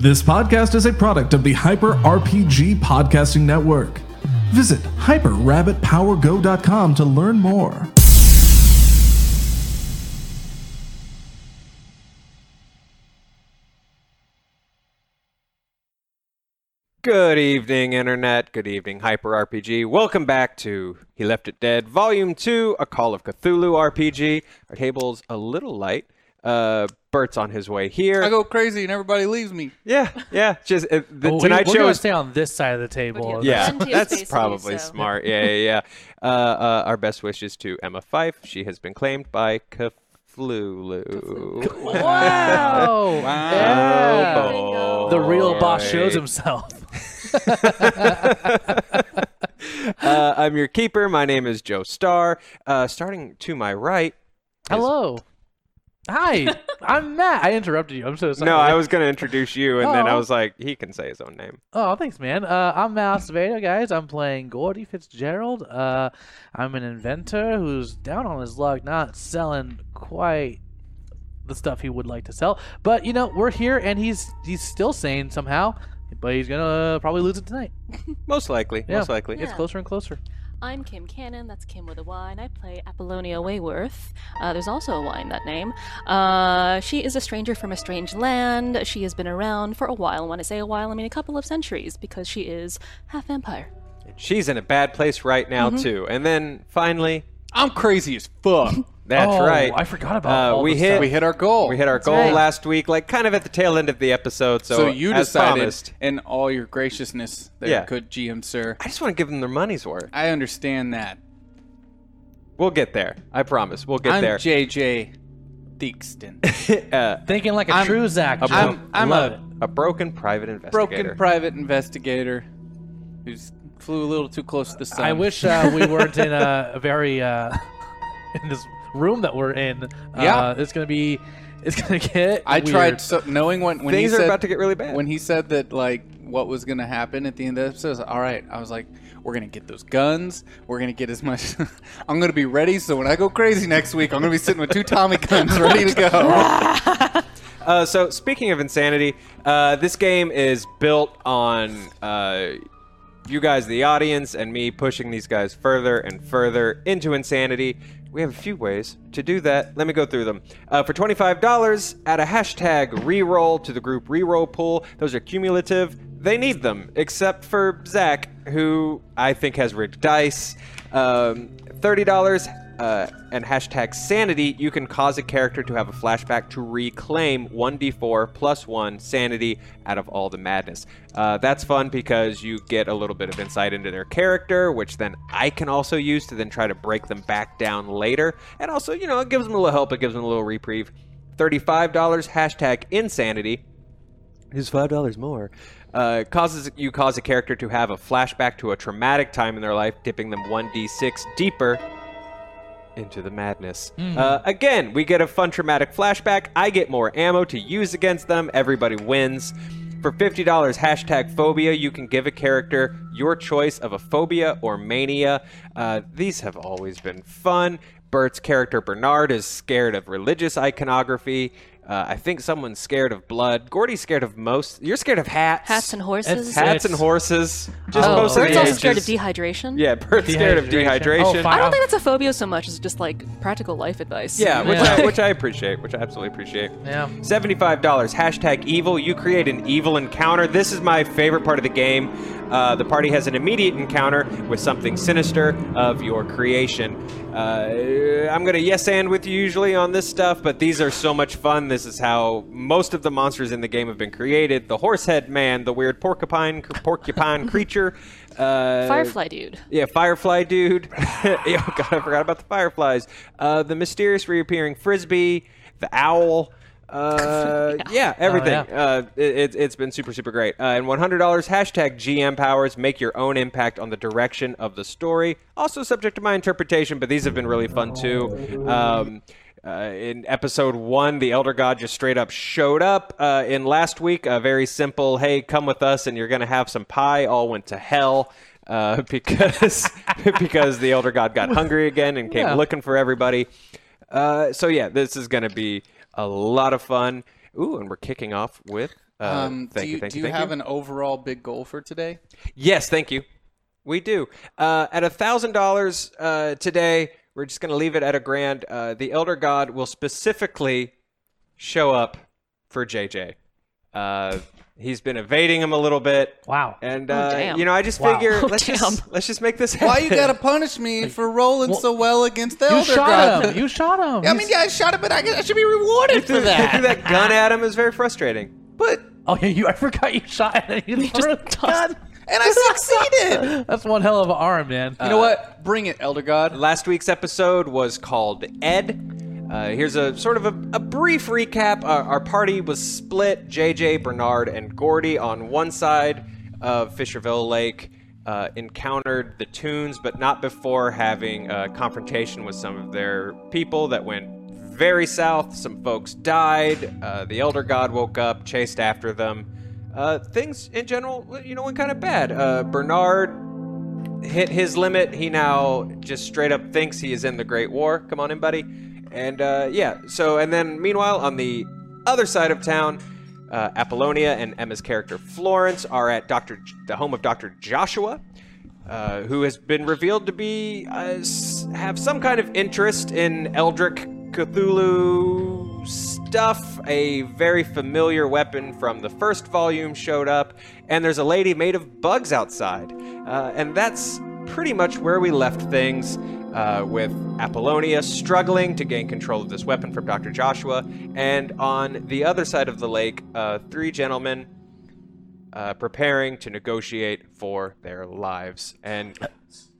This podcast is a product of the Hyper RPG Podcasting Network. Visit hyperrpg.com to learn more. Good evening, Internet. Good evening, Hyper RPG. Welcome back to He Left It Dead, Volume 2, A Call of Cthulhu RPG. Our table's a little light. Uh, Bert's on his way here. I go crazy and everybody leaves me. yeah, yeah. Just uh, the, Well, tonight's we, show gonna is stay on this side of the table. yeah, Plenty that's space to do probably so. smart. Yeah, yeah, yeah. Uh, uh, our best wishes to Emma Fife. She has been claimed by Cthulhu. Wow! Yeah. Oh, The real boss shows himself. Uh, I'm your keeper. My name is Joe Starr. Uh, starting to my right. Hello. Hi, I'm Matt. I interrupted you. I'm so sorry. No, I was going to introduce you, and then I Oh. was like, he can say his own name. Oh, thanks, man. Uh, I'm Mal Acevedo, guys. I'm playing Gordy Fitzgerald. Uh, I'm an inventor who's down on his luck, not selling quite the stuff he would like to sell. But you know, we're here, and he's he's still sane somehow. But he's gonna probably lose it tonight. Most likely. Yeah. Most likely. It's closer and closer. I'm Kim Cannon, that's Kim with a Y, and I play Apollonia Wayworth. Uh, there's also a Y in that name. Uh, she is a stranger from a strange land. She has been around for a while. When I say a while, I mean a couple of centuries, because she is half vampire. She's in a bad place right now, Mm-hmm. too. And then finally, I'm crazy as fuck. that's Oh, right. I forgot about Uh, all we this hit- stuff. we hit our goal. We hit our goal right. last week, like kind of at the tail end of the episode. So, so you as decided, promised, in all your graciousness, there, Yeah. good GM sir. I just want to give them their money's worth. I understand that. We'll get there. I promise. We'll get I'm there. JJ Theakston, uh, Thinking like a I'm- true Zach. Joe. I'm- I'm a- a broken private investigator. broken private investigator who's flew a little too close to the sun. I wish uh, we weren't in a, a very uh, in this room that we're in. Uh, Yeah. it's gonna be. It's gonna get. I weird. tried so, knowing when when Things he are said about to get really bad. when he said that like what was gonna happen at the end of the episode. I was like, All right, I was like, we're gonna get those guns. We're gonna get as much. I'm gonna be ready. So when I go crazy next week, I'm gonna be sitting with two Tommy guns ready to go. Uh, so speaking of insanity, uh, this game is built on uh, you guys, the audience, and me pushing these guys further and further into insanity. We have a few ways to do that. Let me go through them. Uh, for $25, add a hashtag reroll to the group reroll pool. Those are cumulative. They need them, except for Zach, who I think has rigged dice. Um, $30 uh, and hashtag sanity, you can cause a character to have a flashback to reclaim 1d4 plus 1 sanity out of all the madness. Uh, that's fun because you get a little bit of insight into their character, which then I can also use to then try to break them back down later. And also, you know, it gives them a little help, it gives them a little reprieve. $35, hashtag insanity is five dollars more. Uh, causes you cause a character to have a flashback to a traumatic time in their life, dipping them one d six deeper into the madness. Uh, again, we get a fun traumatic flashback. I get more ammo to use against them. Everybody wins. For $50, hashtag phobia, you can give a character your choice of a phobia or mania. Uh, these have always been fun. Bert's character Bernard is scared of religious iconography. Uh, I think someone's scared of blood. Gordy's scared of most. You're scared of hats. Hats and horses. It's- Hats and horses. Just oh, most of Bert's also scared of dehydration. Yeah, Bert's scared of Dehydration. dehydration. Oh. I don't think that's a phobia so much as just like practical life advice. Yeah, which Yeah. I which I appreciate, which I absolutely appreciate. Yeah. Seventy-five dollars. Hashtag evil. You create an evil encounter. This is my favorite part of the game. Uh, the party has an immediate encounter with something sinister of your creation. Uh, I'm gonna yes and with you usually on this stuff, but these are so much fun. This is how most of the monsters in the game have been created. The horsehead man, the weird porcupine porcupine creature. Uh, Firefly dude. yeah, Firefly dude. oh god, I forgot about the fireflies. Uh, the mysterious reappearing frisbee, the owl. Uh, yeah, everything. Oh, yeah. Uh, it, it, it's been super, super great. Uh, and $100 hashtag GM powers make your own impact on the direction of the story. Also subject to my interpretation, but these have been really fun too. Um, uh, in episode one, the Elder God just straight up showed up. Uh, in last week, a very simple, hey, come with us and you're going to have some pie, all went to hell. Uh, because because the Elder God got hungry again and came Yeah. looking for everybody. Uh, so yeah, this is going to be a lot of fun. Ooh, and we're kicking off with Uh, Um, thank do you, you, thank do you, you have you. an overall big goal for today? Yes, thank you. We do. Uh, at a thousand dollars uh, today, we're just going to leave it at a grand. Uh, the Elder God will specifically show up for JJ. Uh, he's been evading him a little bit, Wow. and Oh, uh, damn. you know, I just Wow. figure Oh, let's damn. just let's just make this happen. Why you gotta punish me for rolling so well against the You Elder shot God? him. You shot him. I mean, yeah, I shot it, but I, I should be rewarded threw, for that. threw that gun at him is very frustrating. But Oh yeah, you. I forgot you shot him. You just threw a tossed- gun. And I succeeded. That's one hell of an arm, man. you know what? Bring it, Elder God. Last week's episode was called Ed. Uh, here's a sort of a, a brief recap. Our, our party was split. JJ, Bernard, and Gordy on one side of Fisherville Lake uh, encountered the Toons, but not before having a confrontation with some of their people that went very south. Some folks died. Uh, the Elder God woke up, chased after them. Uh, things in general, you know, went kind of bad. Uh, Bernard hit his limit. He now just straight up thinks he is in the Great War. Come on in, buddy. And uh, yeah, so and then meanwhile on the other side of town, uh, Apollonia and Emma's character Florence are at Doctor J- the home of Doctor Joshua, uh, who has been revealed to be uh, s- have some kind of interest in Eldritch Cthulhu stuff. A very familiar weapon from the first volume showed up, and there's a lady made of bugs outside. Uh, and that's pretty much where we left things. Uh, with Apollonia struggling to gain control of this weapon from Dr. Joshua, and on the other side of the lake, uh, three gentlemen uh, preparing to negotiate for their lives. And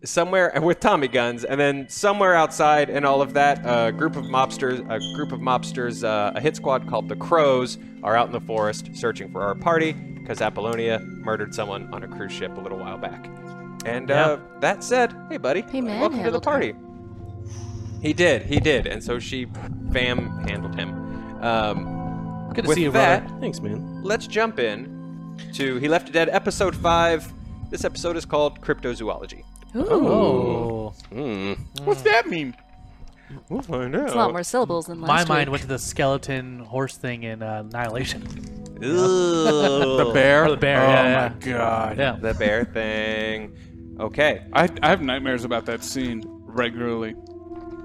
somewhere with Tommy guns, and then somewhere outside and all of that, a group of mobsters, a group of mobsters, uh, a hit squad called the Crows, are out in the forest searching for our party because Apollonia murdered someone on a cruise ship a little while back. And uh, that said, hey buddy, He welcome to the manhandled her. party. He did, he did, and so she fam handled him. Um, Good to with see you, that, brother. Thanks, man. let's jump in to He Left Dead episode 5. This episode is called Cryptozoology. Ooh. Oh, Mm. What's that mean? We'll find out. It's a lot more syllables than last my last mind went to the skeleton horse thing in uh, Annihilation. The bear. Or the bear, Oh yeah, my yeah. god. Yeah. The bear thing. Okay. I, I have nightmares about that scene regularly.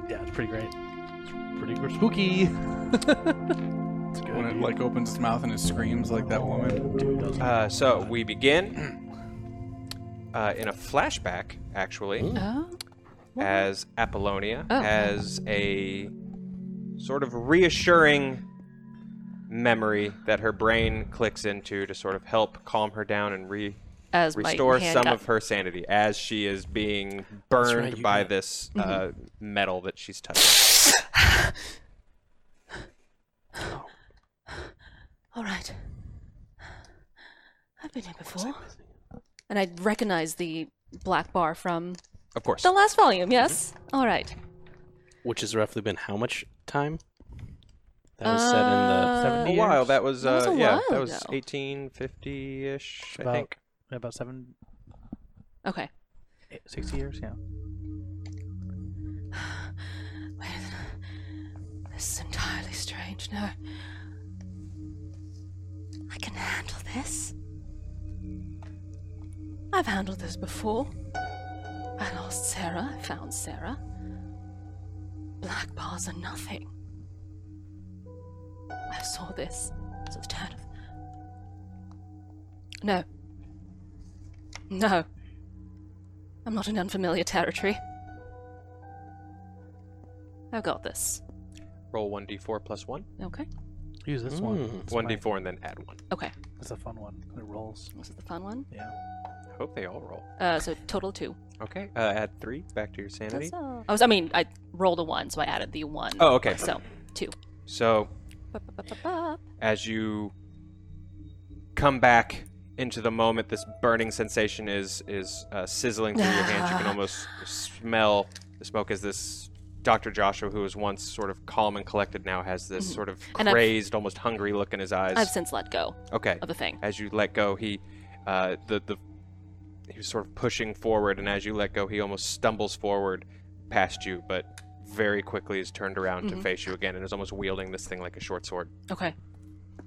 Yeah, it's pretty great. It's pretty spooky. it's good. When it like opens its mouth and it screams like that woman. Dude, Uh, so we begin uh, in a flashback, actually, Oh. as Apollonia Oh. has a sort of reassuring memory that her brain clicks into to sort of help calm her down and re As restore some got- of her sanity as she is being burned right, by got- this uh, Mm-hmm. metal that she's touching. All right. I've been here before. And I recognize the black bar from Of course. the last volume, yes? All right. Which has roughly been how much time? That was set in the. Uh, 70 a while. years? That was, That was uh, a yeah, while that was ago. 1850-ish, I About- think. about seven, Okay. eight, 60 years, yeah. Wait. This is entirely strange. No. I can handle this. I've handled this before. I lost Sarah. I found Sarah. Black bars are nothing. I saw this. So the turn of. No. No. I'm not in unfamiliar territory. I've got this. Roll 1d4 plus 1. Okay. Use this one. Mm. It's 1d4 my- and then add 1. Okay. It's a fun one. It rolls. Was it the fun one? Yeah. I hope they all roll. Uh, so total two. Okay, uh, add 3 back to your sanity. That's, I was. I mean, I rolled a one, so I added the one. Oh, okay. So two. So, as you come back into the moment, this burning sensation is is uh, sizzling through your hands. You can almost smell the smoke as this Dr. Joshua, who was once sort of calm and collected, now has this sort of crazed, almost hungry look in his eyes. I've since let go okay. of the thing. As you let go, he uh, the the he was sort of pushing forward, and as you let go, he almost stumbles forward past you, but very quickly is turned around to face you again, and is almost wielding this thing like a short sword. Okay.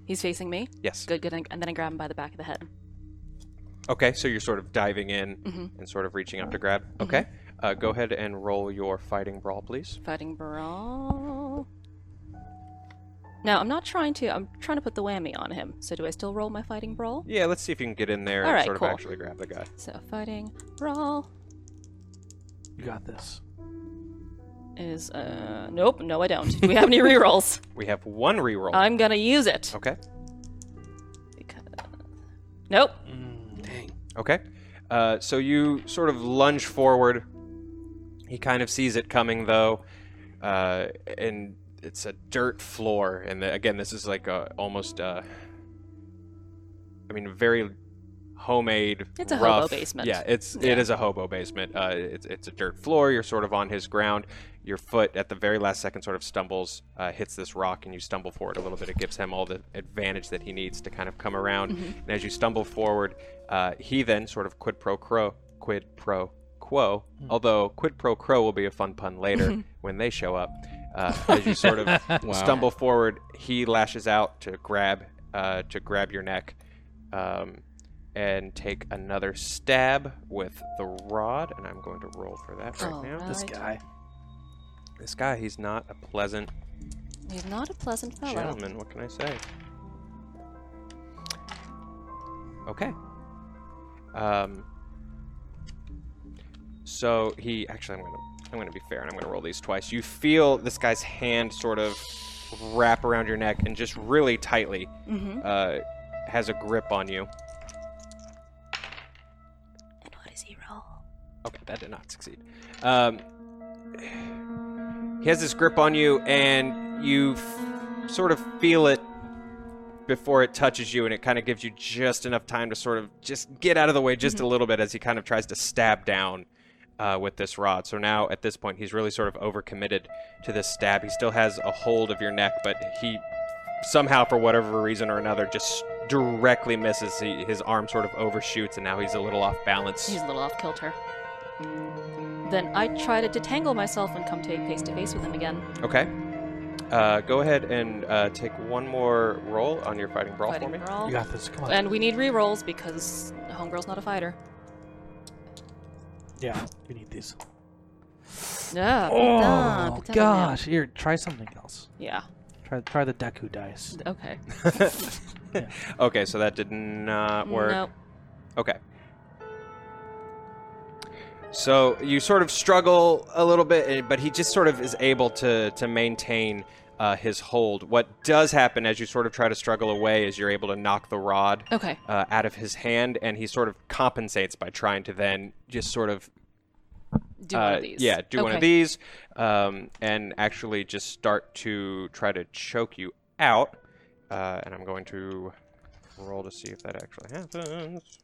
He's facing me. Yes. Good, good. And then I grab him by the back of the head. Okay, so you're sort of diving in Mhm. and sort of reaching up to grab. Okay. Uh, go ahead and roll your fighting brawl, please. Fighting brawl. Now, I'm not trying to. I'm trying to put the whammy on him. So, do I still roll my fighting brawl? Yeah, let's see if you can get in there All and right, sort cool. of actually grab the guy. So, fighting brawl You got this. is uh nope, no I don't. Do we have any rerolls? We have one reroll. I'm gonna use it. okay. Because... Nope. Dang. Okay. Uh, so you sort of lunge forward. He kind of sees it coming, though, uh, and it's a dirt floor. And the, again, this is like a, almost, uh, I mean, very homemade. It's a hobo basement. Yeah, it's Yeah. it is a hobo basement. Uh, it's it's a dirt floor. You're sort of on his ground. Your foot at the very last second sort of stumbles, uh, hits this rock, and you stumble forward a little bit. It gives him all the advantage that he needs to kind of come around. And as you stumble forward, uh, he then sort of quid pro quo, quid pro quo. Although quid pro quo will be a fun pun later when they show up. Uh, as you sort of stumble forward, he lashes out to grab uh, to grab your neck. Um, and take another stab with the rod, and I'm going to roll for that right now. Alright. This guy. This guy, he's not a pleasant He's not a pleasant fellow. gentleman. What can I say? Okay. Um. So he actually, I'm gonna, I'm gonna be fair, and I'm gonna roll these twice. You feel this guy's hand sort of wrap around your neck and just really tightly Mm-hmm. uh, has a grip on you. And what does he roll? Okay, that did not succeed. Um, he has this grip on you, and you f- sort of feel it before it touches you, and it kind of gives you just enough time to sort of just get out of the way just a little bit as he kind of tries to stab down uh, with this rod. So now, at this point, he's really sort of overcommitted to this stab. He still has a hold of your neck, but he somehow, for whatever reason or another, just directly misses. He, his arm sort of overshoots, and now he's a little off balance. He's a little off kilter. Then I try to detangle myself and come take face to face with him again. Okay. Uh, go ahead and uh, take one more roll on your fighting brawl Fighting for me. brawl. You got this. Come on. And we need rerolls because Homegirl's not a fighter. Yeah, you need these. Yeah. Oh putain, gosh! Here, try something else. Yeah. Try try the Deku dice. Okay. okay, so that did not work. Nope. Okay. So you sort of struggle a little bit, eh, but he just sort of is able to to maintain uh, his hold. What does happen as you sort of try to struggle away is you're able to knock the rod Okay. uh, out of his hand, and he sort of compensates by trying to then just sort of Do one uh, of these. Yeah, do one of these, um, and actually just start to try to choke you out. Uh, and I'm going to roll to see if that actually happens.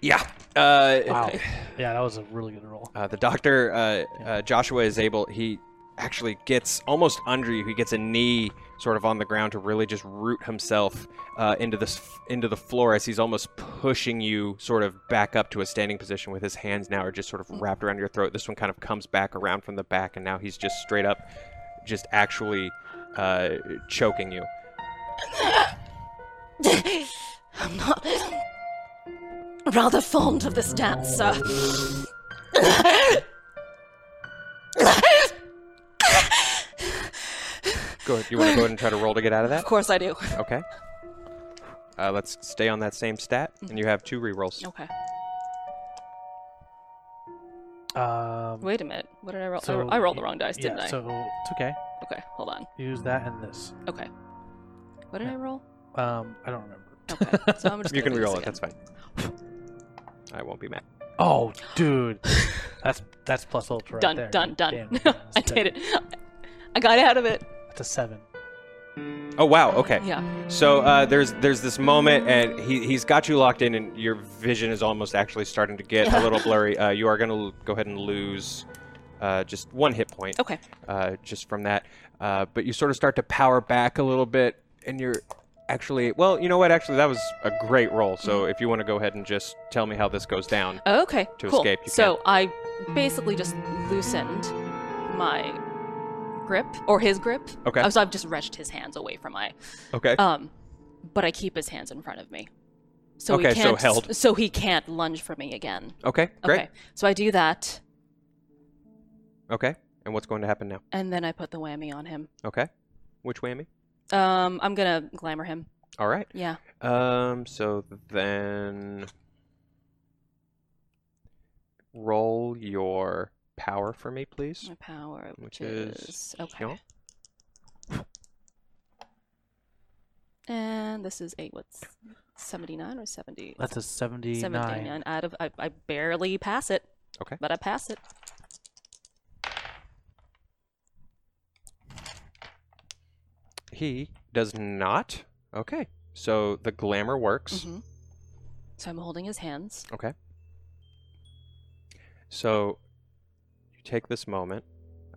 Yeah. Uh, Wow. Yeah, that was a really good roll. uh, the doctor, uh, uh, Joshua, is able. He actually gets almost under you. He gets a knee sort of on the ground to really just root himself uh, into this into the floor as he's almost pushing you sort of back up to a standing position with his hands now are just sort of wrapped around your throat. This one kind of comes back around from the back, and now he's just straight up, just actually uh, choking you. I'm not rather fond of this dance, sir. Go ahead. You want to go ahead and try to roll to get out of that? Of course I do. Okay. Uh, let's stay on that same stat, and you have two rerolls. Okay. Um, Wait a minute. What did I roll? I so ro- I rolled the wrong dice, didn't yeah, I? So it's okay. Okay, hold on. Use that and this. Okay. What did I roll? Um, I don't remember. Okay, so I'm just You can gonna do reroll it. again. That's fine. I won't be mad. Oh, dude, that's that's plus ultra. Right Done, there. done, done. Damn, yeah, I did it. I got out of it. That's a seven. Oh wow. Okay. Yeah. So uh, there's there's this moment, and he he's got you locked in, and your vision is almost actually starting to get a little blurry. Uh, you are going to go ahead and lose uh, just one hit point. Okay. Uh, just from that, uh, but you sort of start to power back a little bit, and you're actually well. You know what? Actually, that was a great roll. So if you want to go ahead and just tell me how this goes down. Okay. To cool. escape, you so I basically just loosened my grip or his grip. Okay. Uh, So I've just wrenched his hands away from my. Okay. Um, but I keep his hands in front of me. So Okay, he so can't, held. So he can't lunge for me again. okay. Great. Okay. So I do that, Okay. And what's going to happen now? and then I put the whammy on him. Okay. Which whammy? Um, I'm gonna glamour him. All right. Yeah. Um. So then, roll your power for me, please. My power, Which which, is is, okay. Sean. And this is eight. What's seventy-nine or seventy? That's a 79. seventy-nine out of. I, I barely pass it. Okay. But I pass it. He does not. Okay. So the glamour works. hmm So I'm holding his hands. Okay. So you take this moment,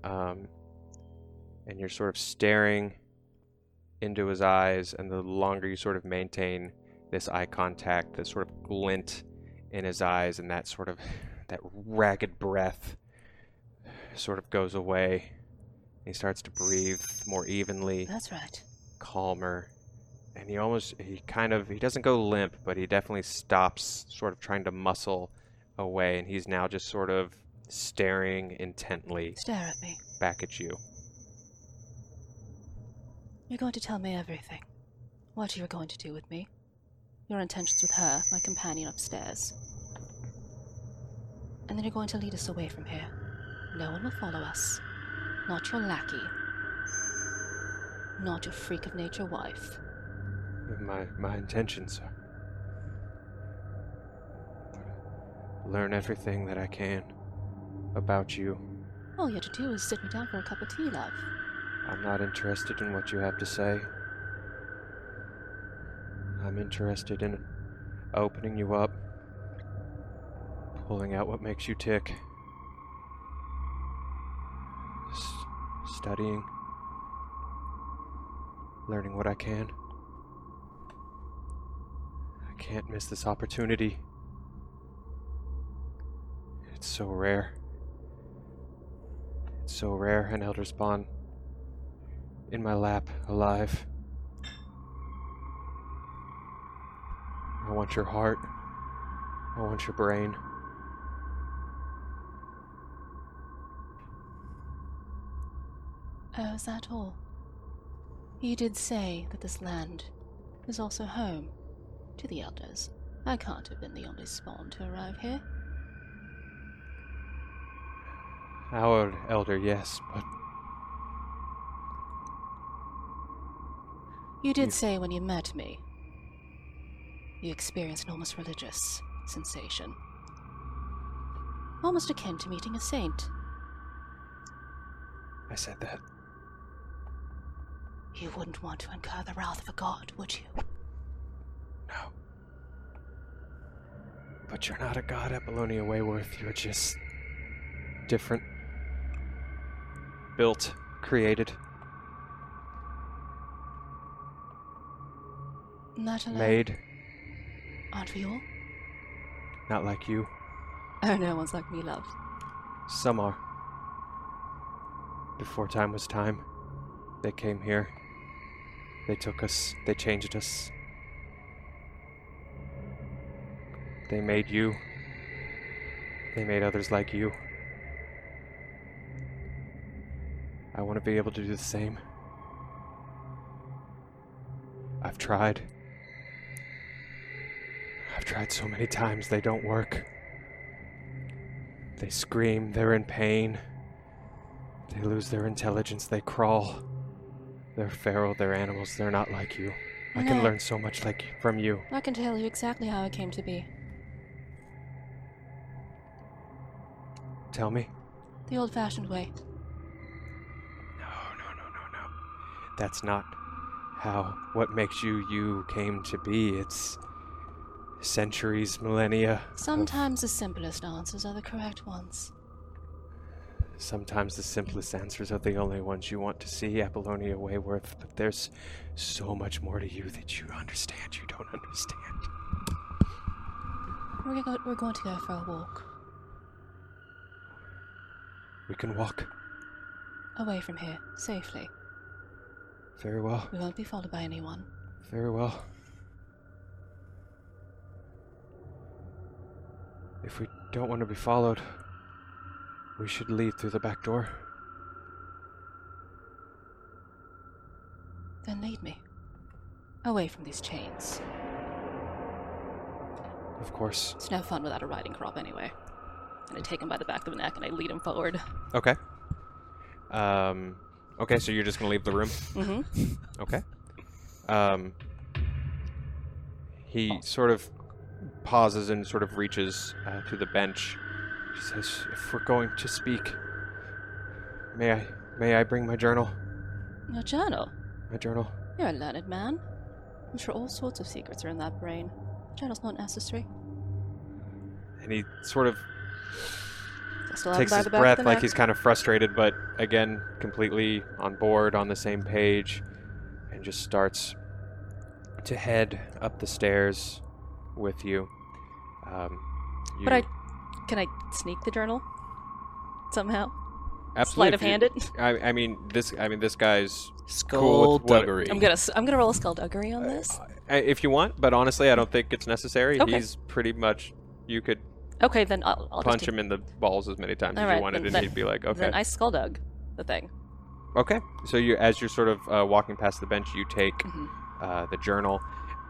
um, and you're sort of staring into his eyes, and the longer you sort of maintain this eye contact, this sort of glint in his eyes, and that sort of that ragged breath sort of goes away. He starts to breathe more evenly That's right. calmer and he almost he kind of he doesn't go limp but he definitely stops sort of trying to muscle away and he's now just sort of staring intently Stare at me. back at you You're going to tell me everything. What you're going to do with me. Your intentions with her, my companion upstairs. And then you're going to lead us away from here. No one will follow us. Not your lackey. Not your freak of nature wife. my my intentions are learn everything that I can about you All you have to do is sit me down for a cup of tea, love. I'm not interested in what you have to say I'm interested in opening you up pulling out what makes you tick studying learning what I can. I can't miss this opportunity. It's so rare. It's so rare an elder spawn in my lap alive. I want your heart. I want your brain Oh, is that all? You did say that this land is also home to the elders. I can't have been the only spawn to arrive here. Our elder, yes, but You did You- say when you met me, you experienced an almost religious sensation. Almost akin to meeting a saint. I said that. You wouldn't want to incur the wrath of a god, would you? No. But you're not a god, Apollonia Wayworth. You're just different. Built, created, Not alone. made, Aren't we all? not like you. Oh, no one's like me, love. Some are. Before time was time, they came here. They took us, they changed us. They made you. They made others like you. I want to be able to do the same. I've tried. I've tried so many times, they don't work. They scream, they're in pain. They lose their intelligence, they crawl. They're feral, they're animals, they're not like you. I can No. learn so much like from you. I can tell you exactly how I came to be. Tell me. The old fashioned way. No, no, no, no, no. That's not how what makes you you came to be. It's centuries, millennia. of- Sometimes the simplest answers are the correct ones. Sometimes the simplest answers are the only ones you want to see, Apollonia Wayworth, but there's so much more to you that you understand you don't understand. We're, go- we're going to go for a walk. We can walk. Away from here, safely. Very well. We won't be followed by anyone. Very well. If we don't want to be followed, we should leave through the back door. Then lead me. Away from these chains. Of course. It's no fun without a riding crop anyway. And I take him by the back of the neck and I lead him forward. Okay. Um. Okay, so you're just gonna leave the room. Mm-hmm. Okay. Um. He sort of pauses and sort of reaches uh, to the bench. He says, "If we're going to speak, may I may I bring my journal? Your journal. My journal." You're a learned man. I'm sure all sorts of secrets are in that brain. Journal's not necessary. And he sort of I still have him takes his breath like he's kind of frustrated, but again, completely on board, on the same page, and just starts to head up the stairs with you. Um, you But I can I sneak the journal somehow? absolutely Sleight of if hand it. I, I mean, this. I mean, this guy's cool with what- I'm gonna s- I'm gonna roll a skullduggery on this. I- if you want, but honestly, I don't think it's necessary. Okay. He's pretty much. You could Okay, then I'll, I'll punch just him in the balls as many times as Alright, you wanted, and then- he'd be like, "Okay." Then I skulldug the thing. Okay. So you, as you're sort of uh, walking past the bench, you take Mhm. uh, the journal.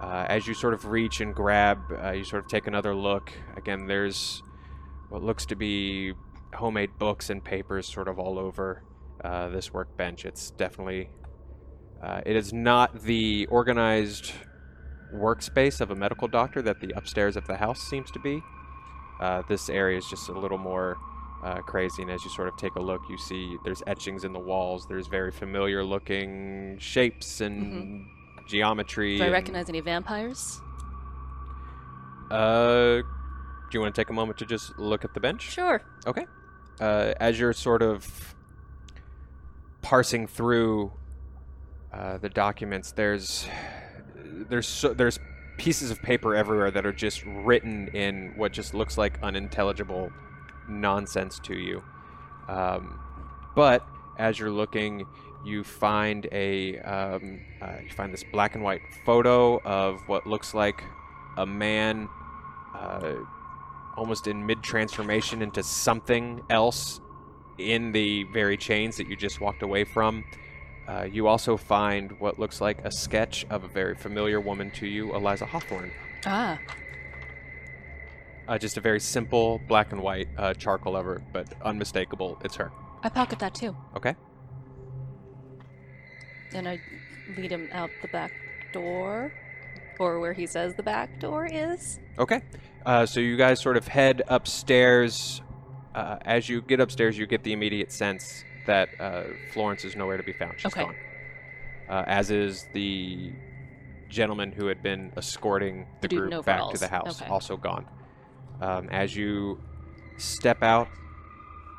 Uh, as you sort of reach and grab, uh, you sort of take another look. Again, there's what looks to be homemade books and papers sort of all over uh, this workbench. It's definitely. Uh, it is not the organized workspace of a medical doctor that the upstairs of the house seems to be. Uh, this area is just a little more uh, crazy, and as you sort of take a look, you see there's etchings in the walls. There's very familiar looking shapes and geometry. Do I and- recognize any vampires? Uh, do you want to take a moment to just look at the bench? Sure. Okay. Uh, as you're sort of parsing through uh, the documents, there's there's so, there's pieces of paper everywhere that are just written in what just looks like unintelligible nonsense to you. Um, but as you're looking, you find a um, uh, you find this black and white photo of what looks like a man. Uh, almost in mid transformation into something else in the very chains that you just walked away from. Uh, you also find what looks like a sketch of a very familiar woman to you, Eliza Hawthorne. Ah, Uh, just a very simple black and white uh, charcoal of her, but unmistakable. It's her. I pocket that too. Okay. And I lead him out the back door, or where he says the back door is. Okay. Uh, so you guys sort of head upstairs. Uh, as you get upstairs, you get the immediate sense that uh, Florence is nowhere to be found. She's Okay. gone. Uh, as is the gentleman who had been escorting the dude in group back to overalls. the house, Okay. also gone. Um, as you step out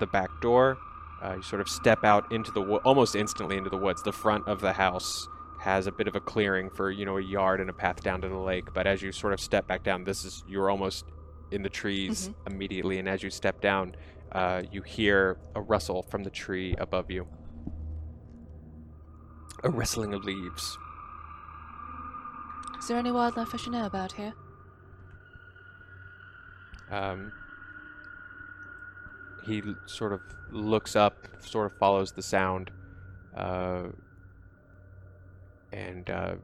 the back door, uh, you sort of step out into the wo- almost instantly into the woods. The front of the house has a bit of a clearing for you know a yard and a path down to the lake. But as you sort of step back down, this is you're almost in the trees immediately. And as you step down, uh, you hear a rustle from the tree above you. A rustling of leaves. Is there any wildlife I should know about here? Um, he sort of looks up, sort of follows the sound, uh, and uh,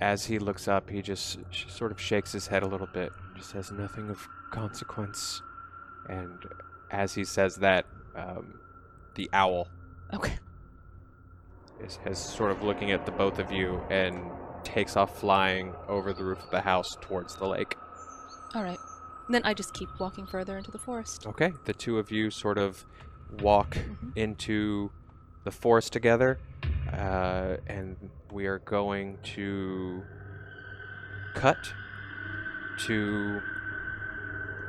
as he looks up, he just sh- sort of shakes his head a little bit. He says nothing of consequence, and as he says that, um, the owl Okay. is has sort of looking at the both of you and takes off flying over the roof of the house towards the lake. All right. Then I just keep walking further into the forest. Okay, the two of you sort of walk Mhm. into the forest together, uh, and we are going to cut to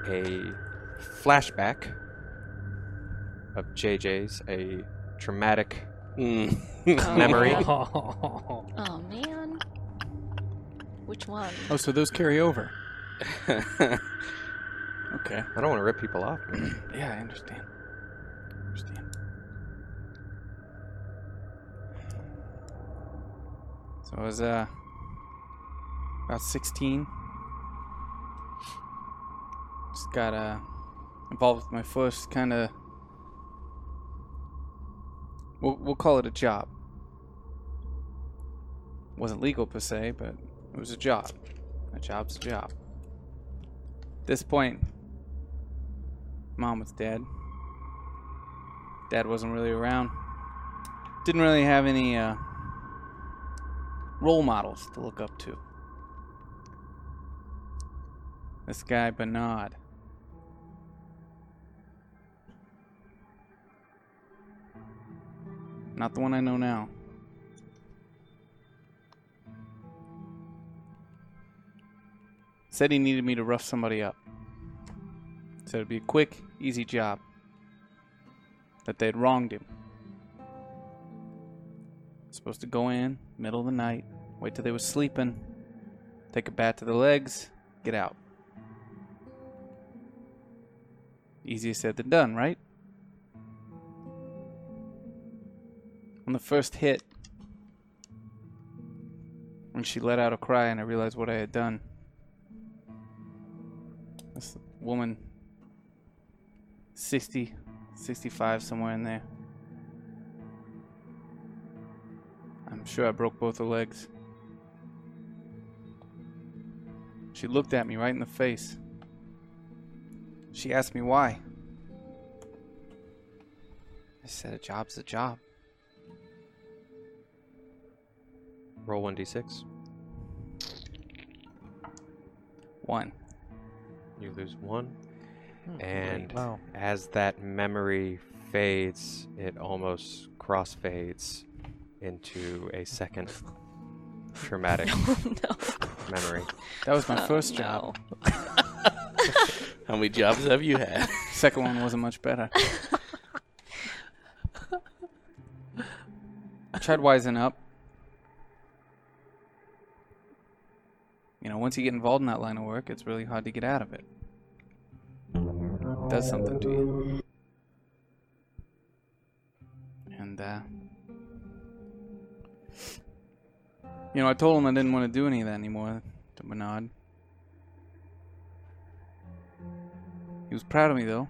a flashback of JJ's, a traumatic Mm. Oh, memory. man. Oh man. Which one? Oh, so those carry over. Okay. I don't want to rip people off. Yeah, I understand. understand. I was uh about 16. Just got uh involved with my first kind of we'll, we'll call it a job. Wasn't legal per se, but it was a job. A job's a job. At this point, mom was dead. Dad wasn't really around. Didn't really have any uh, role models to look up to. This guy, Bernard. Not the one I know now. Said he needed me to rough somebody up. Said it'd be a quick, easy job. That they'd wronged him. Supposed to go in, middle of the night, wait till they was sleeping, take a bat to the legs, get out. Easier said than done, right? On the first hit, when she let out a cry and I realized what I had done, this woman, 60, 65, somewhere in there. Sure I broke both her legs. She looked at me right in the face. She asked me why. I said, a job's a job. Roll 1d6. One. You lose one. Hmm, And Wow. as that memory fades, it almost crossfades into a second traumatic no. memory. That was my Oh, first no. job. How many jobs have you had? Second one wasn't much better. I tried wising up. You know, once you get involved in that line of work, it's really hard to get out of it. It does something to you. And, uh, you know, I told him I didn't want to do any of that anymore to Bernard. He was proud of me, though.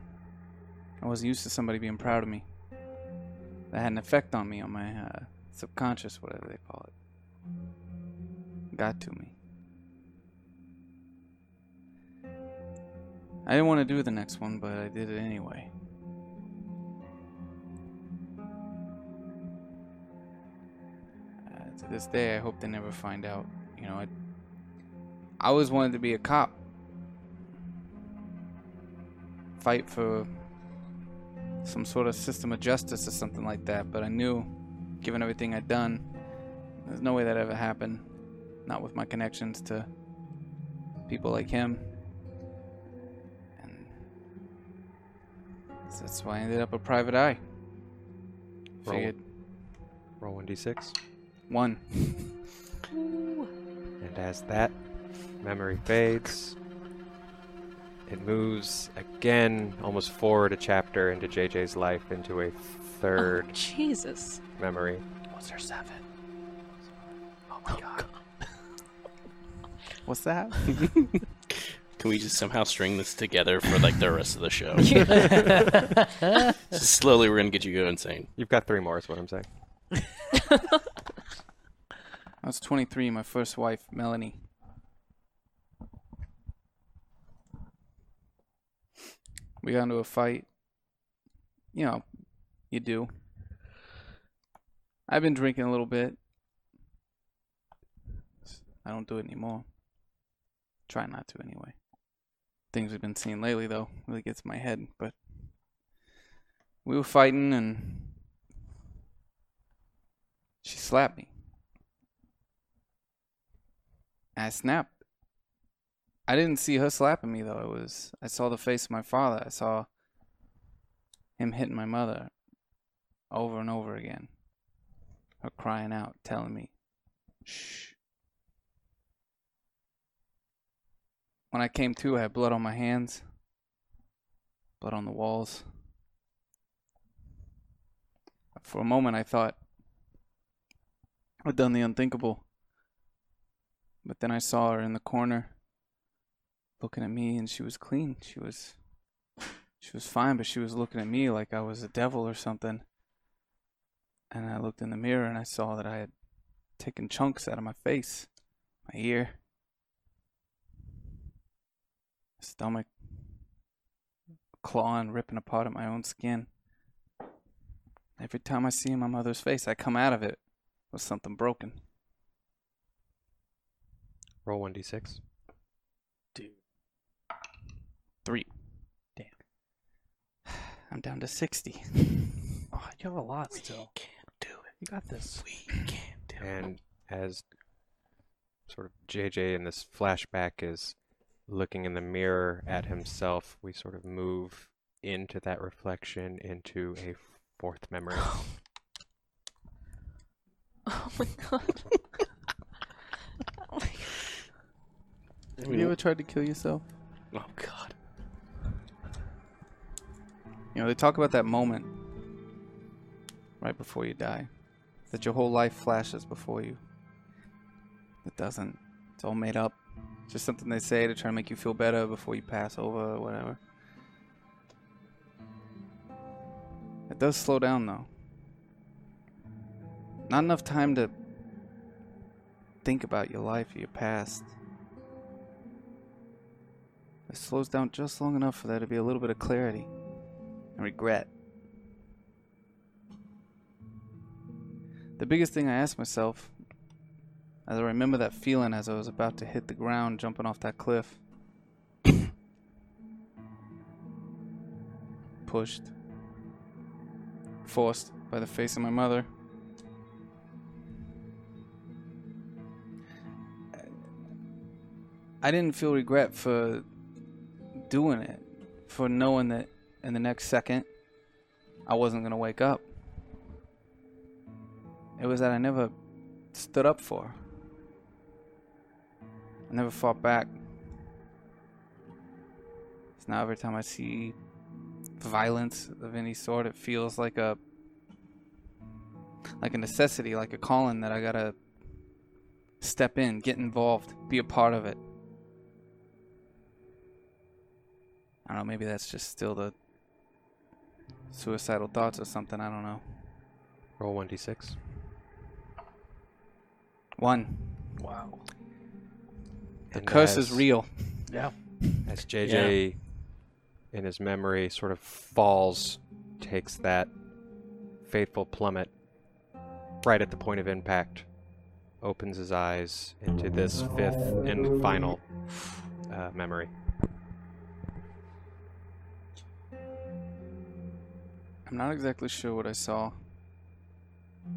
I wasn't used to somebody being proud of me. That had an effect on me, on my uh, subconscious, whatever they call it. Got to me. I didn't want to do the next one, but I did it anyway. To this day, I hope they never find out. You know, I, I always wanted to be a cop. Fight for some sort of system of justice or something like that, but I knew, given everything I'd done, there's no way that ever happened. Not with my connections to people like him. And that's why I ended up a private eye. Roll. Roll 1d6. One. And as that memory fades, it moves again almost forward a chapter into JJ's life into a third Oh, Jesus. memory. What's there seven? Oh my oh, god. What's that? Can we just somehow string this together for like the rest of the show? Just slowly, we're gonna get you go insane. You've got three more, is what I'm saying. I was 23, my first wife, Melanie. We got into a fight. You know, you do. I've been drinking a little bit. I don't do it anymore. Try not to anyway. Things we've been seeing lately, though, really gets my head. But we were fighting, and she slapped me. I snapped. I didn't see her slapping me though. It was I saw the face of my father. I saw him hitting my mother over and over again. Her crying out, telling me, "Shh." When I came to, I had blood on my hands, blood on the walls. For a moment, I thought I'd done the unthinkable. But then I saw her in the corner looking at me and she was clean. She was she was fine, but she was looking at me like I was a devil or something. And I looked in the mirror and I saw that I had taken chunks out of my face, my ear, stomach, clawing, ripping apart at my own skin. Every time I see my mother's face, I come out of it with something broken. Roll 1d6. Two. Three. Damn. I'm down to 60. Oh, you have a lot still. We can't do it. You got this. We can't do it. And as sort of JJ in this flashback is looking in the mirror at himself, we sort of move into that reflection into a fourth memory. Oh my god. Oh my Have you ever tried to kill yourself? Oh God. You know, they talk about that moment right before you die. That your whole life flashes before you. It doesn't. It's all made up. It's just something they say to try to make you feel better before you pass over or whatever. It does slow down though. Not enough time to think about your life, your past. Slows down just long enough for there to be a little bit of clarity and regret. The biggest thing I asked myself as I remember that feeling as I was about to hit the ground jumping off that cliff. Pushed. Forced by the face of my mother. I didn't feel regret for doing it, for knowing that in the next second I wasn't going to wake up. It was that I never stood up for. I never fought back. So now every time I see violence of any sort, it feels like a like a necessity, like a calling that I gotta step in, get involved, be a part of it. I don't know, maybe that's just still the suicidal thoughts or something, I don't know. Roll 1d6. One. Wow. The And curse is real. Yeah. As JJ, in his memory, sort of falls, takes that fateful plummet right at the point of impact, opens his eyes into this fifth and final uh, memory. I'm not exactly sure what I saw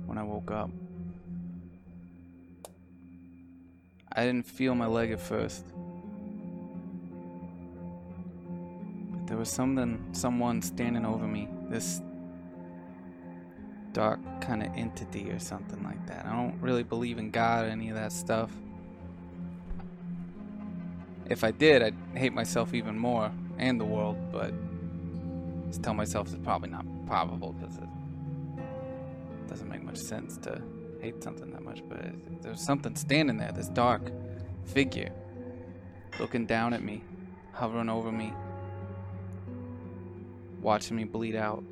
when I woke up. I didn't feel my leg at first. But there was something, someone standing over me. This dark kind of entity or something like that. I don't really believe in God or any of that stuff. If I did, I'd hate myself even more and the world, but just tell myself it's probably not probable because it doesn't make much sense to hate something that much. But there's something standing there, this dark figure, looking down at me, hovering over me, watching me bleed out.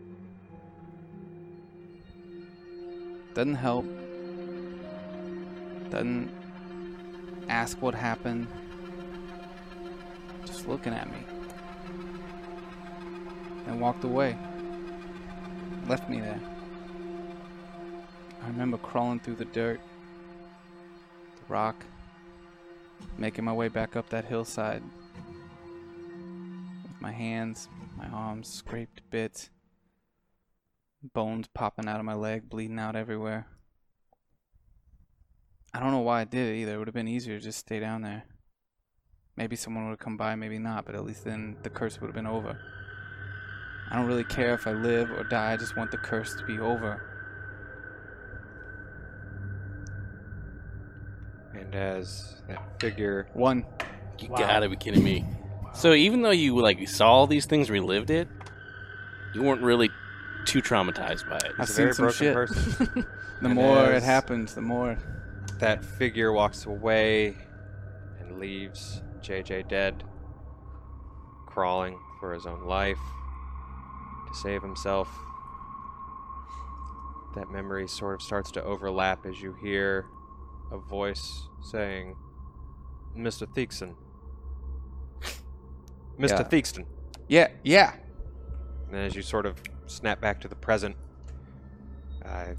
Doesn't help. Doesn't ask what happened. Just looking at me and walked away. Left me there. I remember crawling through the dirt, the rock, making my way back up that hillside with my hands, my arms scraped to bits, bones popping out of my leg, bleeding out everywhere. I don't know why I did it either. It would have been easier to just stay down there. Maybe someone would have come by, maybe not, but at least then the curse would have been over. I don't really care if I live or die, I just want the curse to be over. And as that figure One. You gotta be kidding me. So even though you like saw all these things, relived it, you weren't really too traumatized by it. I've seen some shit. person. The And more it happens, the more. that figure walks away and leaves JJ dead, crawling for his own life to save himself. That memory sort of starts to overlap as you hear a voice saying, Mr. Theakston. Mr. Yeah. Theakston. Yeah, yeah. And as you sort of snap back to the present, uh,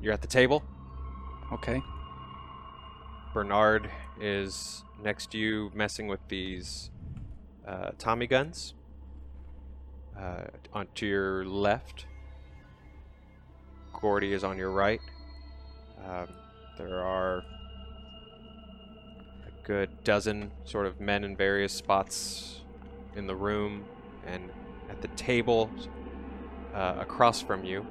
you're at the table. Okay. Bernard is next to you, messing with these uh, Tommy guns. Uh, on to your left, Gordy is on your right. Um, there are a good dozen sort of men in various spots in the room, and at the table uh, across from you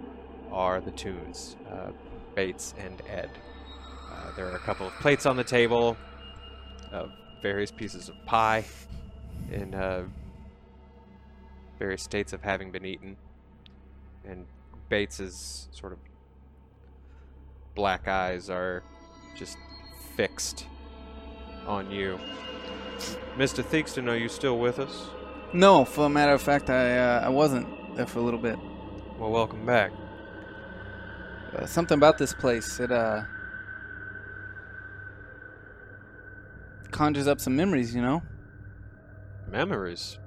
are the tunes, uh, Bates and Ed. Uh, there are a couple of plates on the table, uh, various pieces of pie in various states of having been eaten. And Bates's sort of black eyes are just fixed on you. Mr. Theakston, are you still with us? No, for a matter of fact, I uh, I wasn't there for a little bit. Well, welcome back. Uh, something about this place it uh conjures up some memories, you know, Memories.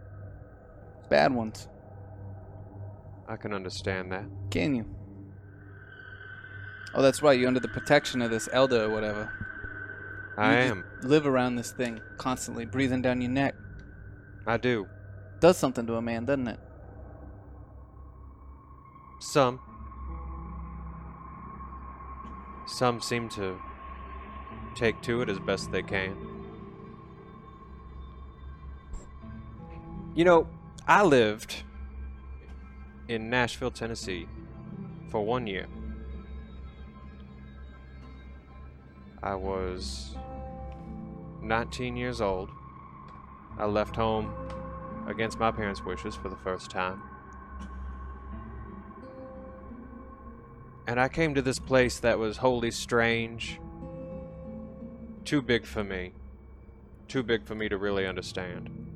Bad ones. I can understand that. Can you? Oh, that's right. You're under the protection of this elder or whatever. I You am. Live around this thing constantly, breathing down your neck. I do. Does something to a man, doesn't it? Some. Some seem to take to it as best they can. You know, I lived in Nashville, Tennessee for one year. I was 19 years old. I left home against my parents' wishes for the first time. And I came to this place that was wholly strange. Too big for me. Too big for me to really understand.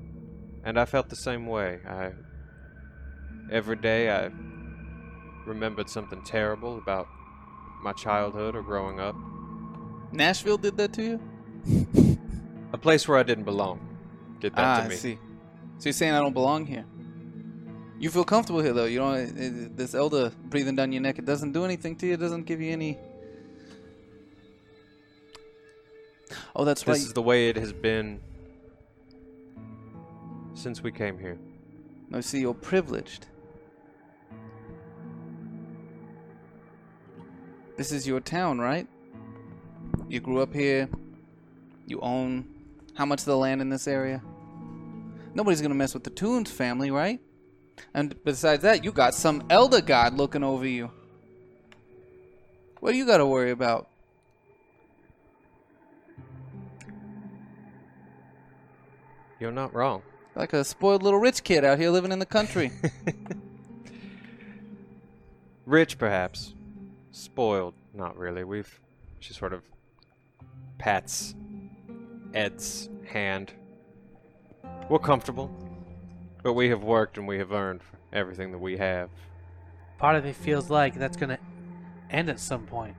And I felt the same way. I every day I remembered something terrible about my childhood or growing up. Nashville did that to you? A place where I didn't belong did that ah, to I me. see. So you're saying I don't belong here? You feel comfortable here, though. You don't. This elder breathing down your neck. It doesn't do anything to you. It doesn't give you any. Oh, that's This right. is the way it has been since we came here. No, see, you're privileged. This is your town, right? You grew up here. You own how much of the land in this area? Nobody's gonna mess with the Toons family, right? And besides that, you got some elder god looking over you. What do you gotta worry about? You're not wrong. Like a spoiled little rich kid out here living in the country. Rich, perhaps. Spoiled, not really. We've. She sort of pats Ed's hand. We're comfortable, but we have worked and we have earned everything that we have. Part of me feels like that's gonna end at some point.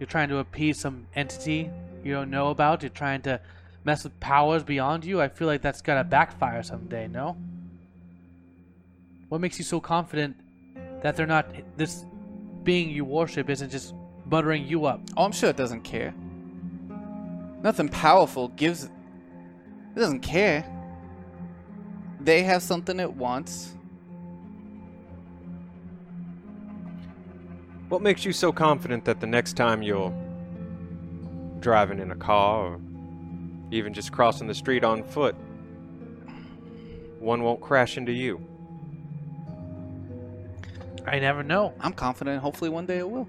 You're trying to appease some entity you don't know about. You're trying to mess with powers beyond you. I feel like that's gonna backfire someday. No. What makes you so confident that they're not this being you worship isn't just buttering you up? Oh, I'm sure it doesn't care. Nothing powerful gives. It doesn't care. They have something it wants. What makes you so confident that the next time you're driving in a car or even just crossing the street on foot, one won't crash into you? I never know. I'm confident. Hopefully, one day it will.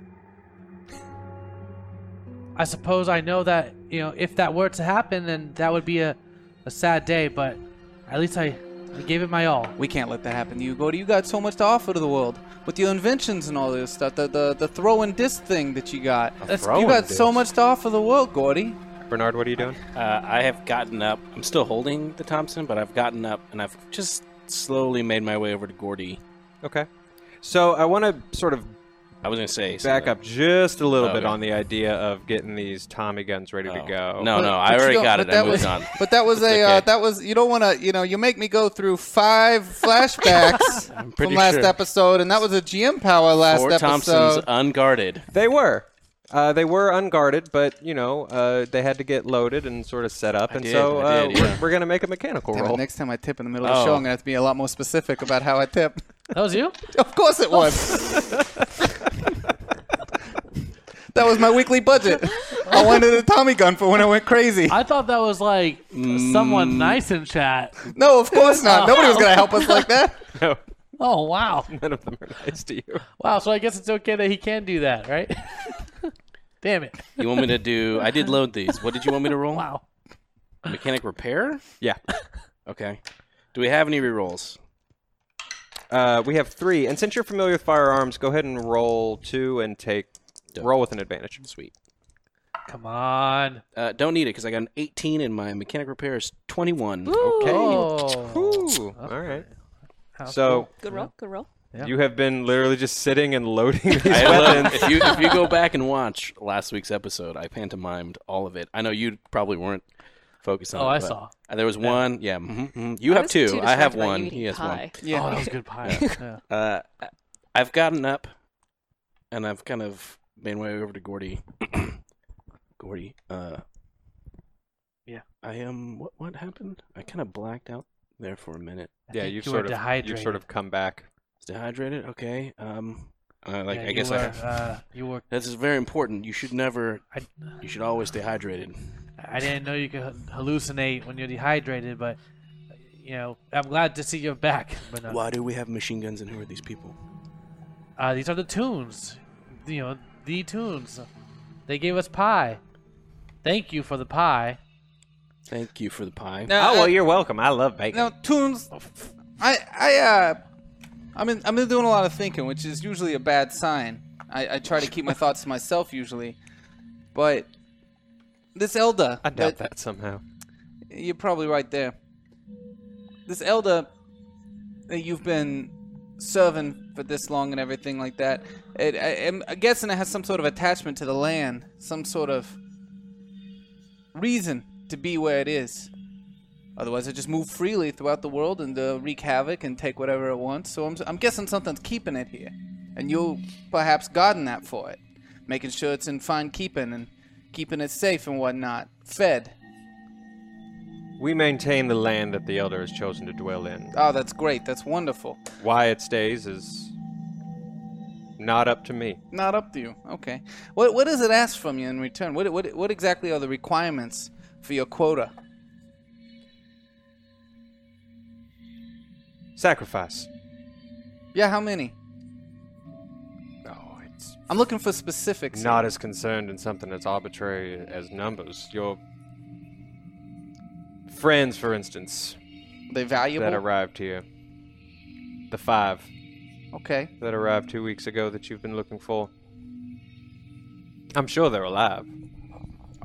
I suppose I know that you know if that were to happen, then that would be a, a sad day. But at least I, I gave it my all. We can't let that happen to you, Gordy. You got so much to offer to the world with your inventions and all this stuff. The the, the throw and disc thing that you got. That's- you Throwing got so much to offer the world, Gordy. Bernard, what are you doing? Uh, I have gotten up. I'm still holding the Thompson, but I've gotten up and I've just slowly made my way over to Gordy. Okay. So I want to sort of I was gonna say back something. up just a little Oh, bit okay. on the idea of getting these Tommy guns ready to Oh. go. No, But- no, I already got it. that I moved was, on. But that was It's a uh, okay. that was you don't want to you know you make me go through five flashbacks from last sure. episode, and that was a GM power last Fort episode. Thompson's unguarded. They were. Uh, they were unguarded, but you know uh, they had to get loaded and sort of set up, I and did, so uh, did, we're, we're gonna make a mechanical Damn it, roll. next time I tip in the middle of the show, Oh. I'm gonna have to be a lot more specific about how I tip. That was you? of course it was. that was my weekly budget. I wanted a Tommy gun for when I went crazy. I thought that was like Mm. someone nice in chat. No, of course not. Nobody was gonna help us like that. no, Oh wow, none of them are nice to you. wow. So I guess it's okay that he can do that, right? Damn it! You want me to do? I did load these. What did you want me to roll? Wow. Mechanic repair. Yeah. Okay. Do we have any rerolls? Uh, we have three, and since you're familiar with firearms, go ahead and roll two and take Dope. roll with an advantage. Sweet. Come on. Uh, don't need it because I got an 18 and my mechanic repair is 21. Okay. Oh. Ooh, all right. How So Good roll. Good roll. Yeah. you have been literally just sitting and loading these weapons. if you if you go back and watch last week's episode, I pantomimed all of it. I know you probably weren't focused on Oh, it. I but saw. There was one. Yeah. mhm, mhm. You I have two. I have one. He has one. Yeah. Oh, that was good pie. yeah. Uh, I've gotten up, and I've kind of made my way over to Gordy. Gordy, uh, Yeah. I am. What what happened? I kind of blacked out there for a minute. I yeah, you've you were sort of dehydrated. you've sort of come back. Dehydrated. Okay. Um, uh, like Yeah, I guess were, I. Uh, you were. This is very important. You should never. I, You should always stay hydrated. I didn't know you could hallucinate when you're dehydrated, but you know, I'm glad to see you're back. But uh, Why do we have machine guns and who are these people? uh, these are the tunes. You know, the tunes. They gave us pie. Thank you for the pie. Thank you for the pie. Now, oh well, uh, you're welcome. I love bacon. No tunes. I I uh, I've been I've been doing a lot of thinking, which is usually a bad sign. I, I try to keep my thoughts to myself usually, but this elder, I doubt that somehow. you're probably right there. This elder that you've been serving for this long and everything like that, it, I, I'm guessing it has some sort of attachment to the land, some sort of reason to be where it is. Otherwise, it just move freely throughout the world and uh, wreak havoc and take whatever it wants. So I'm, I'm guessing something's keeping it here, and you'll perhaps garden that for it, making sure it's in fine keeping and keeping it safe and whatnot, fed. We maintain the land that the elder has chosen to dwell in. Oh, that's great. That's wonderful. Why it stays is not up to me. Not up to you. Okay. What what does it ask from you in return? What what what exactly are the requirements for your quota? Sacrifice. Yeah, how many? Oh, it's I'm looking for specifics. not as concerned in something as arbitrary as numbers. Your friends, for instance, they valuable. that arrived here. The five okay. that arrived two weeks ago that you've been looking for. I'm sure they're alive.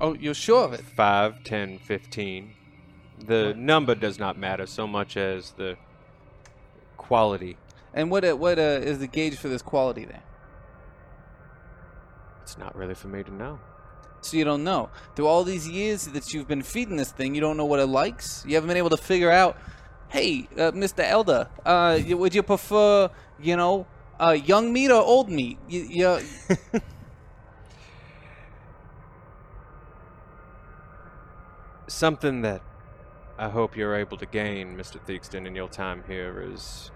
Oh, you're sure of it? Five, ten, fifteen. The number does not matter so much as the quality. And what uh, what uh, is the gauge for this quality there? It's not really for me to know. So you don't know. Through all these years that you've been feeding this thing, you don't know what it likes. You haven't been able to figure out. Hey, uh, Mr. Elder, uh, would you prefer, you know, uh, young meat or old meat? You, you, Something that I hope you're able to gain, Mr. Theakston, in your time here is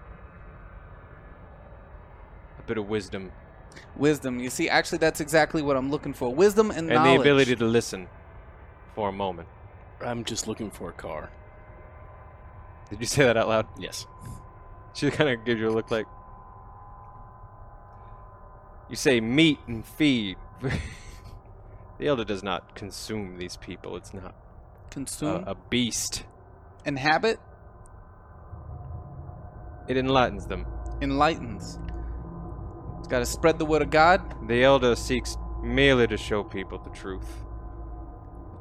bit of wisdom wisdom. You see, actually, that's exactly what I'm looking for. Wisdom and, and knowledge. the ability to listen for a moment. I'm just looking for a car. Did you say that out loud? Yes. She kind of gives you a look like. You say meat and feed. the elder does not consume these people. It's not a, Consume. a beast. Inhabit. It enlightens them. Enlightens. It's got to spread the word of God. The elder seeks merely to show people the truth.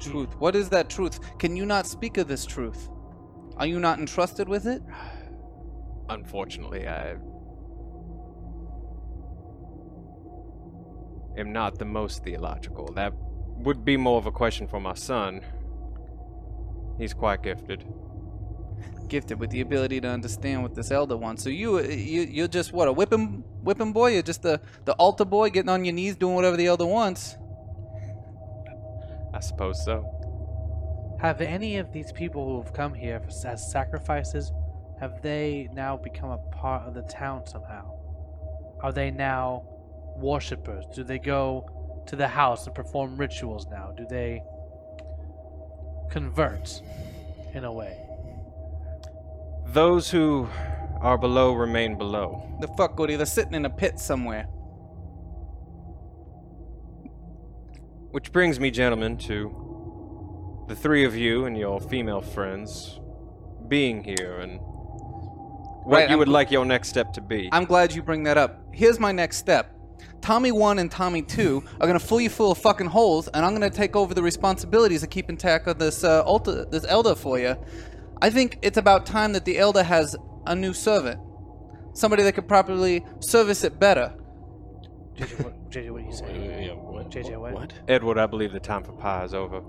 The Truth. What is that truth? Can you not speak of this truth? Are you not entrusted with it? Unfortunately, I am not the most theological. That would be more of a question for my son. He's quite gifted. Gifted with the ability to understand what this elder wants. So you, you you're just what a whipping whipping boy. You're just the the altar boy, getting on your knees, doing whatever the elder wants. I suppose so. Have any of these people who have come here as sacrifices, have they now become a part of the town somehow? Are they now worshippers? Do they go to the house and perform rituals now? Do they convert in a way? Those who are below remain below. The fuck, Gordy? They're sitting in a pit somewhere. Which brings me, gentlemen, to the three of you and your female friends being here and what Right, you I'm would like your next step to be. I'm glad you bring that up. Here's my next step. Tommy 1 and Tommy 2 are going to fill you full of fucking holes, and I'm going to take over the responsibilities of keeping track of this, uh, this elder for you. I think it's about time that the elder has a new servant. Somebody that could properly service it better. JJ, what, JJ, what do you say? Yeah, what? JJ, what? What? Edward, I believe the time for pie is over.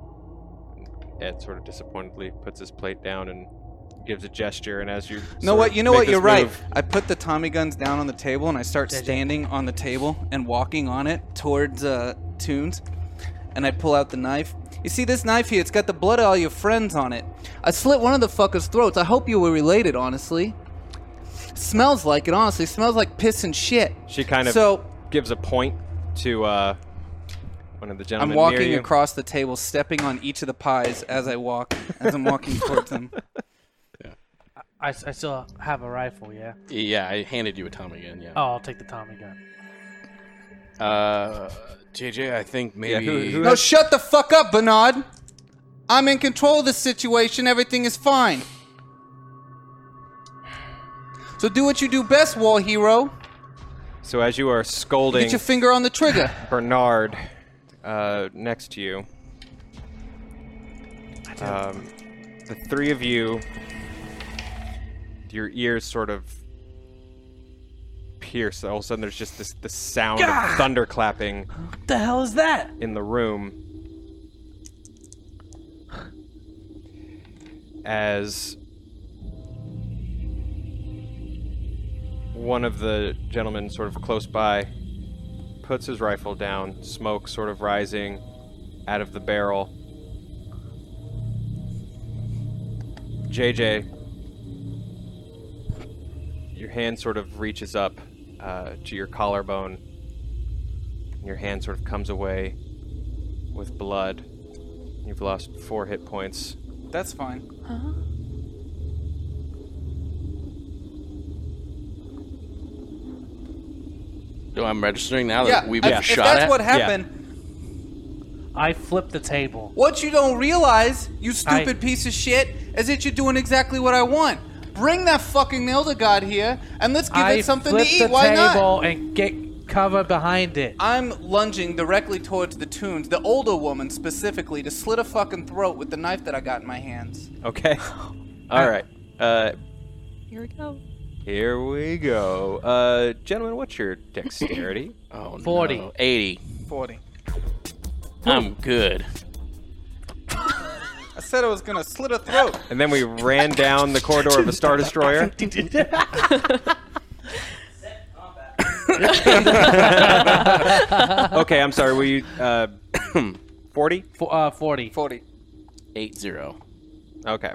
Ed sort of disappointedly puts his plate down and gives a gesture, and as you know what? You know what? You're right. I put the Tommy guns down on the table and I start JJ. standing on the table and walking on it towards uh, Tunes. And I pull out the knife. You see this knife here? It's got the blood of all your friends on it. I slit one of the fuckers' throats. I hope you were related, honestly. Smells like it, honestly. Smells like piss and shit. She kind of So gives a point to uh, one of the gentlemen. I'm gentlemen walking near you. across the table, stepping on each of the pies as I walk, as I'm walking towards them. I, I still have a rifle, yeah? Yeah, I handed you a Tommy gun. Yeah. Oh, I'll take the Tommy gun. Uh, JJ, I think maybe. who- who- No, shut the fuck up, Bernard. I'm in control of the situation. Everything is fine. So do what you do best, war hero. So as you are scolding Get your finger on the trigger. Bernard uh, next to you, um, the three of you, your ears sort of pierce. All of a sudden, there's just this the sound of thunder clapping What the hell is that? in the room as one of the gentlemen sort of close by puts his rifle down, smoke sort of rising out of the barrel. JJ, your hand sort of reaches up uh, to your collarbone. and Your hand sort of comes away with blood. You've lost four hit points. That's fine. Oh, I'm registering now Yeah, that we've if, been if shot that's at. what happened, I flipped the table. what you don't realize, you stupid I- piece of shit, is that you're doing exactly what I want. Bring that fucking Elder God here, and let's give I it something to eat. the Why not? table and get cover behind it. I'm lunging directly towards the tunes, the older woman specifically, to slit a fucking throat with the knife that I got in my hands. Okay. All right. Uh, Here we go. here we go. Uh, gentlemen, what's your dexterity? Oh, 40. no. 80. 40. I'm good. I said I was gonna slit a throat. and then we ran down the corridor of a star destroyer. okay, I'm sorry. Were you uh, 40? Fo- uh, 40. 40. 80. Okay.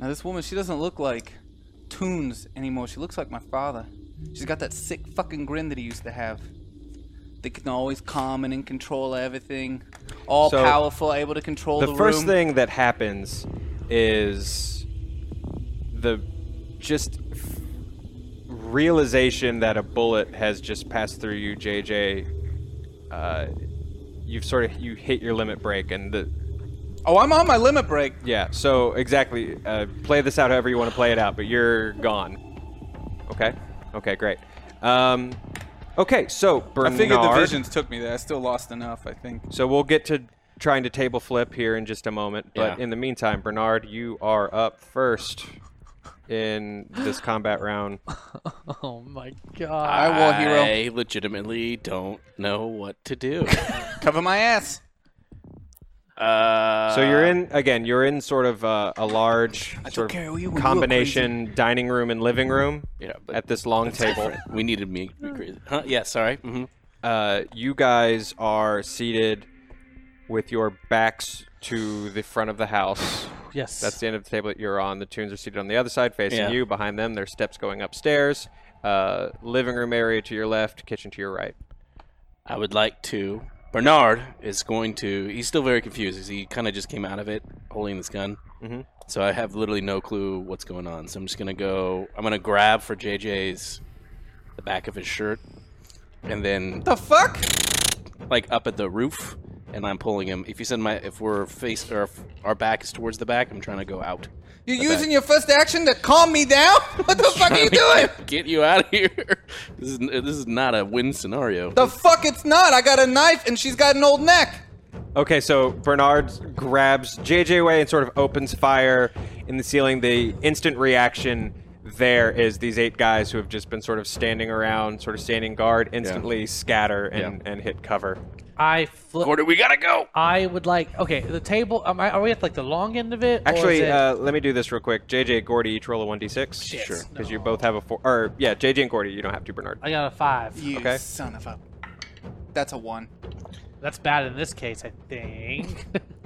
Now this woman, she doesn't look like Tunes anymore. She looks like my father. She's got that sick fucking grin that he used to have. They can always calm and in control of everything. All So, powerful, able to control the, the first room. thing that happens is the just f- realization that a bullet has just passed through you, JJ. Uh, you've sort of you hit your limit break, and the Oh, I'm on my limit break. yeah. So exactly, uh, play this out however you want to play it out, but you're gone. Okay. Okay, great. Um, okay, so Bernard. I figured the visions took me there. I still lost enough, I think. So we'll get to trying to table flip here in just a moment. But Yeah. in the meantime, Bernard, you are up first in this combat round. Oh my god. I will, hero. I legitimately don't know what to do. Cover my ass. Uh, So you're in again. You're in sort of uh, a large sort of of you when you were combination dining room and living room Yeah, but at this long table. we needed me to be crazy. Huh? Yeah, sorry. hmm Uh, you guys are seated with your backs to the front of the house. Yes. That's the end of the table that you're on. The tunes are seated on the other side, facing Yeah. you. Behind them, there's steps going upstairs. Uh, living room area to your left, kitchen to your right. I would like to. Bernard is going to. He's still very confused. He kind of just came out of it holding this gun. Mhm. So I have literally no clue what's going on. So I'm just gonna go. I'm gonna grab for JJ's the back of his shirt, and then The fuck? like up at the roof, and I'm pulling him. If you send my, if we're face or if our back is towards the back, I'm trying to go out. You're The using back. your first action to calm me down? What the fuck are you doing? Get you out of here. This is this is not a win scenario. The fuck it's not. I got a knife and she's got an old neck. Okay, so Bernard grabs JJ away and sort of opens fire in the ceiling. The instant reaction there is these eight guys who have just been sort of standing around, sort of standing guard, instantly scatter and, and hit cover. I flip. Gordon, we gotta go. I would like. Okay, the table. Am I, are we at like the long end of it? or Actually, it- uh, let me do this real quick. JJ and Gordy each roll a 1d6. Shit, Sure. Because you no. both have a four. Or, yeah, JJ and Gordy, you don't have to, Bernard. I got a five. You Okay. son of a. That's a one. That's bad in this case, I think.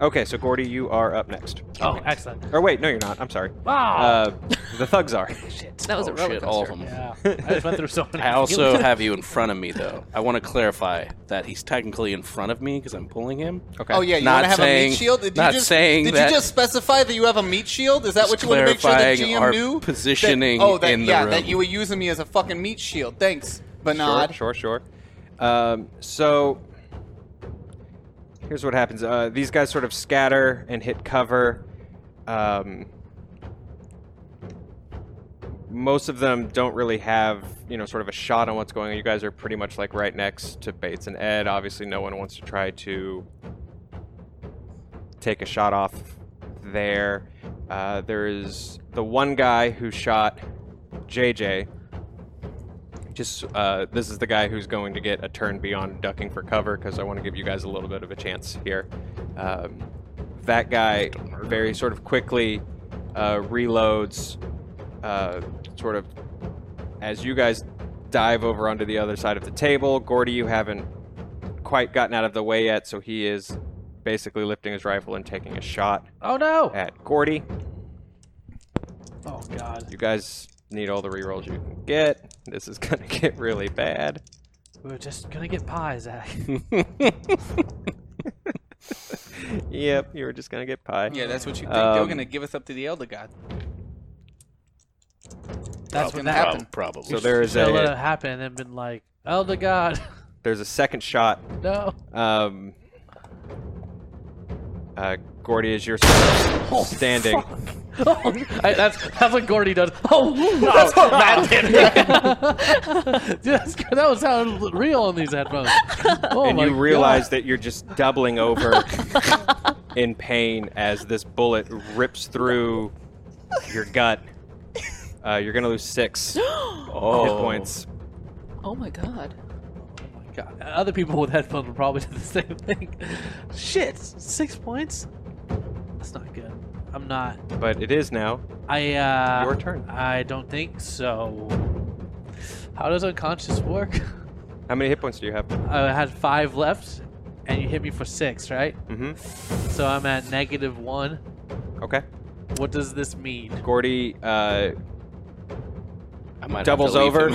Okay, so Gordy, you are up next. oh, excellent. Or wait, no, you're not. I'm sorry. Wow. Uh, the thugs are. Shit. That was a Oh, roller shit, all of coaster. them. Yeah. I just went through so many. I also have you in front of me, though. I want to clarify that he's technically in front of me because I'm pulling him. Okay. Oh yeah, you Not want to have a saying- meat shield? Did not you just, saying Did that- you just specify that you have a meat shield? Is that Just what you want to make sure that clarifying GM our knew? positioning that, oh, that, in the yeah, room. that you were using me as a fucking meat shield. Thanks, Bernard. Sure, sure, sure. Um, so here's what happens. Uh, these guys sort of scatter and hit cover. Um, most of them don't really have, you know, sort of a shot on what's going on. You guys are pretty much like right next to Bates and Ed. Obviously, no one wants to try to take a shot off there. Uh, there is the one guy who shot JJ just uh, this is the guy who's going to get a turn beyond ducking for cover because I want to give you guys a little bit of a chance here. Um, that guy very sort of quickly uh, reloads, uh, sort of as you guys dive over onto the other side of the table. Gordy, you haven't quite gotten out of the way yet, so he is basically lifting his rifle and taking a shot Oh no! at Gordy. Oh god. You guys need all the rerolls you can get. This is gonna get really bad. We're just gonna get pie, Zach. Yep, you were just gonna get pie. Yeah, that's what you think. They're Um, gonna give us up to the Elder God. That's gonna what that happen. Probably. So there is Should let a it happen and then been like, oh the god, there's a second shot. no. Um, uh, Gordy, as you're sort of standing, Oh, I, that's that's what Gordy does. Oh, that's what Matt did. that's, that was sounding real on these headphones. Oh and you realize God. that you're just doubling over in pain as this bullet rips through your gut. Uh, you're gonna lose six hit points. Oh my god. Oh my God. Other people with headphones would probably do the same thing. Shit, six points. That's not good. I'm not. But it is now. I uh. Your turn. I don't think so. How does unconscious work? How many hit points do you have? I had five left, and you hit me for six, right? Mm-hmm. So I'm at negative one. Okay. What does this mean? Gordy uh, I might have doubles over.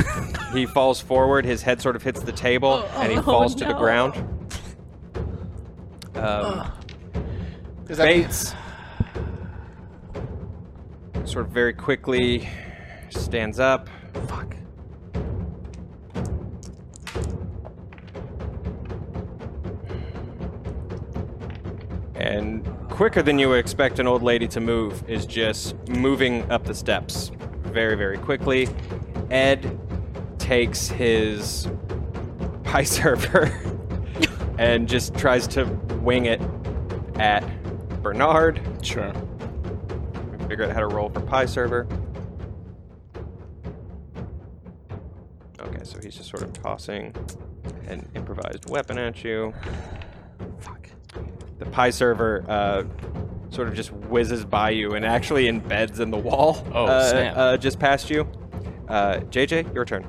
he falls forward. His head sort of hits the table, and he Oh, falls to the ground. Um, Does that- Bates sort of very quickly stands up. Fuck. And quicker than you would expect an old lady to move is just moving up the steps very, very quickly. Ed takes his pie server and just tries to wing it at Bernard. Sure. Figure out how to roll for pie server. Okay, so he's just sort of tossing an improvised weapon at you. Fuck. The pie server uh, sort of just whizzes by you and actually embeds in the wall. Oh, uh, snap. Uh, just past you. Uh, JJ, your turn.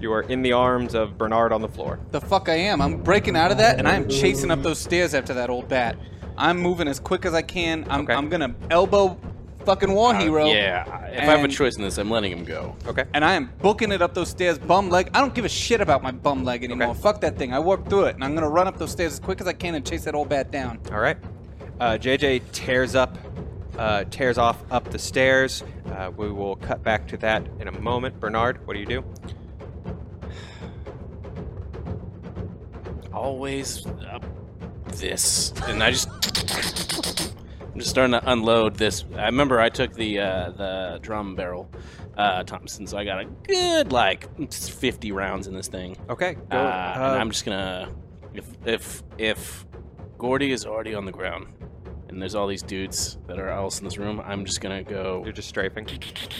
You are in the arms of Bernard on the floor. The fuck I am. I'm breaking out of that and I'm chasing up those stairs after that old bat. I'm moving as quick as I can. I'm, Okay. I'm gonna elbow fucking war hero. Yeah. If I have a And- choice in this, I'm letting him go. Okay. And I am booking it up those stairs, bum leg. I don't give a shit about my bum leg anymore. Okay. Fuck that thing. I worked through it, and I'm gonna run up those stairs as quick as I can and chase that old bat down. All right. Uh, JJ tears up, uh, tears off up the stairs. Uh, we will cut back to that in a moment. Bernard, what do you do? Always up this, and I just. I'm just starting to unload this. I remember I took the uh, the drum barrel, uh, Thompson, so I got a good like 50 rounds in this thing. Okay. Uh, Go. and uh, I'm just gonna if if if Gordy is already on the ground and there's all these dudes that are else in this room, I'm just gonna go. you're just strafing.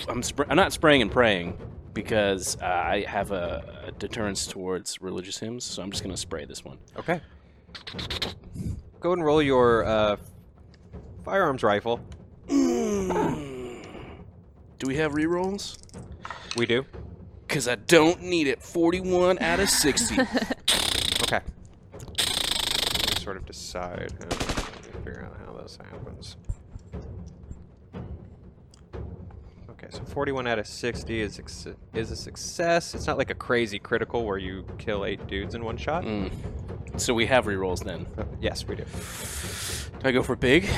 I'm spr- I'm not spraying and praying because uh, I have a, a deterrence towards religious hymns, so I'm just gonna spray this one. Okay. Go and roll your uh, firearms rifle. Do we have rerolls? We do. Cause I don't need it. 41 out of 60. Okay. Let sort of decide. how figure out how this happens. So 41 out of 60 is is a success. It's not like a crazy critical where you kill eight dudes in one shot. Mm. So we have rerolls then. Uh, yes, we do. Do I go for big?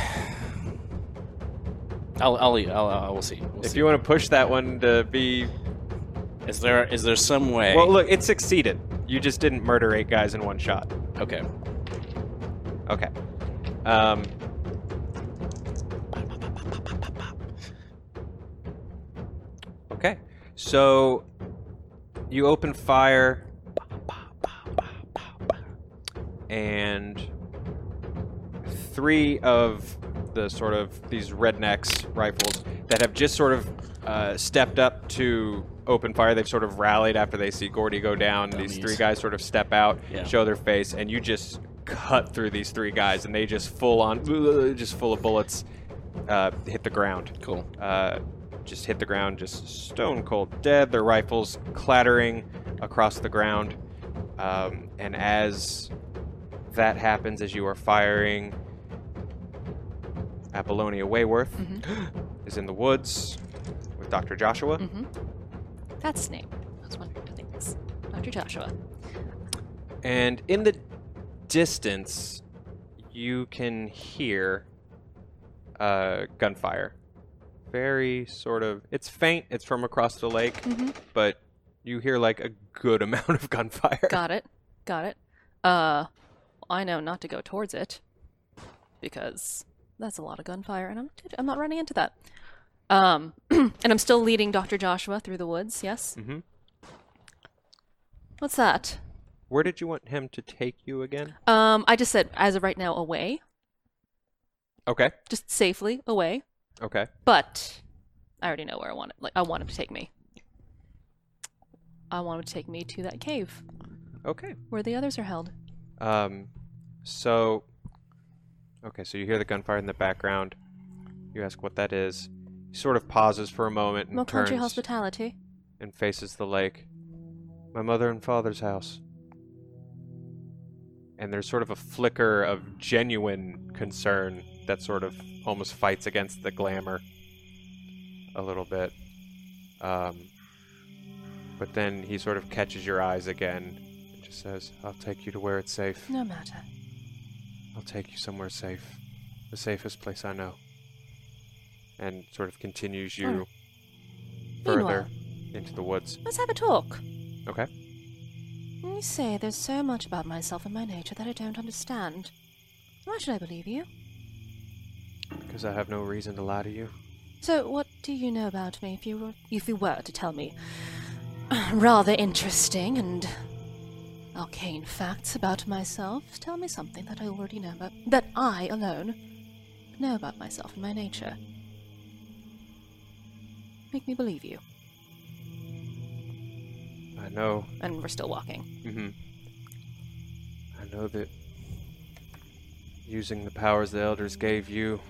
I'll I'll, I'll, I'll we'll see. We'll If see. you want to push that one to be is there is there some way? well, look, it succeeded. You just didn't murder eight guys in one shot. okay. Okay. Um, So you open fire, and three of the sort of these rednecks rifles that have just sort of uh, stepped up to open fire. They've sort of rallied after they see Gordy go down. These three guys sort of step out, Yeah. show their face, and you just cut through these three guys, and they just full on, just full of bullets, uh, hit the ground. Cool. Uh, just hit the ground, just stone cold dead. Their rifles clattering across the ground. Um, and as that happens, as you are firing, Apollonia Wayworth is in the woods with Dr. Joshua. Mm-hmm. That's his name. I was wondering. I think it's Dr. Joshua. And in the distance, you can hear uh, gunfire. Very sort of. It's faint. It's from across the lake, Mhm. but you hear like a good amount of gunfire. Got it. Got it. Uh, I know not to go towards it because that's a lot of gunfire, and I'm I'm not running into that. Um, and I'm still leading Dr. Joshua through the woods. Yes. Mm-hmm. What's that? Where did you want him to take you again? Um, I just said as of right now away, Okay. just safely away. Okay. But I already know where I want it. Like I want him to take me. I want him to take me to that cave Okay. where the others are held. Um, so, okay, so you hear the gunfire in the background. You ask what that is. He sort of pauses for a moment and More country turns hospitality. and faces the lake. My mother and father's house. And there's sort of a flicker of genuine concern that sort of almost fights against the glamour a little bit. Um, but then he sort of catches your eyes again and just says, I'll take you to where it's safe. No matter. I'll take you somewhere safe. The safest place I know. And sort of continues you Alright. further into the woods. Let's have a talk. Okay. You say there's so much about myself and my nature that I don't understand. Why should I believe you? Because I have no reason to lie to you. So, what do you know about me if you were, if you were to tell me rather interesting and arcane facts about myself. Tell me something that I already know about, that I alone know about myself and my nature. Make me believe you. I know. And we're still walking. Mm-hmm. I know that using the powers the elders gave you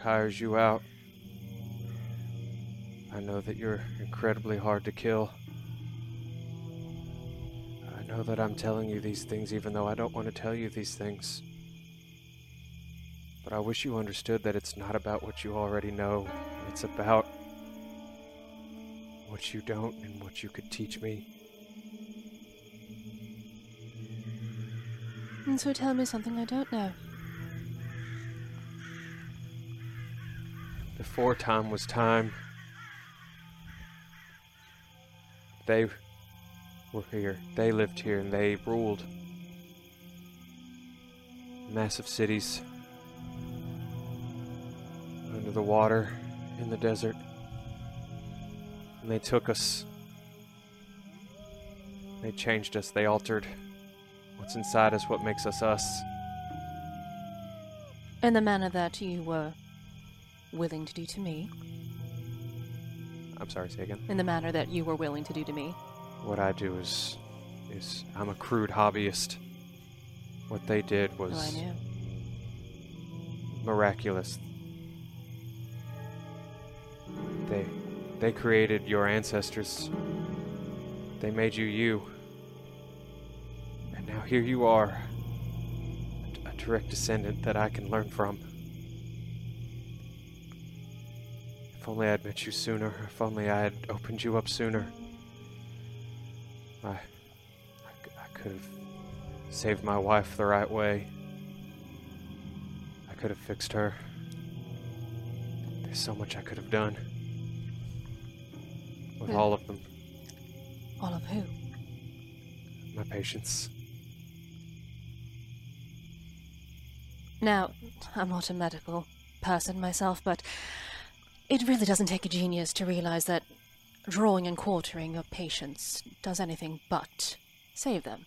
tires you out. I know that you're incredibly hard to kill. I know that I'm telling you these things even though I don't want to tell you these things. But I wish you understood that it's not about what you already know. It's about what you don't and what you could teach me. And so tell me something I don't know. Before time was time, they were here. They lived here and they ruled. Massive cities. Under the water, in the desert. And they took us. They changed us. They altered what's inside us, what makes us us. In the manner that you were willing to do to me. I'm sorry, say again. In the manner that you were willing to do to me. What I do is, is I'm a crude hobbyist. What they did was Oh, I knew. miraculous. They, they created your ancestors. They made you you. And now here you are, a direct descendant that I can learn from. Only I'd met you sooner. If only I had opened you up sooner. I, I could have saved my wife the right way. I could have fixed her. There's so much I could have done. With Yeah. all of them. All of who? My patients. Now, I'm not a medical person myself, but it really doesn't take a genius to realize that drawing and quartering your patients does anything but save them.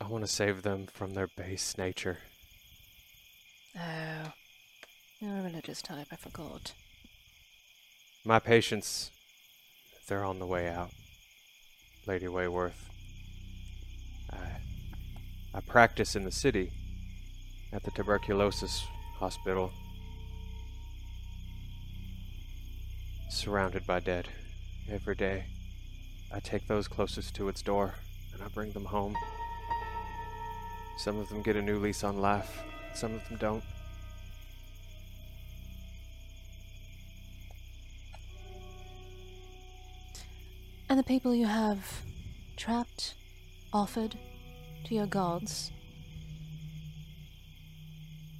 I want to save them from their base nature. Oh, you're a religious type, I forgot. My patients, they're on the way out. Lady Wayworth. I, I practice in the city at the tuberculosis hospital. Surrounded by dead every day. I take those closest to its door and I bring them home. Some of them get a new lease on life, some of them don't. And the people you have trapped, offered to your gods,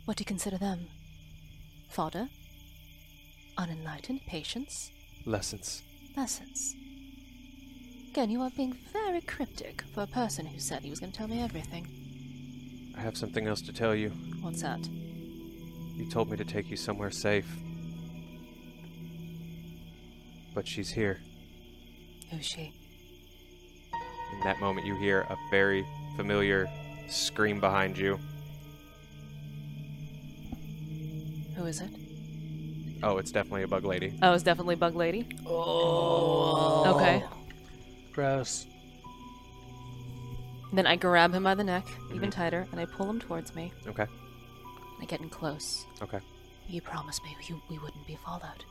what do you consider them? Fodder? Unenlightened patients? Lessons. Lessons? Again, you are being very cryptic for a person who said he was going to tell me everything. I have something else to tell you. What's that? You told me to take you somewhere safe. But she's here. Who's she? In that moment, you hear a very familiar scream behind you. Who is it? Oh, it's definitely a bug lady. Oh, it's definitely Bug Lady. Oh. Okay. Gross. Then I grab him by the neck, even tighter, and I pull him towards me. Okay. I get in close. Okay. You promised me you, we wouldn't be followed.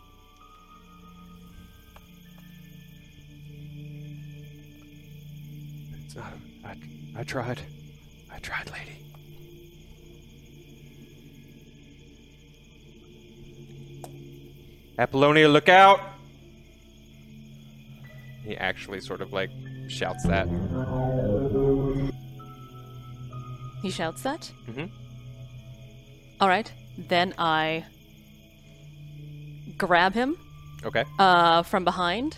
It's not. I, I tried. I tried, lady. Apollonia, look out! He actually sort of like shouts that. He shouts that. Mhm. All right. Then I grab him Okay. uh, from behind,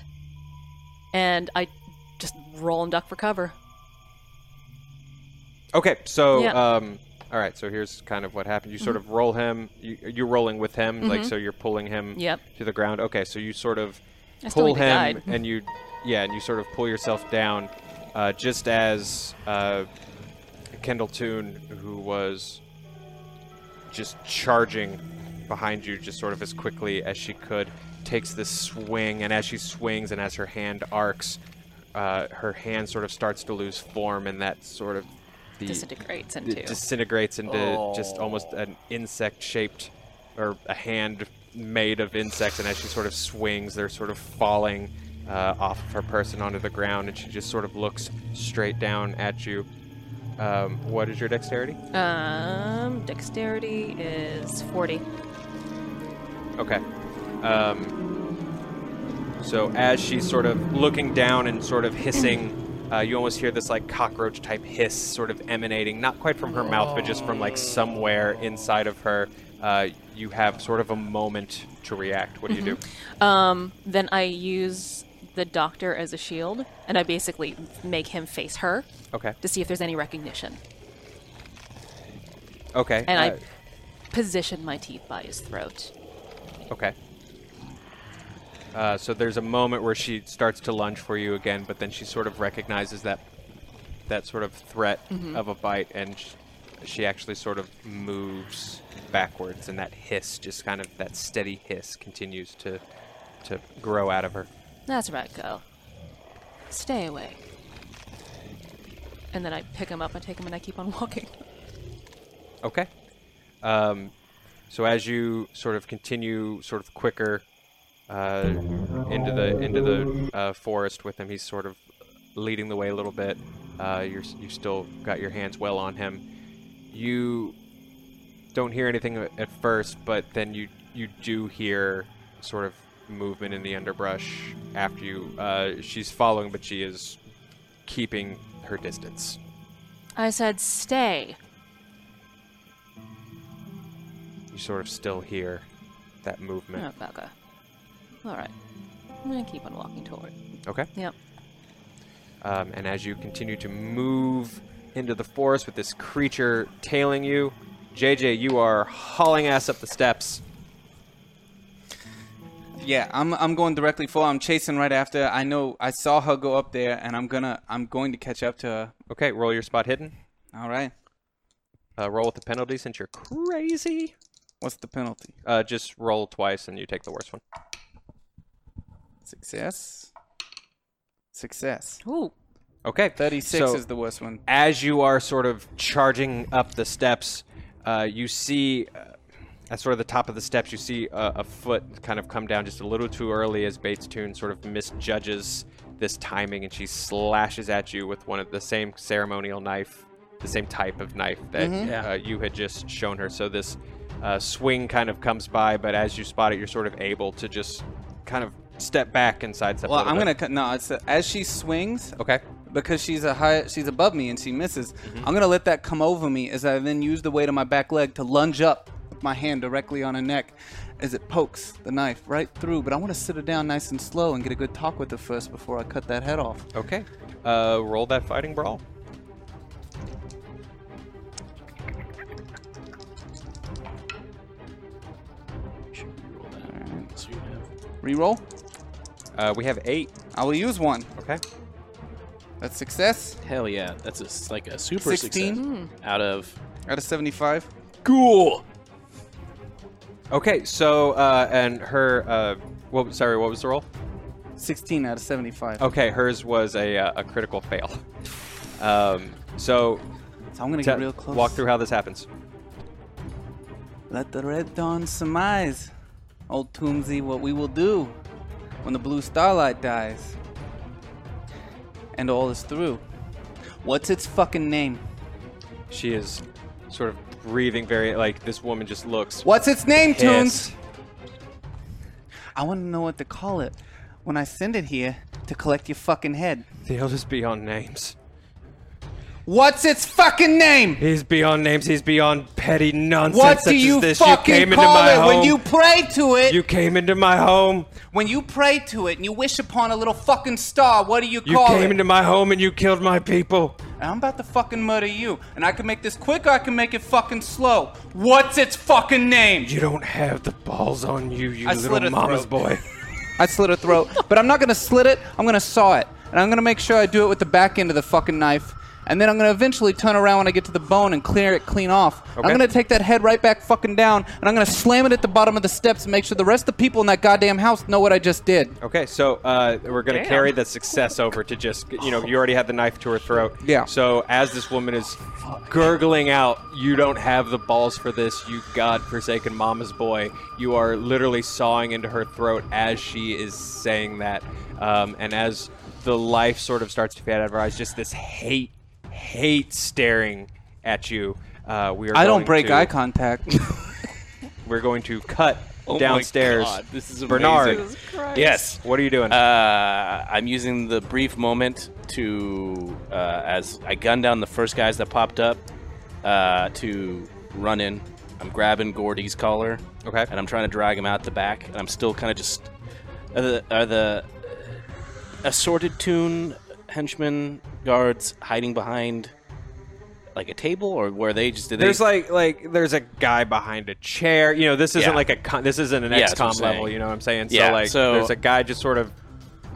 and I just roll and duck for cover. Okay, so Yeah. um, all right. So here's kind of what happened. You sort of roll him. You, you're rolling with him, like so. You're pulling him Yep. to the ground. Okay, so you sort of I pull him and you yeah and you sort of pull yourself down uh, just as uh, kendall toon who was just charging behind you just sort of as quickly as she could takes this swing and as she swings and as her hand arcs uh, her hand sort of starts to lose form and that sort of the Disintegrates it into. disintegrates into just almost an insect shaped or a hand made of insects and as she sort of swings they're sort of falling uh, off of her person onto the ground and she just sort of looks straight down at you um, what is your dexterity Um, dexterity is 40. okay um, so as she's sort of looking down and sort of hissing uh, you almost hear this like cockroach type hiss sort of emanating not quite from her mouth but just from like somewhere inside of her. Uh, you have sort of a moment to react. What do you do? Um, then I use the doctor as a shield, and I basically make him face her okay. to see if there's any recognition. okay. And uh, I position my teeth by his throat. Okay. Uh, so there's a moment where she starts to lunge for you again, but then she sort of recognizes that that sort of threat of a bite, and sh- she actually sort of moves backwards, and that hiss, just kind of that steady hiss, continues to to grow out of her. That's right, girl. Stay away. And then I pick him up, I take him, and I keep on walking. Okay. Um, so as you sort of continue, sort of quicker uh, into the into the uh, forest with him, he's sort of leading the way a little bit. Uh, you're you still got your hands well on him. You don't hear anything at first, but then you you do hear sort of movement in the underbrush after you. Uh, she's following, but she is keeping her distance. I said, stay. You sort of still hear that movement. Oh, bugger. Alright. I'm gonna keep on walking toward. it. Okay. Yep. Um, and as you continue to move into the forest with this creature tailing you, JJ, you are hauling ass up the steps. Yeah, I'm I'm going directly for. I'm chasing right after. I know I saw her go up there, and I'm gonna I'm going to catch up to her. Okay, roll your spot hidden. All right. Uh, roll with the penalty since you're crazy. What's the penalty? Uh, just roll twice and you take the worst one. Success. Success. Ooh. Okay. 36 so is the worst one. as you are sort of charging up the steps, uh, you see uh, at sort of the top of the steps, you see a, a foot kind of come down just a little too early as Bates Toon sort of misjudges this timing and she slashes at you with one of the same ceremonial knife, the same type of knife that uh, you had just shown her. So this uh, swing kind of comes by, but as you spot it, you're sort of able to just kind of step back and sidestep. Well, little I'm bit. gonna cut. No, it's a, as she swings Okay. because she's a high. She's above me and she misses. Mm-hmm. I'm gonna let that come over me as I then use the weight of my back leg to lunge up with my hand directly on her neck, as it pokes the knife right through. But I want to sit her down nice and slow and get a good talk with her first before I cut that head off. Okay. Uh, roll that fighting brawl. So you Reroll. Uh, we have eight. I will use one. Okay. That's success hell yeah. That's a s like a super 16? success out of out of 75. cool. Okay, so uh, and her, uh, what? Sorry, what was the roll? 16 out of 75. Okay, hers was a, uh, a critical fail. Um, so So I'm gonna get real close. walk through how this happens. Let the red dawn surmise, old Toomsy, what we will do when the blue starlight dies. And all is through. What's its fucking name? She is sort of breathing very like this woman just looks. What's its name, Toons? pissed. I want to know what to call it when I send it here to collect your fucking head. They'll just be on names. What's its fucking name? He's beyond names. He's beyond petty nonsense What such do you as this. fucking you came into call my it home. when you pray to it? You came into my home. when you pray to it and you wish upon a little fucking star, what do you call it? You came it? into my home and you killed my people. And I'm about to fucking murder you. And I can make this quick or I can make it fucking slow. What's its fucking name? You don't have the balls on you, you I little mama's throat. boy. I slit her throat. But I'm not gonna slit it. I'm gonna saw it, and I'm gonna make sure I do it with the back end of the fucking knife. And then I'm gonna eventually turn around when I get to the bone and clear it clean off. Okay. I'm gonna take that head right back fucking down, and I'm gonna slam it at the bottom of the steps and make sure the rest of the people in that goddamn house know what I just did. Okay, so uh, we're going to carry the success over to just, you know, you already had the knife to her throat. Yeah. So as this woman is gurgling out, you don't have the balls for this, you godforsaken mama's boy. You are literally sawing into her throat as she is saying that. Um, and as the life sort of starts to fade out of her eyes, just this hate, hate staring at you. Uh, we are I don't break to- eye contact. We're going to cut Oh my downstairs. God, this is Bernard, amazing. Yes. what are you doing? Uh, I'm using the brief moment to, uh, as I gun down the first guys that popped up, uh, to run in. I'm grabbing Gordy's collar. Okay. And I'm trying to drag him out the back, and I'm still kind of just. Are the, are the assorted Toon henchmen guards hiding behind like a table, or where they just did they? There's like like there's a guy behind a chair. You know, this isn't Yeah. like a con- this isn't an Yeah, that's what I'm XCOM level. saying. You know what I'm saying? Yeah, So like so- there's a guy just sort of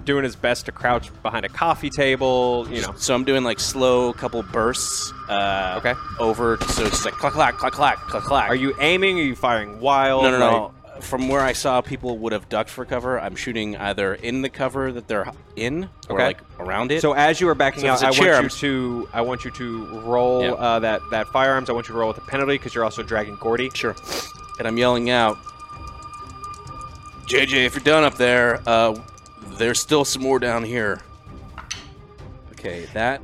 doing his best to crouch behind a coffee table. You know. So I'm doing like slow couple bursts. Uh, Okay. Over, so it's just like clack, clack, clack, clack, clack, clack. Are you aiming? Are you firing wild? No, no, Like- no. From where I saw people would have ducked for cover, I'm shooting either in the cover that they're in or Okay. like around it. So as you are backing So out, I chair, want you to I want you to roll Yeah. uh, that that firearms. I want you to roll with a penalty because you're also dragging Gordy. sure. And I'm yelling out, JJ, if you're done up there, uh, there's still some more down here. Okay, that.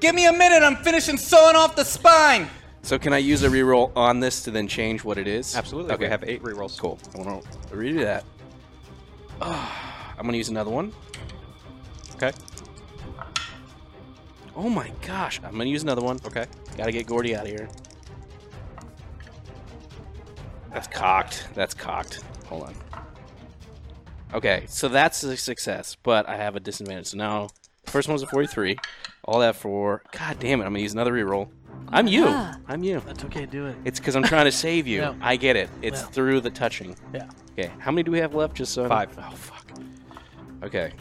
Give me a minute. I'm finishing sewing off the spine. So can I use a reroll on this to then change what it is? Absolutely. Okay. We have eight rerolls. Cool. I want to redo that. I'm gonna use another one. Okay. Oh my gosh! I'm gonna use another one. Okay. Gotta get Gordy out of here. That's cocked. That's cocked. Hold on. Okay, so that's a success, but I have a disadvantage. So now, the first one was a 43. All that for. God damn it! I'm gonna use another reroll. I'm you. Yeah. I'm you. That's okay. Do it. It's because I'm trying to save you. Yeah. I get it. It's Yeah. through the touching. Yeah. Okay, how many do we have left? Just so I know? Five. Oh fuck. Okay.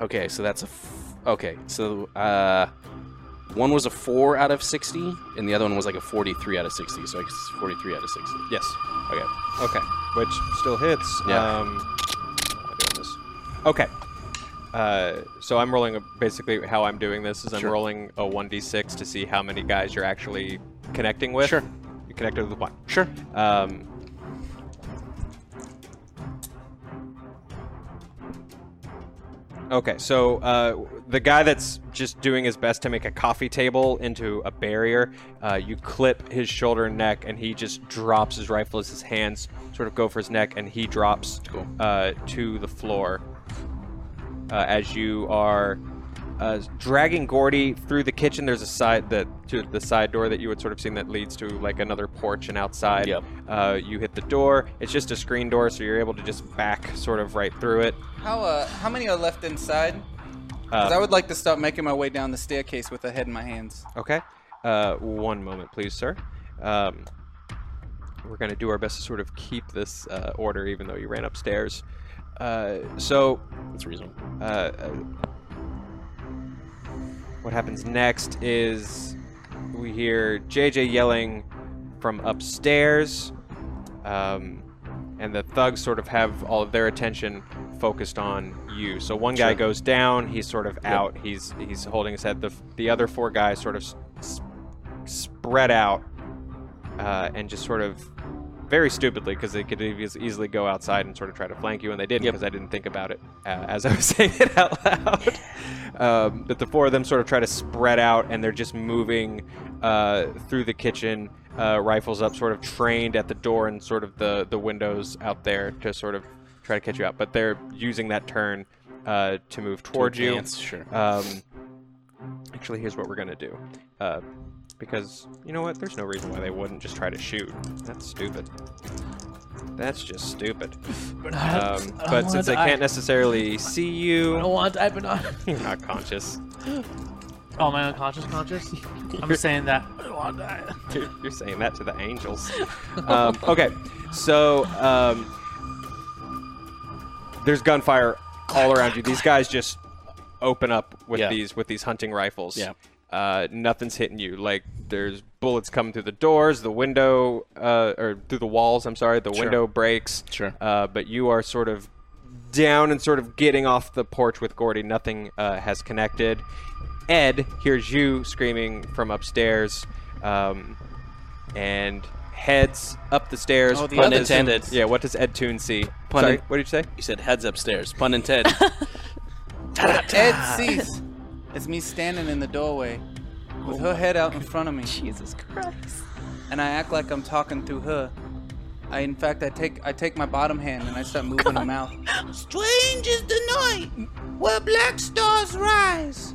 Okay, so that's a. F- okay, so uh, one was a four out of sixty, and the other one was like a forty-three out of sixty. So it's forty-three out of sixty. Yes. Okay. Okay. Which still hits. Yeah. Um, how am I doing this? Okay. Uh, so I'm rolling a, basically how I'm doing this is I'm Sure. rolling a 1d6 to see how many guys you're actually connecting with. Sure. You connected with one. Sure. Um, okay, so uh, the guy that's just doing his best to make a coffee table into a barrier, uh, you clip his shoulder and neck, and he just drops his rifle as his hands sort of go for his neck, and he drops uh, to the floor uh, as you are uh, dragging Gordy through the kitchen. There's a side that to the side door that you would sort of seen that leads to like another porch and outside. Yep. Uh, you hit the door. It's just a screen door, so you're able to just back sort of right through it. How uh, how many are left inside? Because Uh, I would like to start making my way down the staircase with a head in my hands. Okay. Uh, one moment, please, sir. Um, we're going to do our best to sort of keep this uh, order, even though you ran upstairs. Uh, so That's reasonable. uh, uh, what happens next is we hear JJ yelling from upstairs, um, and the thugs sort of have all of their attention focused on you. So one guy Sure. goes down, he's sort of out, he's he's holding his head. The the other four guys sort of s- spread out uh, and just sort of very stupidly because they could easily go outside and sort of try to flank you, and they didn't Yep. because I didn't think about it uh, as I was saying it out loud. um, but the four of them sort of try to spread out, and they're just moving uh, through the kitchen, uh, rifles up, sort of trained at the door and sort of the the windows out there to sort of try to catch you out. But they're using that turn uh, to move towards you. advance, sure. Um, actually, here's what we're gonna do. Because you know what? There's no reason why they wouldn't just try to shoot. That's stupid. That's just stupid. Um, but since they can't necessarily see you... I don't want to die, Bernard. you're not conscious. Oh, am I unconscious? Conscious? I'm saying that. I don't want to die. You're, you're saying that to the angels. um, okay, so um, there's gunfire all around you. These guys just open up with Yeah. these with these hunting rifles. Yeah. Uh, nothing's hitting you. Like there's bullets coming through the doors, the window, uh, or through the walls. I'm sorry, the window breaks. Sure. Uh, but you are sort of down and sort of getting off the porch with Gordy. Nothing uh, has connected. Ed hears you screaming from upstairs, um, and heads up the stairs. Oh, the Pun other intended. Yeah, what does Ed Toon see? Pun Sorry, in- what did you say? You said heads upstairs. Pun intended. Ed sees it's me standing in the doorway with her head out in front of me, Jesus Christ. and I act like I'm talking through her. I, in fact, I take I take my bottom hand and I start moving her mouth. Strange is the night where black stars rise,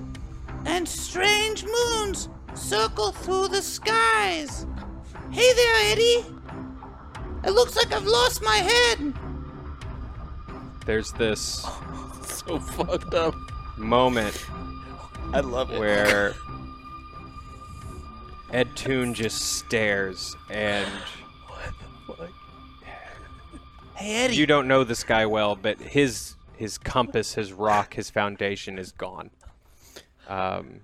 and strange moons circle through the skies. Hey there, Eddie. It looks like I've lost my head. There's this so fucked up. moment I love it. where Ed Toon just stares and What the fuck? Hey, Eddie. you don't know this guy well, but his his compass, his rock, his foundation is gone. Um,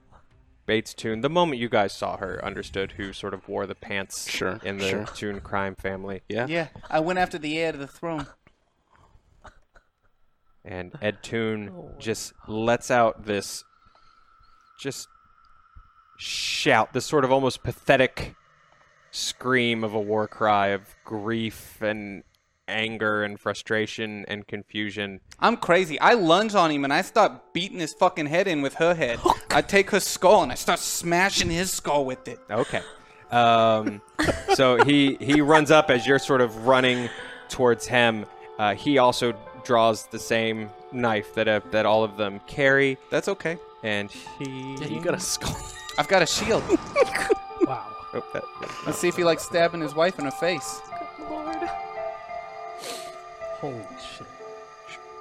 Bates Toon, the moment you guys saw her, understood who sort of wore the pants Sure, in the sure. Toon crime family. Yeah. Yeah, I went after the heir to the throne. and Ed Toon just lets out this just shout, this sort of almost pathetic scream of a war cry of grief and anger and frustration and confusion. I'm crazy. I lunge on him and I start beating his fucking head in with her head. I take her skull and I start smashing his skull with it. Okay. Um, so he he runs up as you're sort of running towards him. Uh, he also draws the same knife that uh, that all of them carry, That's okay. And he. Yeah, you got a skull. I've got a shield. Wow. Oh, that- Let's see if he likes stabbing his wife in the face. Good lord. Holy shit.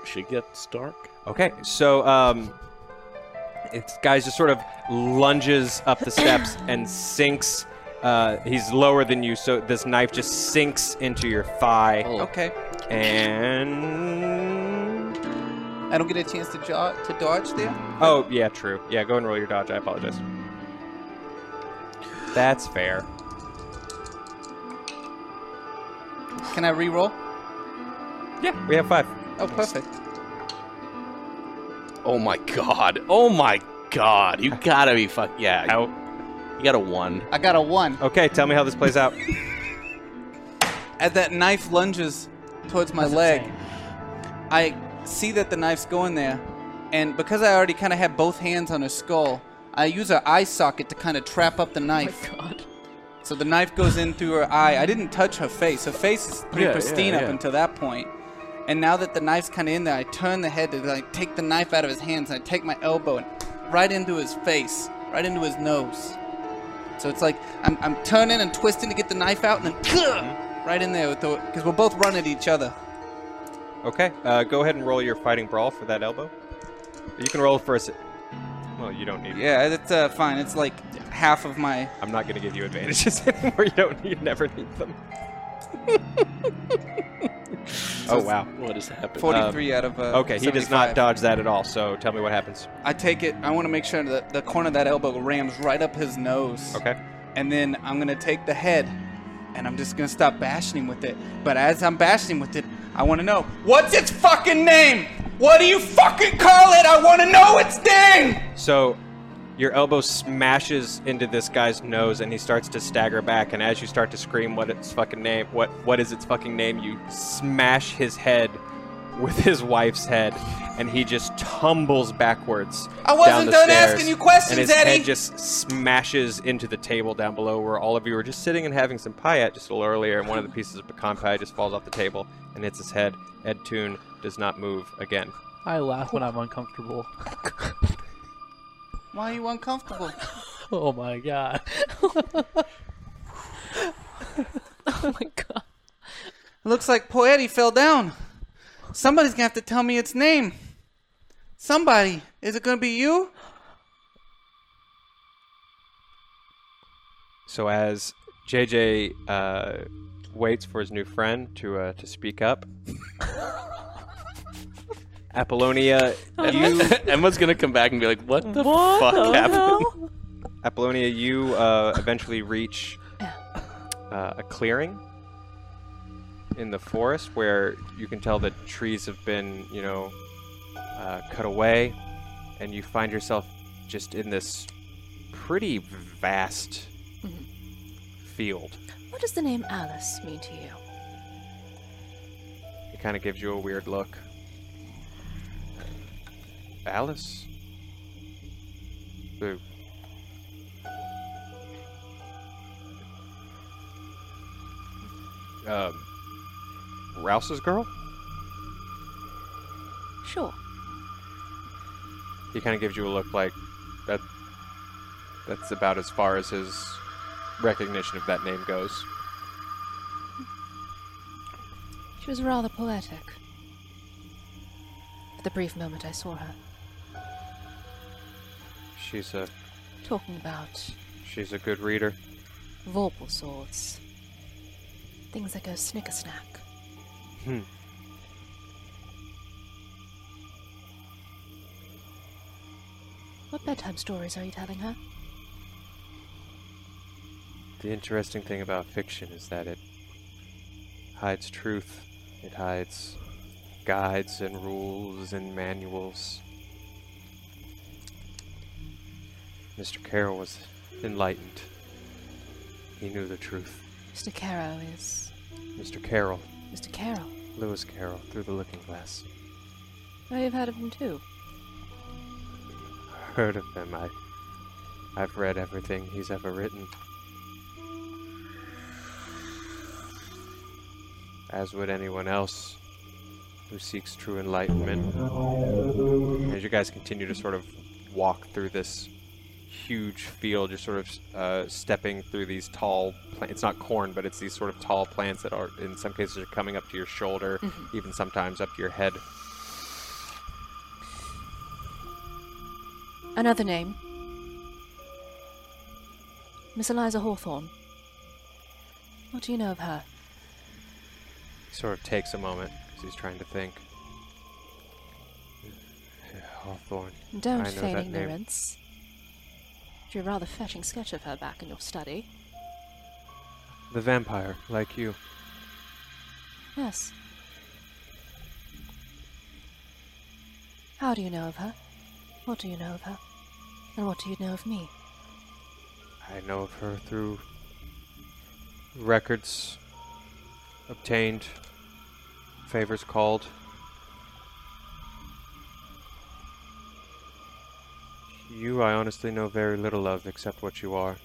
She gets dark. Okay, so um, it's guys just sort of lunges up the steps and sinks. Uh, he's lower than you, so this knife just sinks into your thigh, Oh. Okay. and I don't get a chance to, jo- to dodge there. oh yeah, true. Yeah, go and roll your dodge. I apologize. That's fair. Can I re-roll? Yeah, we have five. Oh, perfect. Oh my god. Oh my god. You gotta be fuck. Yeah. Out. You got a one. I got a one. Okay, tell me how this plays out. As that knife lunges towards my That's leg, insane. I see that the knife's going there, and because I already kind of had both hands on her skull, I use her eye socket to kind of trap up the knife. Oh my God. So the knife goes in through her eye. I didn't touch her face. Her face is pretty Yeah, pristine yeah, up yeah. until that point. And now that the knife's kind of in there, I turn the head to like take the knife out of his hands, and I take my elbow and right into his face, right into his nose. So it's like I'm, I'm turning and twisting to get the knife out, and then right in there with the because we're both running at each other. Okay, uh, go ahead and roll your fighting brawl for that elbow. You can roll for a. si- Well, you don't need. Yeah, that's uh, fine. It's like half of my. I'm not going to give you advantages anymore. You don't. You never need them. oh wow. What has happened? 43 out of uh, Okay, he does not dodge that at all. So tell me what happens. I take it. I want to make sure that the corner of that elbow rams right up his nose. Okay. And then I'm gonna take the head, and I'm just gonna stop bashing him with it. But as I'm bashing him with it, I want to know what's its fucking name. What do you fucking call it? I want to know its name. So your elbow smashes into this guy's nose, and he starts to stagger back. And as you start to scream, "What its fucking name? What what is its fucking name?" You smash his head with his wife's head, and he just tumbles backwards. I wasn't down the done stairs, asking you questions, and his Eddie. head just smashes into the table down below, where all of you were just sitting and having some pie at just a little earlier. And one of the pieces of pecan pie just falls off the table and hits his head. Ed Toon does not move again. I laugh when I'm uncomfortable. Why are you uncomfortable? Oh my god. Oh my god. It looks like poor Eddie fell down. Somebody's gonna have to tell me its name. Somebody. Is it gonna be you? So as JJ uh, waits for his new friend to uh, to speak up, Apollonia, you Emma's gonna come back and be like, "What the What fuck the happened?" hell? Apollonia, you uh, eventually reach uh, a clearing in the forest where you can tell that trees have been, you know, uh, cut away, and you find yourself just in this pretty vast field. What does the name Alice mean to you? It kind of gives you a weird look. Alice? The um, Rouse's girl? Sure. He kind of gives you a look like that. That's about as far as his recognition of that name goes. She was rather poetic. For the brief moment I saw her, She's a talking about she's a good reader. Vorpal swords. Things that go snicker snack. Hmm. What bedtime stories are you telling her? The interesting thing about fiction is that it hides truth. It hides guides and rules and manuals. Mr. Carroll was enlightened. He knew the truth. Mr. Caro is. Mr. Carroll, Mr. Carroll. Lewis Carroll, through the looking glass. Oh, you've heard of him too. Heard of him. I, I've read everything he's ever written. As would anyone else who seeks true enlightenment. As you guys continue to sort of walk through this huge field, you're sort of uh, stepping through these tall plants. It's not corn, but it's these sort of tall plants that are, in some cases, are coming up to your shoulder, even sometimes up to your head. Another name. Miss Eliza Hawthorne. What do you know of her? He sort of takes a moment because he's trying to think. Hawthorne. Don't feign that name. Drew a rather fetching sketch of her back in your study. The vampire, like you. Yes. How do you know of her? What do you know of her? And what do you know of me? I know of her through records obtained, favors called. You, I honestly know very little of except what you are.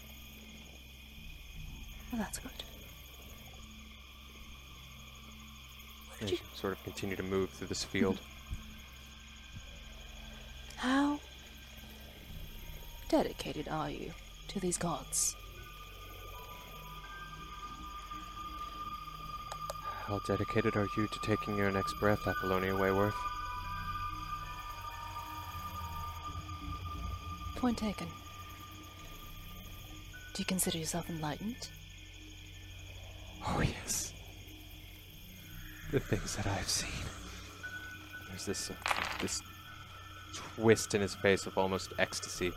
Well, that's good. And you sort of continue to move through this field. How dedicated are you to these gods? How dedicated are you to taking your next breath, Apollonia Wayworth? Point taken. Do you consider yourself enlightened? Oh, yes. The things that I've seen. There's this, uh, this twist in his face of almost ecstasy.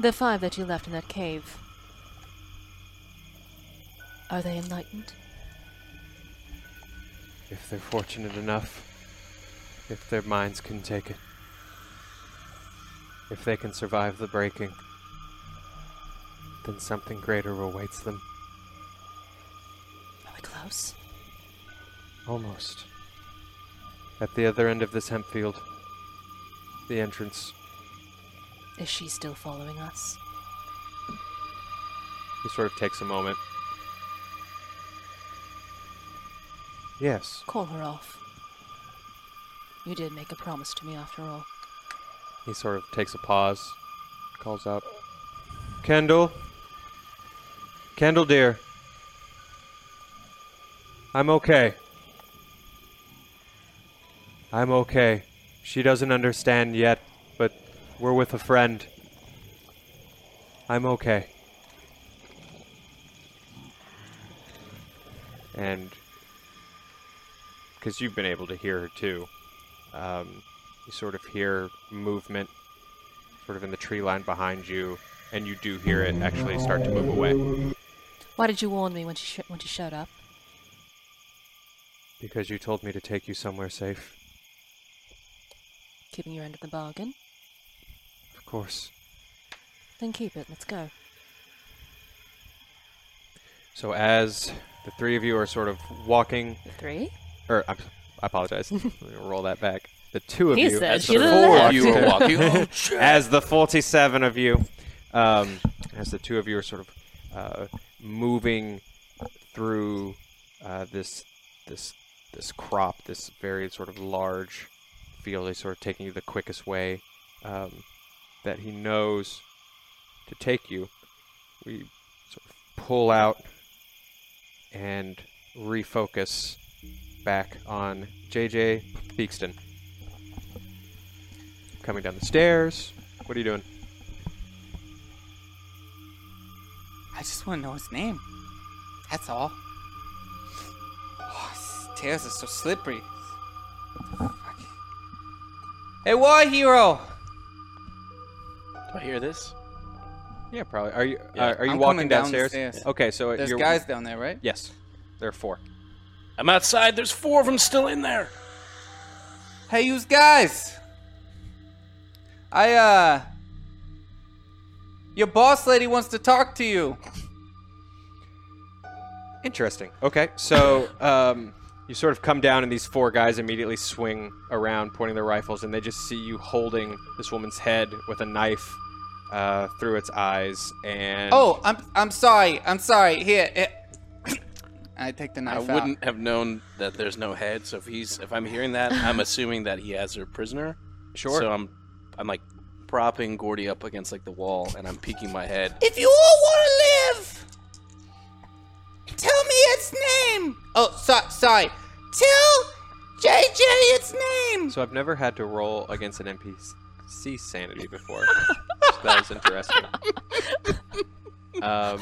The five that you left in that cave. Are they enlightened? If they're fortunate enough, if their minds can take it, if they can survive the breaking, then something greater awaits them. Are we close? Almost. At the other end of this hemp field, the entrance, Is she still following us? he sort of takes a moment. Yes, Call her off. You did make a promise to me after all. He sort of takes a pause, calls out, Kendall? Kendall, dear. I'm okay. I'm okay. She doesn't understand yet, but we're with a friend. I'm okay. And because you've been able to hear her too, Um, you sort of hear movement, sort of in the tree line behind you, and you do hear it actually start to move away Why did you warn me when she sh- when she showed up? because you told me to take you somewhere safe. Keeping your end of the bargain. Of course. Then keep it. Let's go. So as the three of you are sort of walking, Three. or I'm, I apologize, let me roll that back. The two of He you, said as she the four Four of of you you are are walking, walking. as the 47 of you, um, as the two of you are sort of uh, moving through uh, this this this crop, this very sort of large field, he's sort of taking you the quickest way um, that he knows to take you. We sort of pull out and refocus back on JJ Beakston. Coming down the stairs. What are you doing? I just want to know his name. That's all. Oh, stairs are so slippery. Fuck. Hey, war hero! Do I hear this? Yeah, probably. Are you Yeah. uh, are you I'm walking coming down the downstairs? stairs. Okay, so There's you're guys down there, right? Yes, there are four. I'm outside. There's four of them still in there. Hey, you guys! I, uh. Your boss lady wants to talk to you. Interesting. Okay, so um, you sort of come down, and these four guys immediately swing around, pointing their rifles, and they just see you holding this woman's head with a knife uh, through its eyes. And Oh, I'm I'm sorry. I'm sorry. Here. here. I take the I knife out. wouldn't have known that there's no head. So if he's if I'm hearing that, I'm assuming that he has her prisoner. Sure. So I'm I'm like propping Gordy up against like the wall, and I'm peeking my head. If you all want to live, tell me its name. Oh, so, sorry. Tell JJ its name. So I've never had to roll against an NPC sanity before. so that was interesting. Um,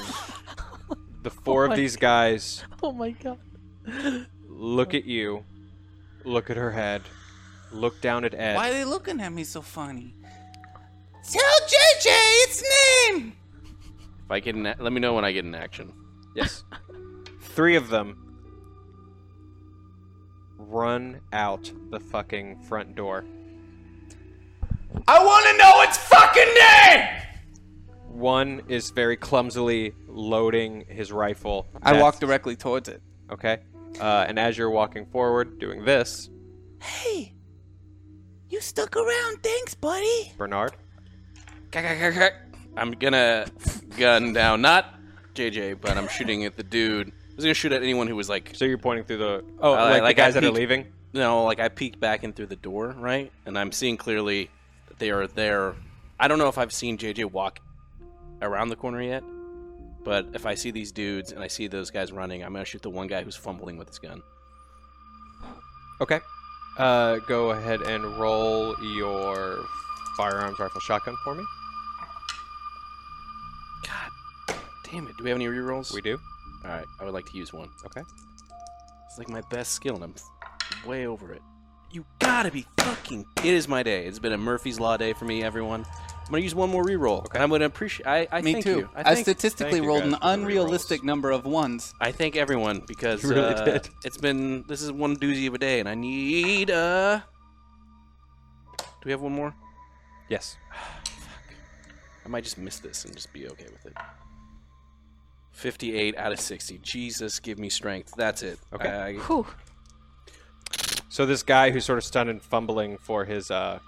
the four of my these guys Oh my god. look at you, look at her head, look down at Ed. Why are they looking at me so funny? Tell JJ its name. If I get in, let me know when I get an action. Yes. Three of them run out the fucking front door. I want to know its fucking name. One is very clumsily loading his rifle. I That's- walk directly towards it. Okay. Uh, and as you're walking forward, doing this, Hey, you stuck around. Thanks, buddy. Bernard. I'm gonna gun down, not JJ, but I'm shooting at the dude. I was gonna shoot at anyone who was like, So you're pointing through the oh, Uh, like, like the guys I that are peeked- leaving. no, like I peeked back in through the door, right? And I'm seeing clearly that they are there. I don't know if I've seen JJ walk around the corner yet, but if I see these dudes and I see those guys running, I'm gonna shoot the one guy who's fumbling with his gun. Okay. Uh, go ahead and roll your firearms rifle shotgun for me. God damn it! Do we have any rerolls? We do. All right, I would like to use one. Okay. It's like my best skill, and I'm way over it. You gotta be fucking. It is my day. It's been a Murphy's Law day for me, everyone. I'm gonna use one more reroll. Okay. And I'm gonna appreciate. I, I Me thank too. you. I, I, thank, statistically thank you rolled an unrealistic number of ones. I thank everyone because You really uh, did. It's been. This is one doozy of a day, and I need. uh Do we have one more? Yes. I might just miss this and just be okay with it. 58 out of 60. Jesus, give me strength. That's it. Okay. I- Whew. So this guy who's sort of stunned and fumbling for his uh,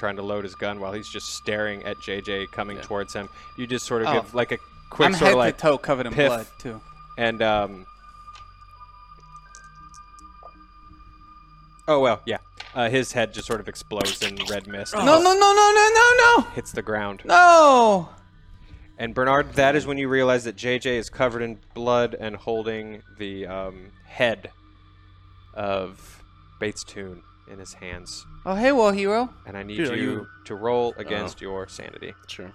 trying to load his gun while he's just staring at JJ coming Yeah. towards him. You just sort of Oh. give like a quick I'm sort of like to toe covered in blood too. and um. Oh well, yeah. Uh, his head just sort of explodes in red mist. No, no, no, no, no, no, no, Hits the ground. no. And Bernard, that is when you realize that JJ is covered in blood and holding the um, head of Bates Toon in his hands. Oh, hey, war hero. And I need Dude, are you, you- to roll oh. against your sanity. Sure.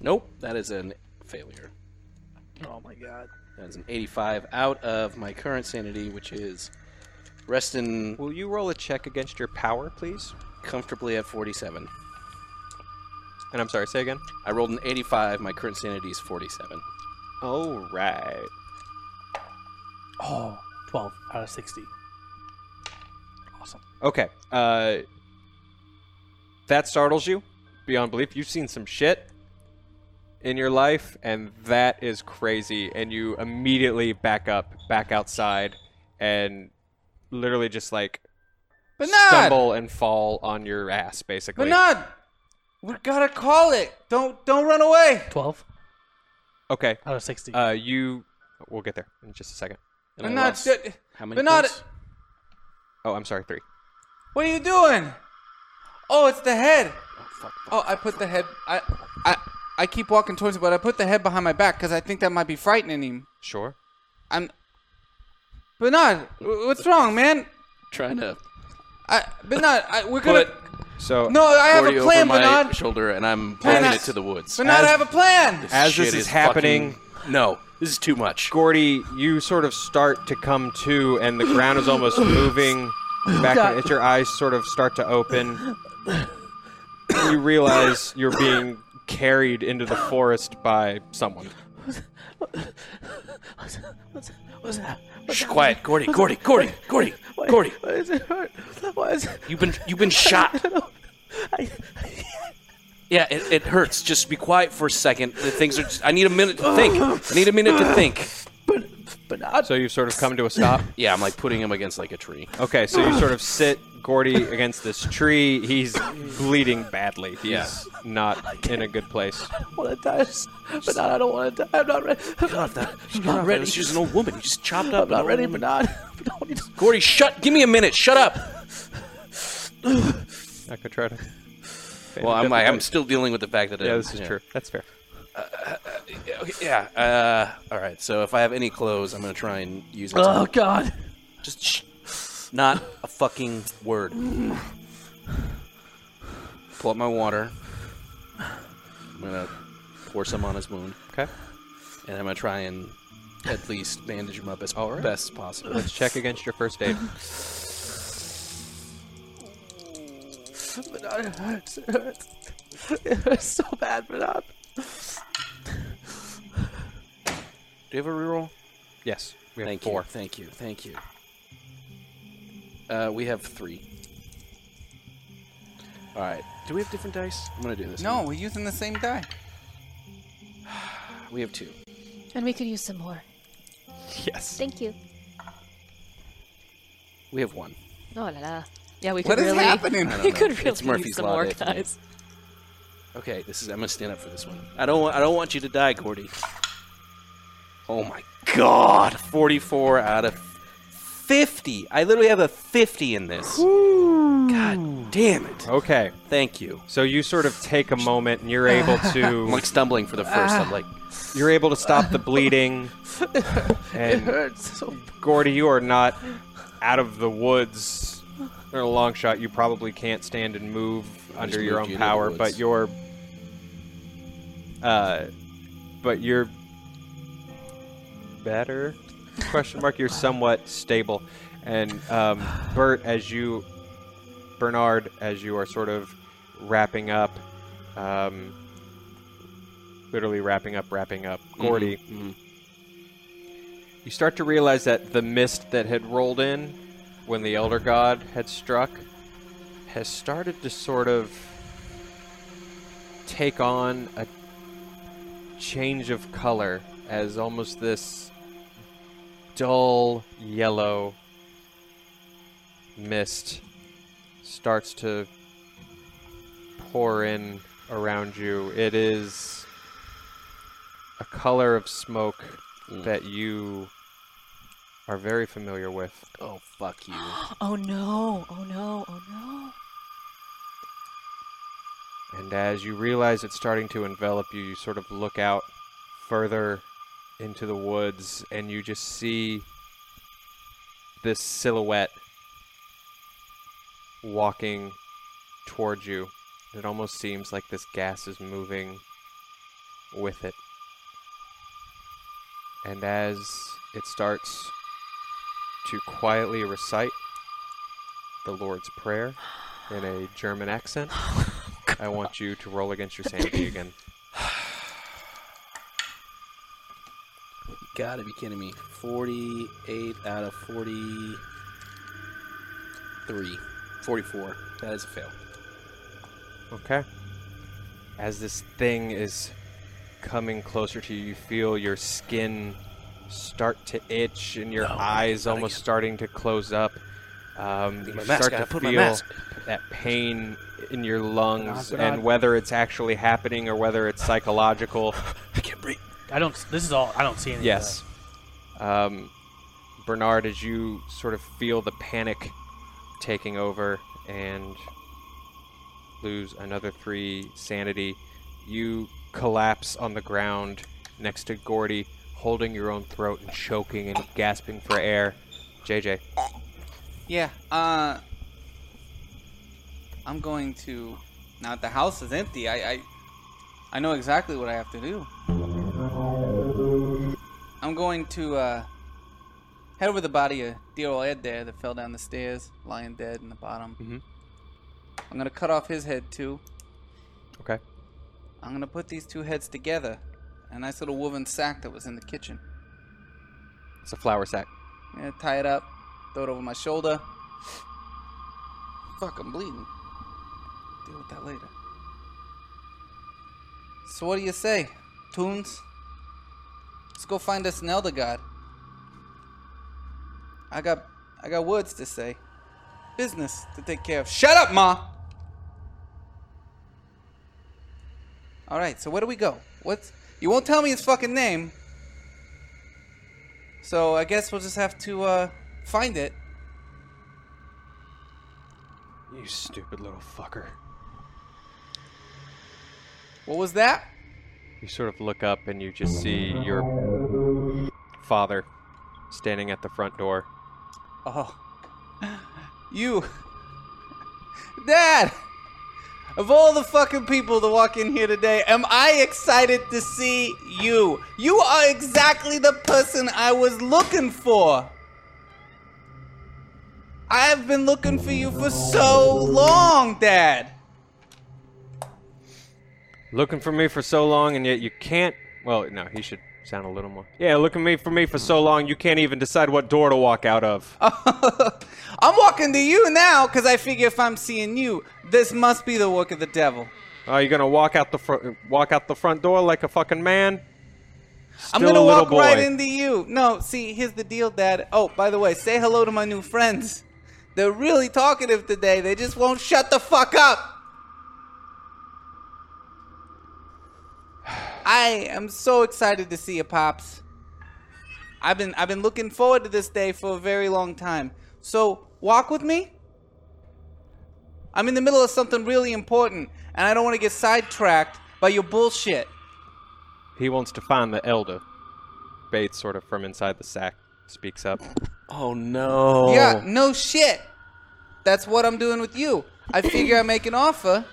Nope, that is a failure. Oh my god. That's an 85 out of my current sanity, which is resting Will you roll a check against your power, please? comfortably at 47. And I'm sorry, say again. I rolled an 85. My current sanity is 47. All right. Oh, 12 out of 60. Awesome. Okay. Uh, that startles you beyond belief. You've seen some shit in your life, and that is crazy. And you immediately back up, back outside, and literally just like Bernard! stumble and fall on your ass, basically. Bernard! We gotta call it. Don't don't run away. 12 Okay. out of 60. Uh, you. We'll get there in just a second. And I Bernard, lost d- how many Bernard, points? Oh, I'm sorry. Three. what are you doing? Oh, it's the head. Oh, fuck. Oh, I put the head. I I I keep walking towards it, but I put the head behind my back because I think that might be frightening him. Sure. I'm. Bernard, wh- what's wrong, man? Trying to I Bernard, I, we're gonna. put So No, I have a plan, over my Bernard. shoulder, and I'm Bernard- it to the woods. Bernard, I have a plan. This As shit this is happening- fucking- no, this is too much. Gordy, you sort of start to come to, and the ground is almost moving back. God. As your eyes sort of start to open, you realize you're being carried into the forest by someone. what's, what's, what's that? Shh, quiet, Gordy, Gordy, Gordy, Gordy, Gordy. Why does it hurt? Why is it? You've been you've been shot. I, Yeah, it, it hurts. Just be quiet for a second. The things are. Just, I need a minute to think. I need a minute to think. but, but not. So you've sort of come to a stop. Yeah, I'm like putting him against like a tree. Okay, so you sort of sit Gordy against this tree. He's bleeding badly. He's Yeah. not in a good place. I want to die. But not, I don't want to die. I'm not ready. I'm not, I'm not ready. She's an old woman. You just chopped up. I'm not ready, but not. But don't need to- Gordy, shut. Give me a minute. Shut up. I could try to. Well, I'm like, I'm still dealing with the fact that. Yeah, it- this is true. That's fair. Okay, yeah. Uh, all right. So if I have any clothes, I'm gonna try and use it. Oh, God. Just shh. not a fucking word. Pull up my water. I'm gonna pour some on his wound, Okay. and I'm gonna try and at least bandage him up as right. best as possible. Let's check against your first aid. But not, it hurts. It hurts. It hurts so bad, but not. Do you have a reroll? Yes, we have Thank four. you. Thank you. Thank you. Uh, we have three. All right. Do we have different dice? I'm gonna do this. No, we're using the same die. We have two. And we could use some more. Yes. Thank you. We have one. Oh la la. Yeah, we could What is really. happening? We know. could It's really Murphy's use some Law more day guys. Okay, this is. I'm gonna stand up for this one. I don't. Want, I don't want you to die, Gordy. Oh my God! 44 out of 50. I literally have a 50 in this. God damn it! Okay. Thank you. So you sort of take a moment and you're able I'm to like stumbling for the first. I'm like, you're able to stop the bleeding. It And hurts so Gordy, you are not out of the woods. In a long shot, you probably can't stand and move under your own you into the power, but you're uh but you're better question mark you're somewhat stable and um, bert as you bernard as you are sort of wrapping up um, literally wrapping up wrapping up gordy mhm. you start to realize that the mist that had rolled in when the Elder God had struck has started to sort of take on a change of color as almost this dull yellow mist starts to pour in around you. It is a color of smoke Mm. that you are very familiar with. oh fuck you. Oh no! Oh no! Oh no! And as you realize it's starting to envelop you, you sort of look out further into the woods and you just see this silhouette walking towards you. It almost seems like this gas is moving with it. And as it starts to quietly recite the Lord's Prayer in a German accent, I want you to roll against your sanity again. You gotta be kidding me. 48 out of 43. 44. That is a fail. Okay. As this thing is coming closer to you, you feel your skin start to itch and your No, eyes almost again. starting to close up. Um, you my mask, start gotta to put my feel that pain in your lungs, Bernard, Bernard. and whether it's actually happening or whether it's psychological. I can't breathe. I don't. This is all. I don't see any. Yes. Um, Bernard, as you sort of feel the panic taking over and lose another three sanity, you collapse on the ground next to Gordy, holding your own throat and choking and gasping for air. JJ, Yeah. Uh, I'm going to. Now the house is empty, I, I, I know exactly what I have to do. I'm going to uh, head over the body of dear old Ed there that fell down the stairs, lying dead in the bottom. Mm-hmm. I'm gonna cut off his head too. okay. I'm gonna put these two heads together. A nice little woven sack that was in the kitchen. It's a flour sack. Yeah, tie it up, throw it over my shoulder. Fuck, I'm bleeding. Deal with that later. So what do you say, Toons? Let's go find us an elder god. I got I got words to say. Business to take care of. Shut up, Ma! Alright, so where do we go? What's you won't tell me his fucking name. So I guess we'll just have to uh, find it. You stupid little fucker. What was that? You sort of look up and you just see your father standing at the front door. Oh, you, Dad. Of all the fucking people to walk in here today, am I excited to see you? You are exactly the person I was looking for. I have been looking for you for so long, Dad. Looking for me for so long, and yet you can't. Well, no, he should sound a little more. Yeah, looking me for me for so long, you can't even decide what door to walk out of. I'm walking to you now because I figure if I'm seeing you, this must be the work of the devil. Are you gonna walk out the front, walk out the front door like a fucking man? I'm Still gonna a little walk right boy. into you. No, see, here's the deal, Dad. Oh, by the way, say hello to my new friends. They're really talkative today. They just won't shut the fuck up. I am so excited to see you, pops. I've been I've been looking forward to this day for a very long time. So walk with me. I'm in the middle of something really important, and I don't want to get sidetracked by your bullshit. He wants to find the elder. Bates, sort of from inside the sack, speaks up. Oh no. Yeah, no shit. That's what I'm doing with you. I figure I make an offer.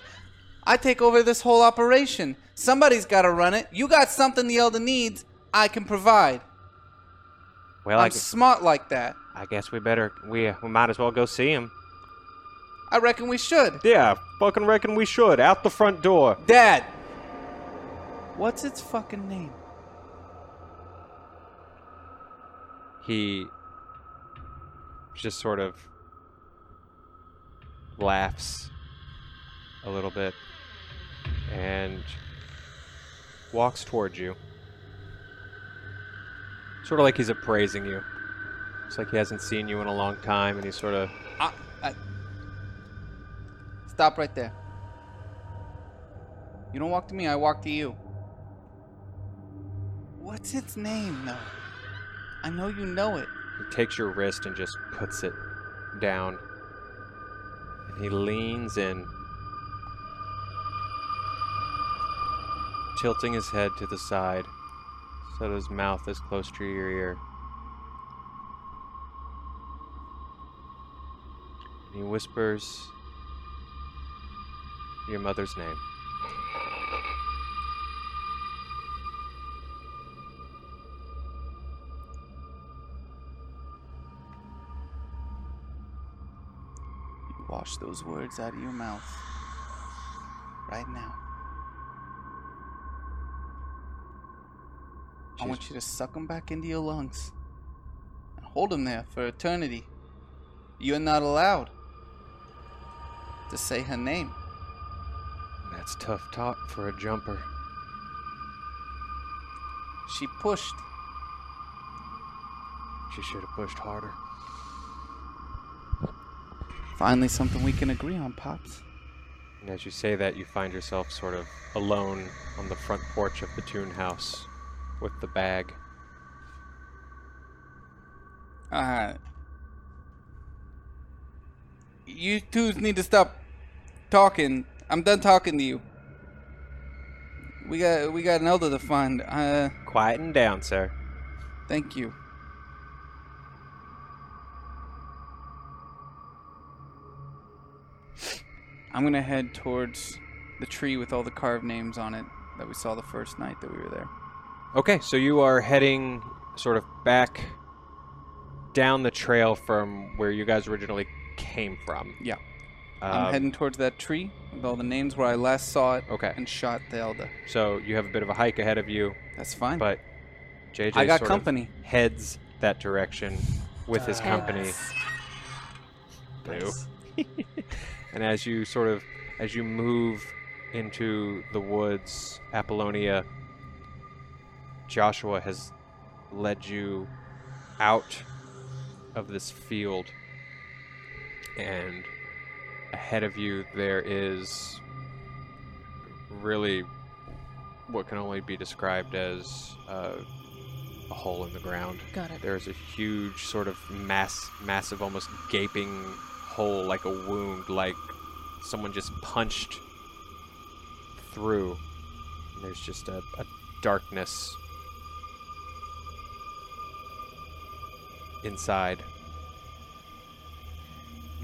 I take over this whole operation. Somebody's got to run it. You got something the elder needs. I can provide. Well, I, I'm smart like that. I guess we better we we might as well go see him. I reckon we should. Yeah, fucking reckon we should. Out the front door. Dad. What's its fucking name? he just sort of laughs a little bit and walks towards you. Sort of like he's appraising you. It's like he hasn't seen you in a long time and he's sort of I, I, stop right there. You don't walk to me, I walk to you. What's its name, though? I know you know it. he takes your wrist and just puts it down. And he leans in, tilting his head to the side so that his mouth is close to your ear. And he whispers your mother's name. You wash those words out of your mouth right now. I want you to suck them back into your lungs. And hold them there for eternity. You're not allowed to say her name. That's tough talk for a jumper. She pushed. She should have pushed harder. Finally, something we can agree on, Pops. And as you say that, you find yourself sort of alone on the front porch of the Toon House with the bag. Uh, you two need to stop talking. I'm done talking to you. We got we got an elder to find. Uh, Quieten down, sir. thank you. I'm gonna head towards the tree with all the carved names on it that we saw the first night that we were there. Okay, so you are heading sort of back down the trail from where you guys originally came from. Yeah. Um, I'm heading towards that tree with all the names where I last saw it Okay. and shot the elder. So you have a bit of a hike ahead of you, That's fine. but JJ I got sort of company. heads that direction with his company. Boo. and as you sort of as you move into the woods, Apollonia, Joshua has led you out of this field, and ahead of you there is really what can only be described as uh, a hole in the ground. Got it. There's a huge sort of mass, massive, almost gaping hole, like a wound, like someone just punched through. And there's just a, a darkness inside.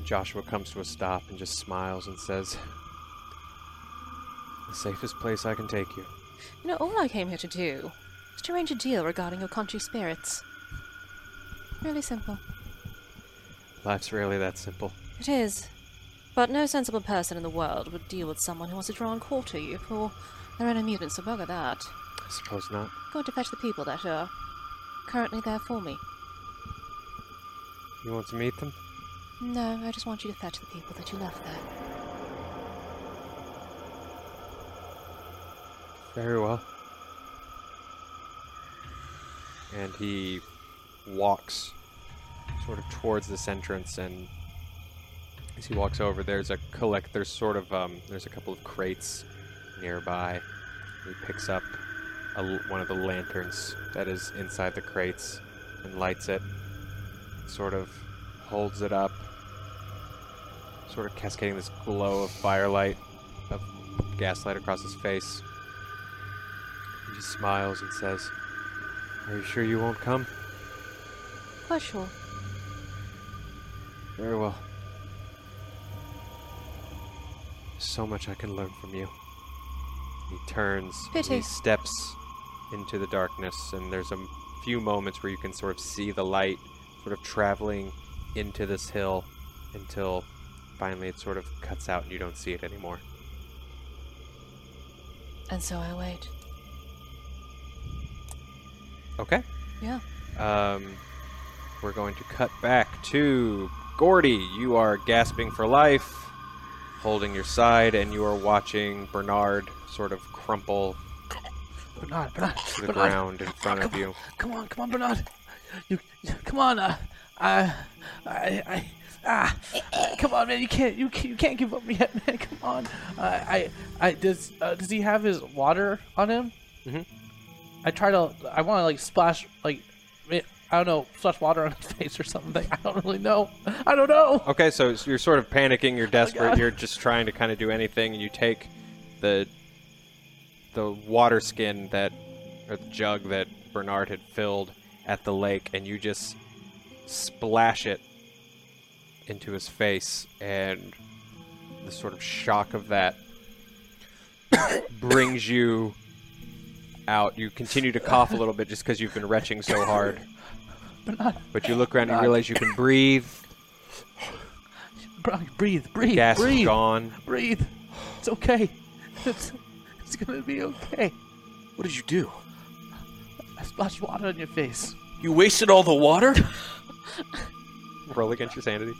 Joshua comes to a stop and just smiles and says, The safest place I can take you. You know, all I came here to do was to arrange a deal regarding your country spirits. Really simple. Life's really that simple. It is. But no sensible person in the world would deal with someone who wants to draw and quarter you for their own amusement, so bugger that. I suppose not. Going to fetch the people that are currently there for me. You want to meet them? No, I just want you to fetch the people that you left there. Very well. And he walks sort of towards this entrance, and as he walks over, there's a collect. There's sort of um, there's a couple of crates nearby. He picks up a one of the lanterns that is inside the crates and lights it. Sort of holds it up, sort of cascading this glow of firelight, of gaslight across his face. He just smiles and says, Are you sure you won't come? Quite sure. Very well. So much I can learn from you. He turns and Pity. he steps into the darkness, and there's a few moments where you can sort of see the light sort of traveling into this hill until finally it sort of cuts out and you don't see it anymore. And so I wait. Okay. Yeah. Um, we're going to cut back to Gordy. You are gasping for life, holding your side, and you are watching Bernard sort of crumple Bernard, Bernard, to the Bernard. ground in front of come you. Come on, come on, Bernard. You, you come on. Uh, I, I, I, ah, come on, man. You can't, you can't, you can't give up yet, man. Come on. Uh, I, I, does, uh, does he have his water on him? Mhm. I try to, I want to like splash, like, I don't know, splash water on his face or something. I don't really know. I don't know. Okay, so you're sort of panicking. You're desperate. Oh you're just trying to kind of do anything. And you take the the water skin that or the jug that Bernard had filled at the lake, and you just splash it into his face, and the sort of shock of that brings you out. You continue to cough a little bit just because you've been retching so hard. Bernard, But you look around and you realize you can breathe. breathe, breathe, Gas is gone. breathe. It's okay. It's, it's gonna be okay. What did you do? I splashed water on your face. You wasted all the water? Roll against your sanity.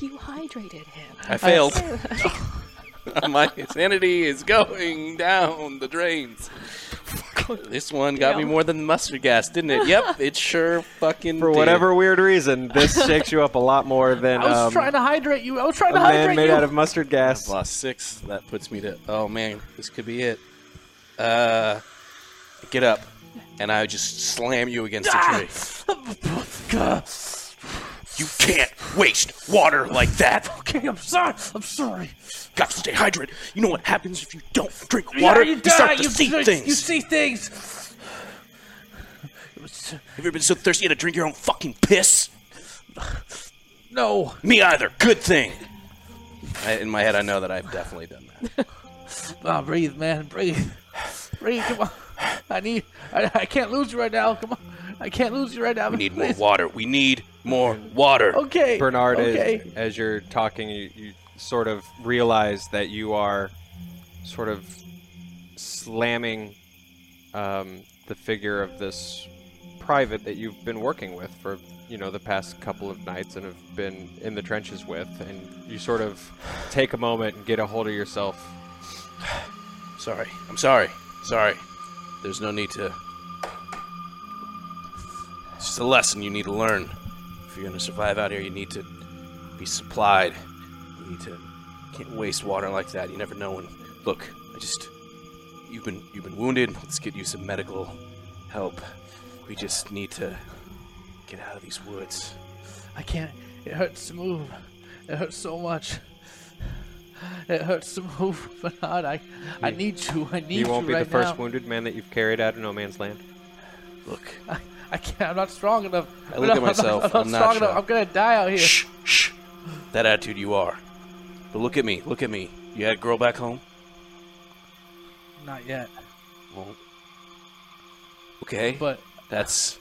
You hydrated him. I failed. My sanity is going down the drains. This one got me Damn. more than mustard gas, didn't it? Yep, it sure fucking For did. whatever weird reason, this shakes you up a lot more than I was um, trying to hydrate you. I was trying a to man hydrate made you. out of mustard gas. I've lost six. That puts me to. Oh man, this could be it. Uh, get up, and I just slam you against the tree. You can't waste water like that. okay, I'm sorry. I'm sorry. Got to stay hydrated. You know what happens if you don't drink Yeah, water? you, you die. start to you, see you, things. You see things. Have you ever been so thirsty you had to drink your own fucking piss? No. Me either. Good thing. I, in my head, I know that I've definitely done that. Oh, breathe, man. Breathe. Breathe. Come on. I need. I, I can't lose you right now. Come on. I can't lose you right now. We need more water. We need more water. Okay. Bernard, Okay. is, as you're talking, you, you sort of realize that you are sort of slamming um, the figure of this private that you've been working with for you know the past couple of nights and have been in the trenches with, and you sort of take a moment and get a hold of yourself. Sorry. I'm sorry. Sorry. There's no need to. It's just a lesson you need to learn. If you're gonna survive out here, you need to be supplied. You need to. Can't waste water like that. You never know when. Look, I just. You've been you've been wounded. Let's get you some medical help. We just need to get out of these woods. I can't. It hurts to move. It hurts so much. It hurts to move, Bernard. I, I need you. I need to. You won't be right the first now. wounded man that you've carried out of no man's land. Look, I, I can't. I'm not strong enough. I look at I'm not- myself, I'm I'm not, not strong enough. I'm gonna die out here. shh, shh. That attitude you are. But look at me. Look at me. You had a girl back home. Not yet. Well, okay. But That's.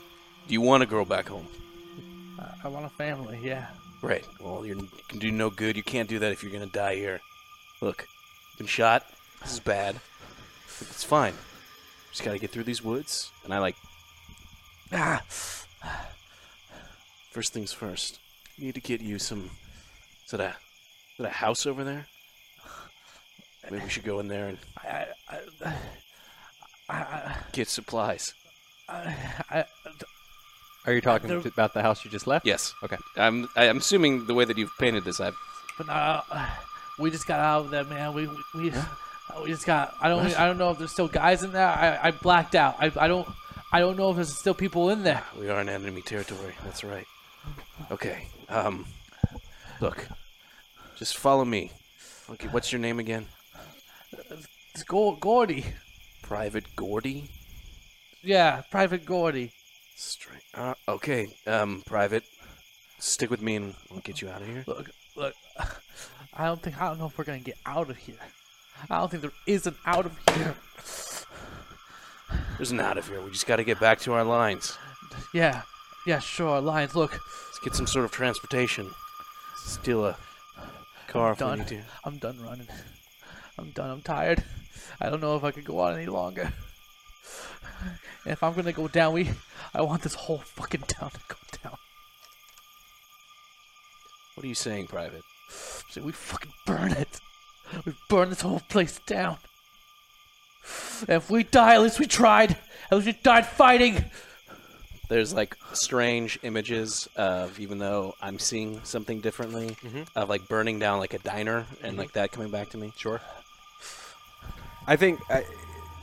Do you want a girl back home? I, I want a family. Yeah. Right. Well, you're, you can do no good. You can't do that if you're gonna die here. Look, been shot. This is bad. But it's fine. Just gotta get through these woods. And I like. Ah. First things first. You need to get you some. Is that a? Is that a house over there? Maybe we should go in there and I, I, I, I, get supplies. I, I, Are you talking there- t- about the house you just left? Yes. Okay. I'm. I'm assuming the way that you've painted this, I've. but uh, we just got out of there, man. We we we, uh, we just got. I don't. I don't know if there's still guys in there. I, I blacked out. I, I don't. I don't know if there's still people in there. We are in enemy territory. That's right. Okay. Um. Look. Just follow me. Okay. What's your name again? It's Gordy. Private Gordy. Yeah, Private Gordy. Straight. Uh, okay. Um. Private. Stick with me, and we'll get you out of here. Look, look. I don't think. I don't know if we're gonna get out of here. I don't think there is an out of here. There's an out of here. We just got to get back to our lines. Yeah. Yeah, sure. Lines. look. Let's get some sort of transportation. Steal a car if we Done. need to. I'm done running. I'm done. I'm tired. I don't know if I could go on any longer. If I'm gonna go down, we. I want this whole fucking town to go down. What are you saying, Private? So we fucking burn it. We burn this whole place down. And if we die, at least we tried. At least we died fighting. there's like strange images of even though I'm seeing something differently mm-hmm. of like burning down like a diner and mm-hmm. like that coming back to me. Sure. I think, I,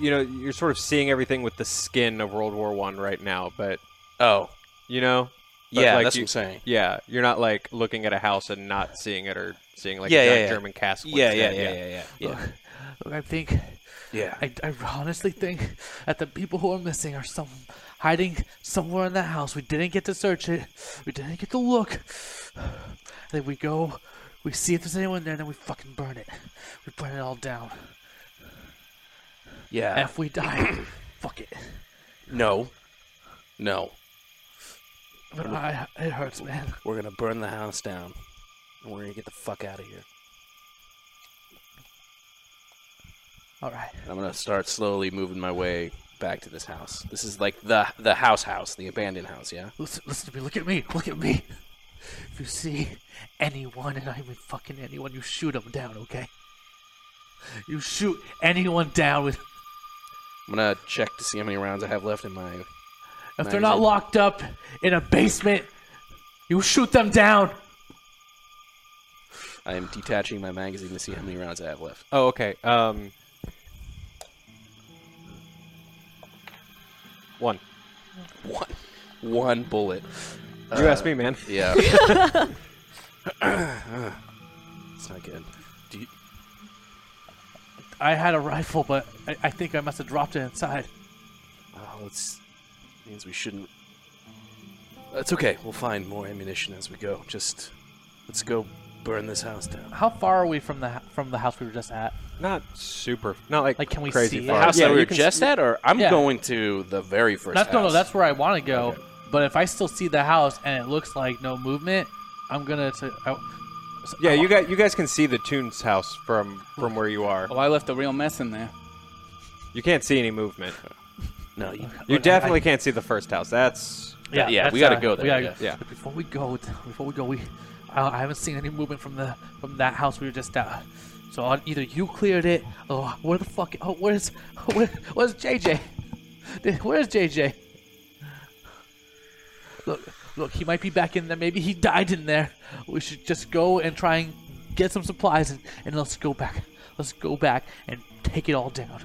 you know, you're sort of seeing everything with the skin of World War One right now, but Oh, you know, But, yeah, like, that's you- what I'm saying. yeah, you're not like looking at a house and not seeing it or seeing like Yeah, a yeah, yeah. German castle. Yeah, yeah, yeah, yeah, yeah, yeah. Look, look, I think. Yeah. I, I honestly think that the people who are missing are some hiding somewhere in that house. We didn't get to search it. We didn't get to look. Then we go, we see if there's anyone there, and then we fucking burn it. We burn it all down. Yeah. If we die, fuck it. No. No. But I, it hurts, man. We're gonna burn the house down, and we're gonna get the fuck out of here. All right. I'm gonna start slowly moving my way back to this house. This is like the the house house, the abandoned house. Yeah. Listen, listen to me. Look at me. Look at me. If you see anyone, and I mean fucking anyone, you shoot them down, okay? You shoot anyone down with. I'm gonna check to see how many rounds I have left in my. If they're not locked up in a basement, you shoot them down. I am detaching my magazine to see how many rounds I have left. Oh, okay. Um, one. One, one bullet. You asked me, man. Yeah. it's not good. Do you, I had a rifle, but I, I think I must have dropped it inside. oh, it's means we shouldn't. It's okay. We'll find more ammunition as we go. Just let's go burn this house down. How far are we from the from the house we were just at? Not super. Not like, Like, can we crazy see it? far. The house yeah, that we you were just s- at, or I'm Yeah. going to the very first That's house. no, no. That's where I want to go. But if I still see the house and it looks like no movement, I'm gonna. T- I, so- Yeah, you wa- got you guys can see the Toons house from from where you are. Oh, I left a real mess in there. You can't see any movement. no. You, You Look, I- definitely I- can't see the first house. That's Yeah, yeah, that's, we gotta uh, go there, we gotta yeah. go. Yeah. But before we go, before we go, we I, I haven't seen any movement from the from that house we were just at. So i either you cleared it, or where the fuck? Oh, where's where, where's JJ? Did- Where's JJ? Look, look, he might be back in there. Maybe he died in there. We should just go and try and get some supplies, and, and let's go back. Let's go back and take it all down.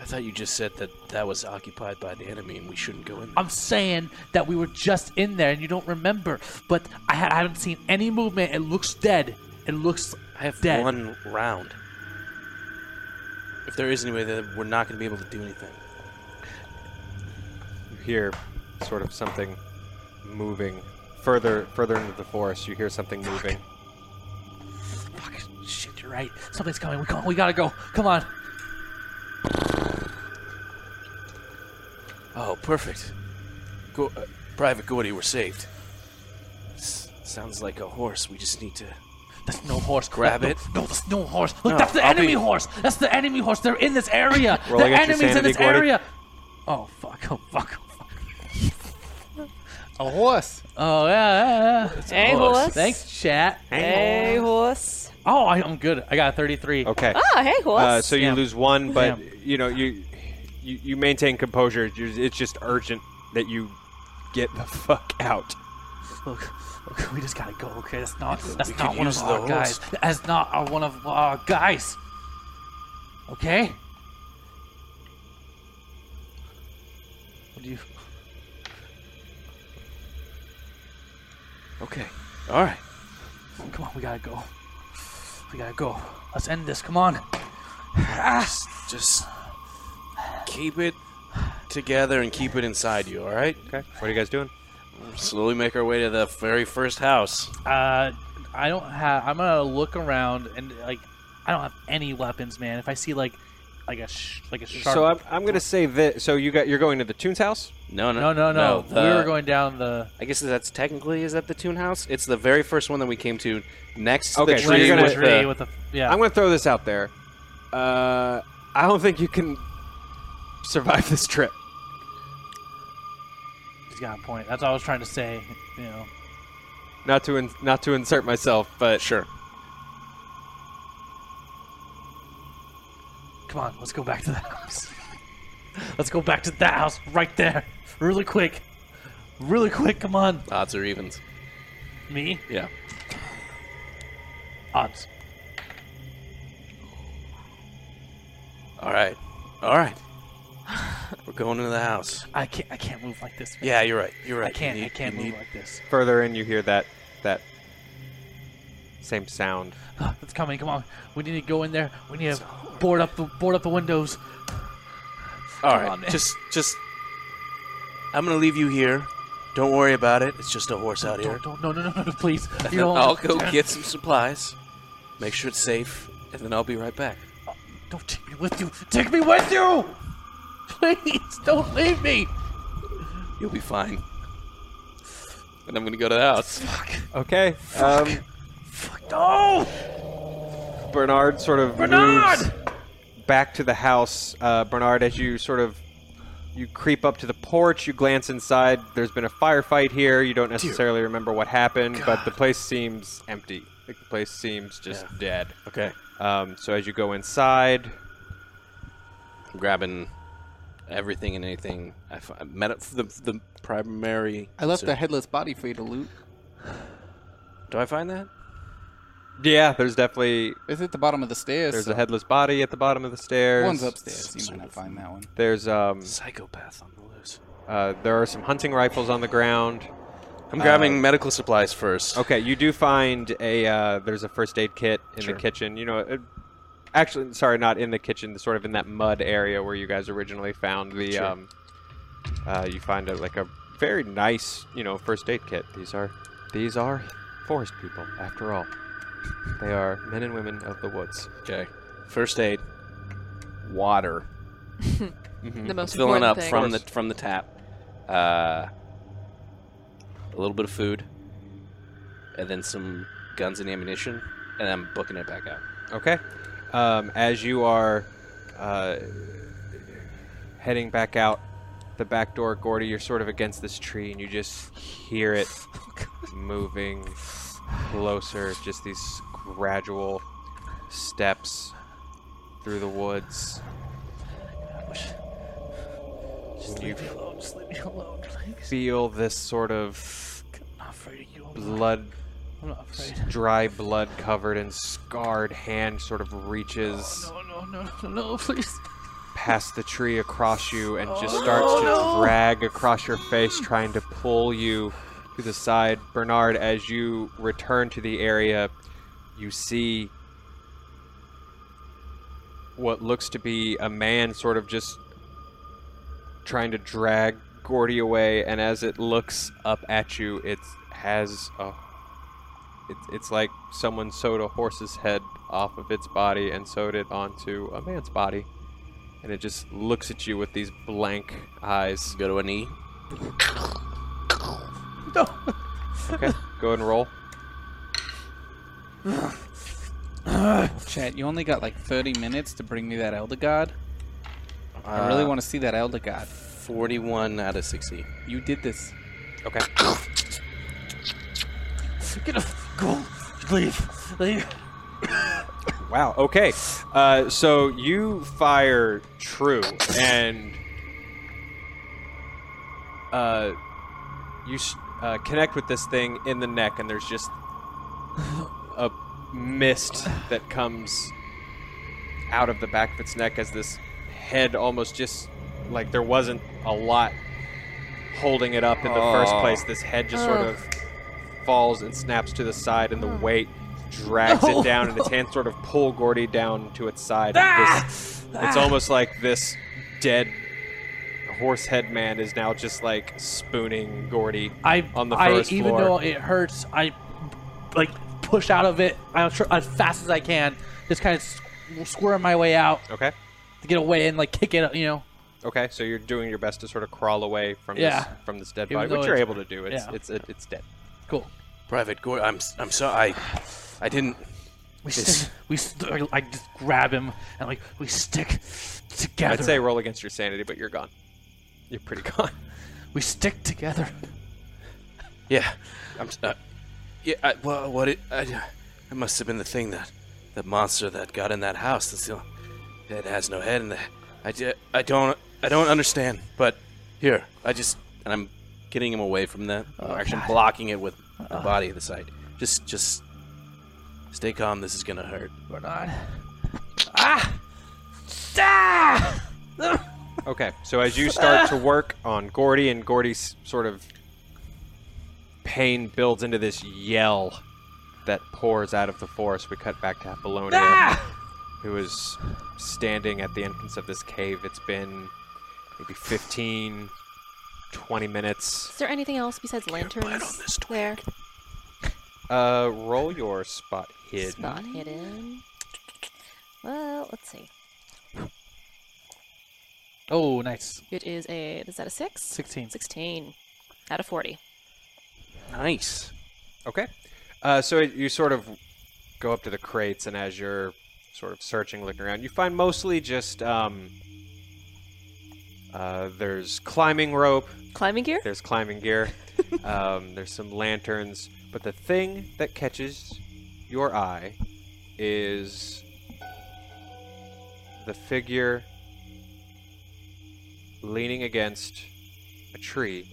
I thought you just said that that was occupied by the enemy and we shouldn't go in there. I'm saying that we were just in there and you don't remember, but I, ha- I haven't seen any movement. It looks dead. It looks I have dead. one round. If there is any way that we're not going to be able to do anything. you hear sort of something moving further further into the forest. You hear something moving. Fuck, shit, you're right. Something's coming. We, come, we gotta go. Come on. Oh, perfect. Go, uh, Private Gordy, we're saved. S- sounds like a horse. We just need to. There's no horse. Grab no, it. No, there's no horse. Look, No, that's the I'll enemy be- horse. That's the enemy horse. They're in this area. The enemy's in this Gordy. area. Oh fuck! Oh fuck! Oh fuck! A horse. Oh yeah, yeah, yeah. Hey, horse. Thanks, chat. Hey, horse. Oh, I, I'm good. I got a 33. Okay. Ah, hey, horse. Uh, so you Damn. lose one, but Damn. you know you, you you maintain composure. It's just urgent that you get the fuck out. Look, look, we just gotta go. Okay, that's not that's we not one of our horse. guys. That's not our, one of our guys. Okay. What do you? Okay. All right. Come on, we gotta go. We gotta go. Let's end this. Come on. Just, just keep it together and keep it inside you, all right? Okay. What are you guys doing? Slowly make our way to the very first house. Uh, I don't have. I'm gonna look around and like, I don't have any weapons, man. If I see like, like a sh- like a sharp. So I'm, I'm gonna say this. So you got you're going to the Toons house. No, no, no, no, no. the- we were going down the. I guess that's technically is that the Toon House? It's the very first one that we came to next to Okay, the so tree you're gonna- with tree the- with the yeah. I'm gonna throw this out there. Uh, I don't think you can survive this trip. He's got a point. That's all I was trying to say. You know. Not to in, not to insert myself, but Sure. Come on, let's go back to the house. let's go back to that house right there, really quick, really quick. Come on, Odds or evens. me Yeah. odds. All right. All right. We're going into the house. I can't. I can't move like this. Man. Yeah, you're right. You're right. I can't. You I can't move need- like this. further in you hear that that same sound. It's coming. Come on. We need to go in there. We need to board up the board up the windows. All Come right. on, just, just. I'm gonna leave you here. Don't worry about it. It's just a horse out here. Don't, don't, no, no, no, no, please. You don't, I'll go get some supplies. Make sure it's safe, and then I'll be right back. Don't take me with you. Take me with you. Please, don't leave me. You'll be fine. and I'm gonna go to the house. Okay. Um, No! Bernard sort of moves back to the house. Uh, Bernard, as you sort of you creep up to the porch, you glance inside. There's been a firefight here. You don't necessarily remember what happened, but the place seems empty. Like the place seems just dead. Okay. Um, so as you go inside, I'm grabbing everything and anything. I fi- met up the the primary. I left so- a headless body for you to loot. Do I find that? Yeah, there's definitely It's at the bottom of the stairs. there's so- a headless body at the bottom of the stairs. One's upstairs. You might not find that one. There's um, Psychopath on the loose. uh, there are some hunting rifles on the ground. I'm grabbing medical supplies first. Okay, you do find a uh, there's a first aid kit in Sure. the kitchen. You know, it, actually, sorry, not in the kitchen. Sort of in that mud area where you guys originally found the. Sure. Um, uh, you find a, like a very nice, you know, first aid kit. These are these are forest people, after all. They are men and women of the woods. Okay. First aid. Water. The most Filling important up thing. from the from the tap. Uh, a little bit of food, and then some guns and ammunition, and I'm booking it back out. Okay. Um, as you are uh, heading back out the back door, Gordy, you're sort of against this tree and you just hear it moving closer. Just these gradual steps through the woods. Just leave me alone. Just leave me alone, please. feel this sort of I'm not afraid of you. Blood, I'm not afraid. dry blood covered and scarred hand sort of reaches. No, no, no, no, no, please. past the tree across you and just oh, starts to drag across your face, trying to pull you to the side. Bernard, as you return to the area, you see what looks to be a man sort of just trying to drag Gordy away, and as it looks up at you, it has a. It's, it's like someone sewed a horse's head off of its body and sewed it onto a man's body and it just looks at you with these blank eyes. Go to a knee. Okay, go ahead and roll. Chat, you only got like 30 minutes to bring me that Elder God. I really Uh, want to see that Elder God. 41 out of 60. You did this. Okay. Get up. Go. Leave. Leave. Wow. Okay. Uh, so you fire true, and uh, you uh, connect with this thing in the neck, and there's just a mist that comes out of the back of its neck as this head almost just like there wasn't a lot holding it up in the first Oh. place. This head just sort of falls and snaps to the side, and the weight drags it down, and its hands sort of pull Gordy down to its side. and this- it's almost like this dead horse head man is now just like spooning Gordy I, on the floor. I first even floor. though it hurts, I like push out of it. I'm sure as fast as I can, just kind of squirm my way out Okay. to get away and like kick it. You know, Okay, so you're doing your best to sort of crawl away from Yeah. this from this dead Even body, though which you're able to do. It's yeah. it's it, it's dead. cool. Private Gordy, I'm s- I'm sorry. I I didn't. We This- stick. We st- I just grab him and like we stick together. I'd say roll against your sanity, but you're gone. You're pretty gone. we stick together. Yeah. I'm. Uh, yeah. I, well, what it? I, it must have been the thing that, the monster that got in that house. That's the. It has no head, and the, I, I don't. I don't understand. But here, I just. And I'm getting him away from that. I'm actually blocking it with the body of the side. Just, just. Stay calm. This is gonna hurt. We're not. Ah! Ah! Okay, so as you start to work on Gordy, and Gordy's sort of pain builds into this yell that pours out of the forest, we cut back to Apollonia, who is standing at the entrance of this cave. It's been maybe 15, 20 minutes. Is there anything else besides lanterns there? Uh, roll your spot hidden. Spot hidden. Well, let's see. Oh, nice. It is a. Is that a six? 16. 16 out of 40. Nice. Okay. Uh, so you sort of go up to the crates, and as you're sort of searching, looking around, you find mostly just um, uh, there's climbing rope, Climbing gear? there's climbing gear, um, there's some lanterns, but the thing that catches your eye is the figure leaning against a tree,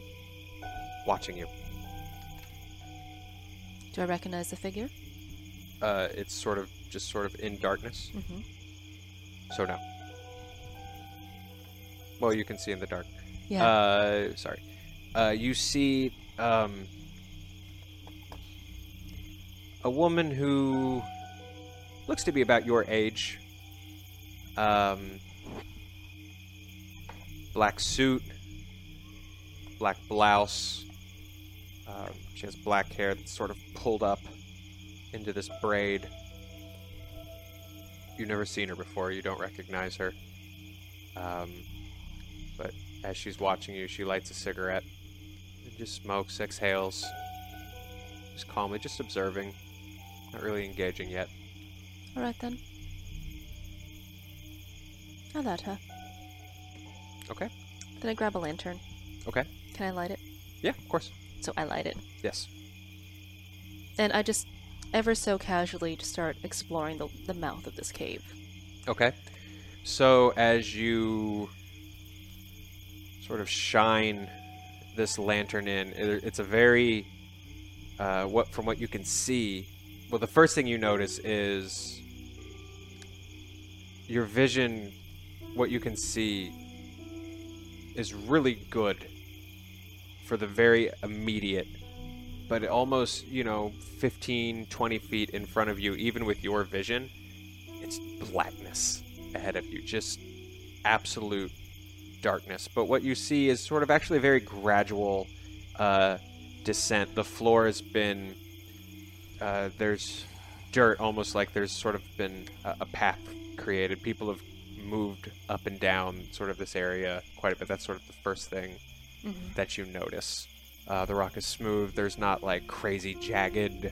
watching you. Do I recognize the figure? Uh, it's sort of just sort of in darkness. Mm-hmm. So no. Well, you can see in the dark. Yeah. Uh, sorry. Uh, you see um, a woman who looks to be about your age. Um, black suit, black blouse. Um, she has black hair that's sort of pulled up into this braid. You've never seen her before. You don't recognize her. Um, but as she's watching you, she lights a cigarette and just smokes, exhales, just calmly, just observing, not really engaging yet. All right then. I'll let her. Okay. Then I grab a lantern. Okay. Can I light it? Yeah, of course. So I light it. Yes. And I just ever so casually just start exploring the, the mouth of this cave. Okay. So as you sort of shine this lantern in, it- it's a very uh, what from what you can see. Well, the first thing you notice is your vision. What you can see is really good for the very immediate, but almost you know 15, 20 feet in front of you, even with your vision it's blackness ahead of you, just absolute darkness. But what you see is sort of actually a very gradual uh, descent. The floor has been uh, there's dirt, almost like there's sort of been a, a path created. People have moved up and down sort of this area quite a bit. That's sort of the first thing that you notice. Uh, the rock is smooth. There's not like crazy jagged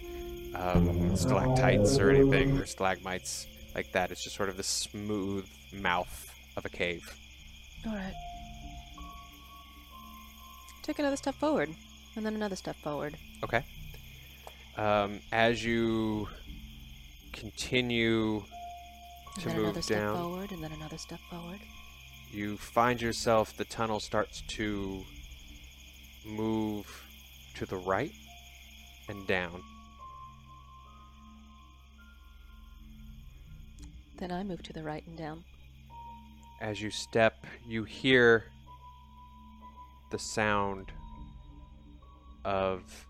um, stalactites or anything or stalagmites like that. It's just sort of the smooth mouth of a cave. All right. Take another step forward, and then another step forward. Okay. Um, as you continue And to then move another step down, forward, and then another step forward. you find yourself the tunnel starts to move to the right and down. Then I move to the right and down. As you step, you hear the sound of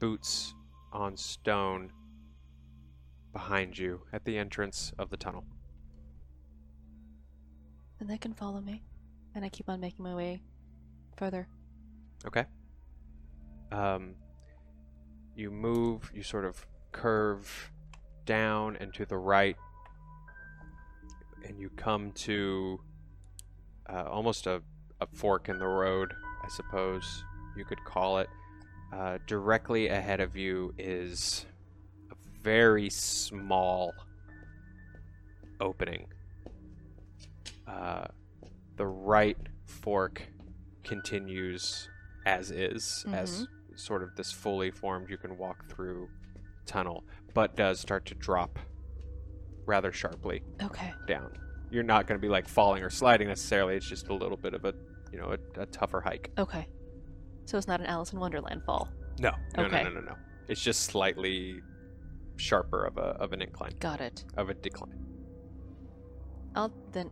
boots on stone behind you at the entrance of the tunnel. Then they can follow me, and I keep on making my way further. Okay. Um, you move, you sort of curve down and to the right, and you come to uh, almost a, a fork in the road, I suppose you could call it. Uh, directly ahead of you is very small opening. Uh, the right fork continues as is, as sort of this fully formed, you can walk through tunnel, but does start to drop rather sharply Okay. down. You're not going to be like falling or sliding necessarily. It's just a little bit of a, you know, a, a tougher hike. Okay. So it's not an Alice in Wonderland fall. No, no, Okay. no, no, no, no. It's just slightly sharper of a of an incline, Got it. of a decline. I'll then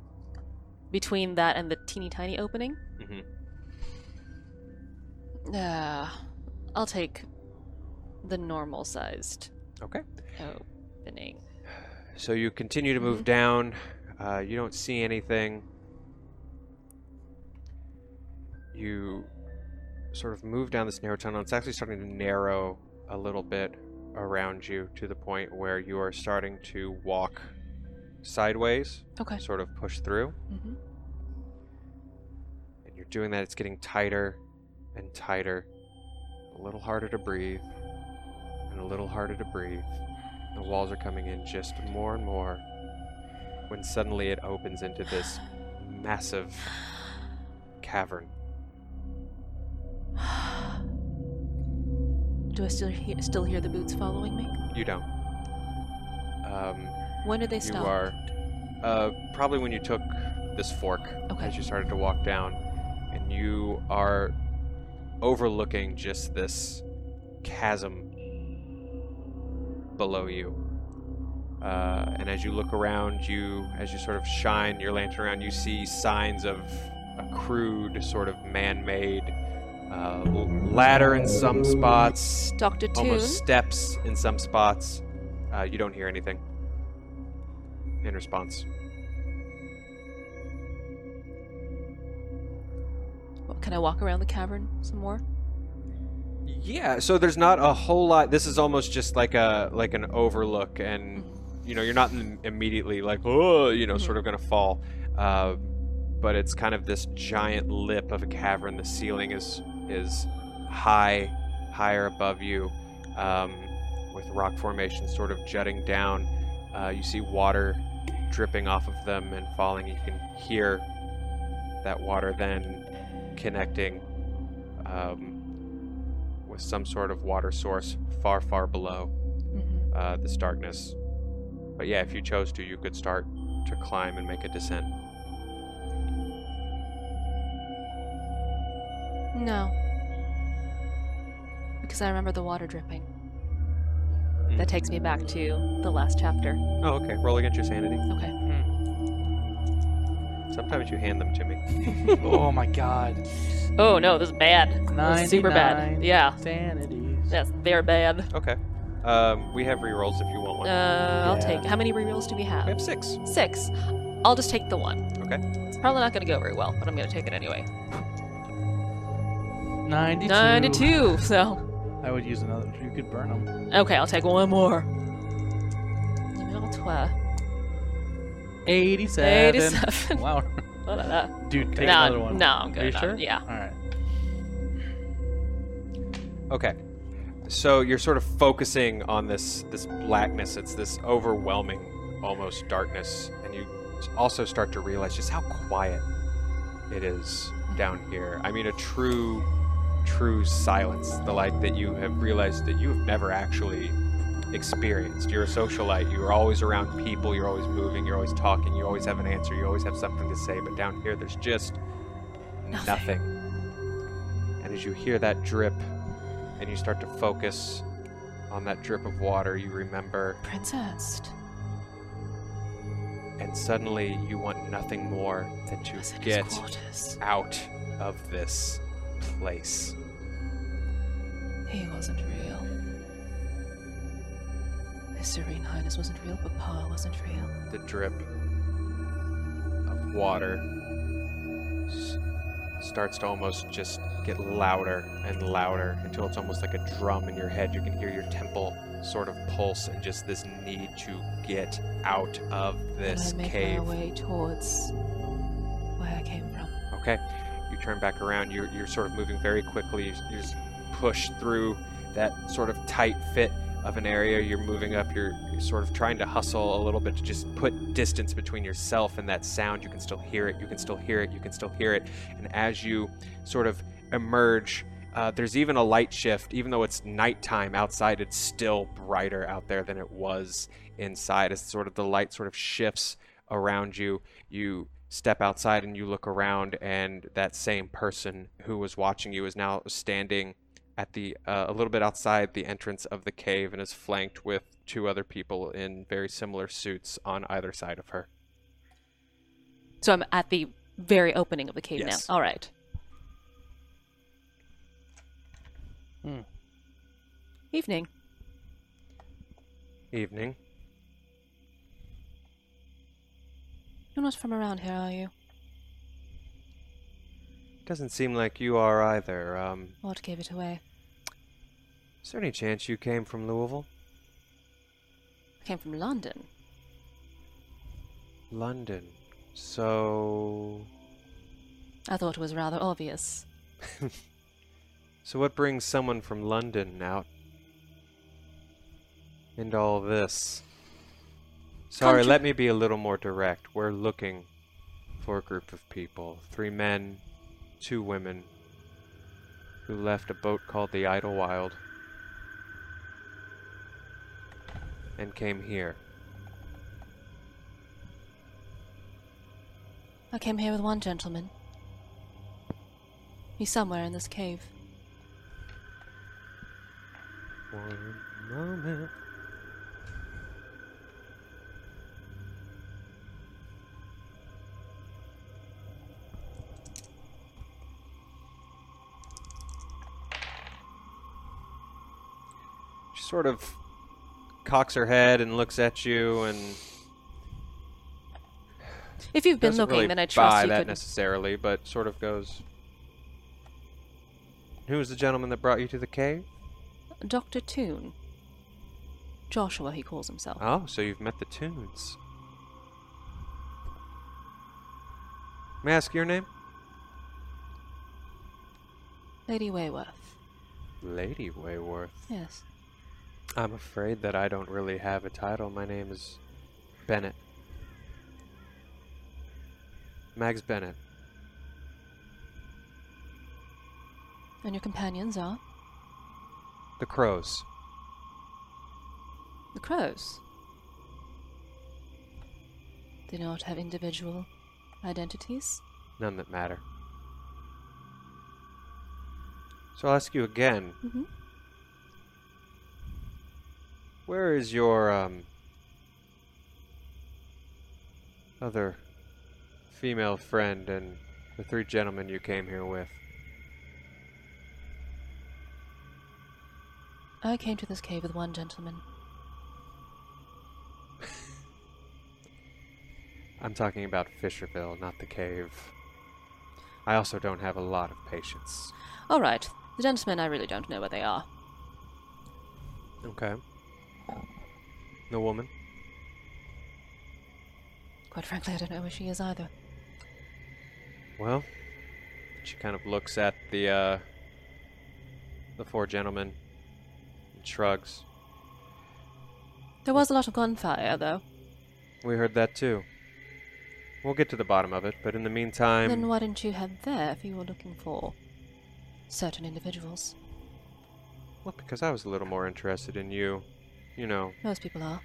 between that and the teeny tiny opening. Mm-hmm. Uh, I'll take the normal sized Okay. opening. So you continue to move down. Uh, you don't see anything. You sort of move down this narrow tunnel. It's actually starting to narrow a little bit around you to the point where you are starting to walk sideways, Okay. sort of push through. hmm And you're doing that, it's getting tighter and tighter. a little harder to breathe, and a little harder to breathe. The walls are coming in just more and more when suddenly it opens into this massive cavern. Do I still hear, still hear the boots following me? You don't. Um, When did they you stop? are uh, probably when you took this fork Okay. as you started to walk down, and you are overlooking just this chasm below you. Uh, and as you look around you, as you sort of shine your lantern around, you see signs of a crude, sort of man-made uh, ladder in some spots. Toon. almost steps in some spots. Uh, you don't hear anything in response. Well, Can I walk around the cavern some more? Yeah, so there's not a whole lot. This is almost just like a like an overlook, and you know you're not immediately like oh you know sort of gonna fall, uh, but it's kind of this giant lip of a cavern. The ceiling is is high, higher above you, um, with rock formations sort of jutting down. Uh, you see water dripping off of them and falling. You can hear that water then connecting. Um, with some sort of water source far, far below Mm-hmm. uh, this darkness. But yeah, if you chose to, you could start to climb and make a descent. No. Because I remember the water dripping. Hmm. That takes me back to the last chapter. Oh, okay. Roll against your sanity. Okay. Sometimes you hand them to me. oh my god. Oh no, this is bad. This is super bad. Yeah. Sanities. Yes, they're bad. Okay. Um, we have rerolls if you want one. Uh, I'll take. How many rerolls do we have? we have? have six. Six. I'll just take the one. Okay. It's probably not going to go very well, but I'm going to take it anyway. 92. 92. So, I would use another. You could burn them. okay, I'll take one more. Numéro trois. 87. 87. Wow. Dude, take no, another one. no, I'm good. Are you sure? yeah. Alright. Okay. So you're sort of focusing on this this blackness. It's this overwhelming, almost darkness, and you also start to realize just how quiet it is down here. I mean, a true, true silence. The like that you have realized that you have never actually experienced. You're a socialite. You're always around people. You're always moving. You're always talking. You always have an answer. You always have something to say. But down here, there's just Nothing. nothing. And as you hear that drip and you start to focus on that drip of water, you remember, Princess. and suddenly you want nothing more than to Was in his get out of this place. He wasn't real. His Serene Highness wasn't real, but Pa wasn't real. The drip of water s- starts to almost just get louder and louder until it's almost like a drum in your head. You can hear your temple sort of pulse and just this need to get out of this and I make cave. my way towards where I came from. Okay. Turn back around. You're, you're sort of moving very quickly. You, you just push through that sort of tight fit of an area. You're moving up. You're, you're sort of trying to hustle a little bit to just put distance between yourself and that sound. You can still hear it. You can still hear it. You can still hear it. And as you sort of emerge, uh, there's even a light shift. Even though it's nighttime outside, it's still brighter out there than it was inside. As sort of the light sort of shifts around you, you step outside and you look around, and that same person who was watching you is now standing at the uh, a little bit outside the entrance of the cave and is flanked with two other people in very similar suits on either side of her. So I'm at the very opening of the cave Yes. now. All right. Hmm. Evening. Evening. You're not from around here, are you? Doesn't seem like you are either. Um, What gave it away? is there any chance you came from Louisville? I came from London. London. So. I thought it was rather obvious. So, what brings someone from London out into all this? Sorry, Contra- let me be a little more direct. We're looking for a group of people three men, two women who left a boat called the Idlewild and came here. I came here with one gentleman. He's somewhere in this cave. One moment. Sort of cocks her head and looks at you and If you've been looking, really then I trust buy you that could. necessarily, but sort of goes. Who was the gentleman that brought you to the cave? Dr. Toon. Joshua, he calls himself. Oh, so you've met the Toons. May I ask your name? Lady Wayworth. Lady Wayworth. Yes. I'm afraid that I don't really have a title. My name is Bennett. Mags Bennett. And your companions are? The Crows. The crows. They do not have individual identities? None that matter. So I'll ask you again. Mm-hmm. Where is your um other female friend and the three gentlemen you came here with? I came to this cave with one gentleman. I'm talking about Fisherville, not the cave. I also don't have a lot of patience. All right. The gentlemen, I really don't know where they are. Okay. The woman? Quite frankly, I don't know where she is either. Well, she kind of looks at the uh the four gentlemen and shrugs. There was a lot of gunfire, though. We heard that too. We'll get to the bottom of it, but in the meantime, then why didn't you head there if you were looking for certain individuals? well, because I was a little more interested in you. You know, Most people are.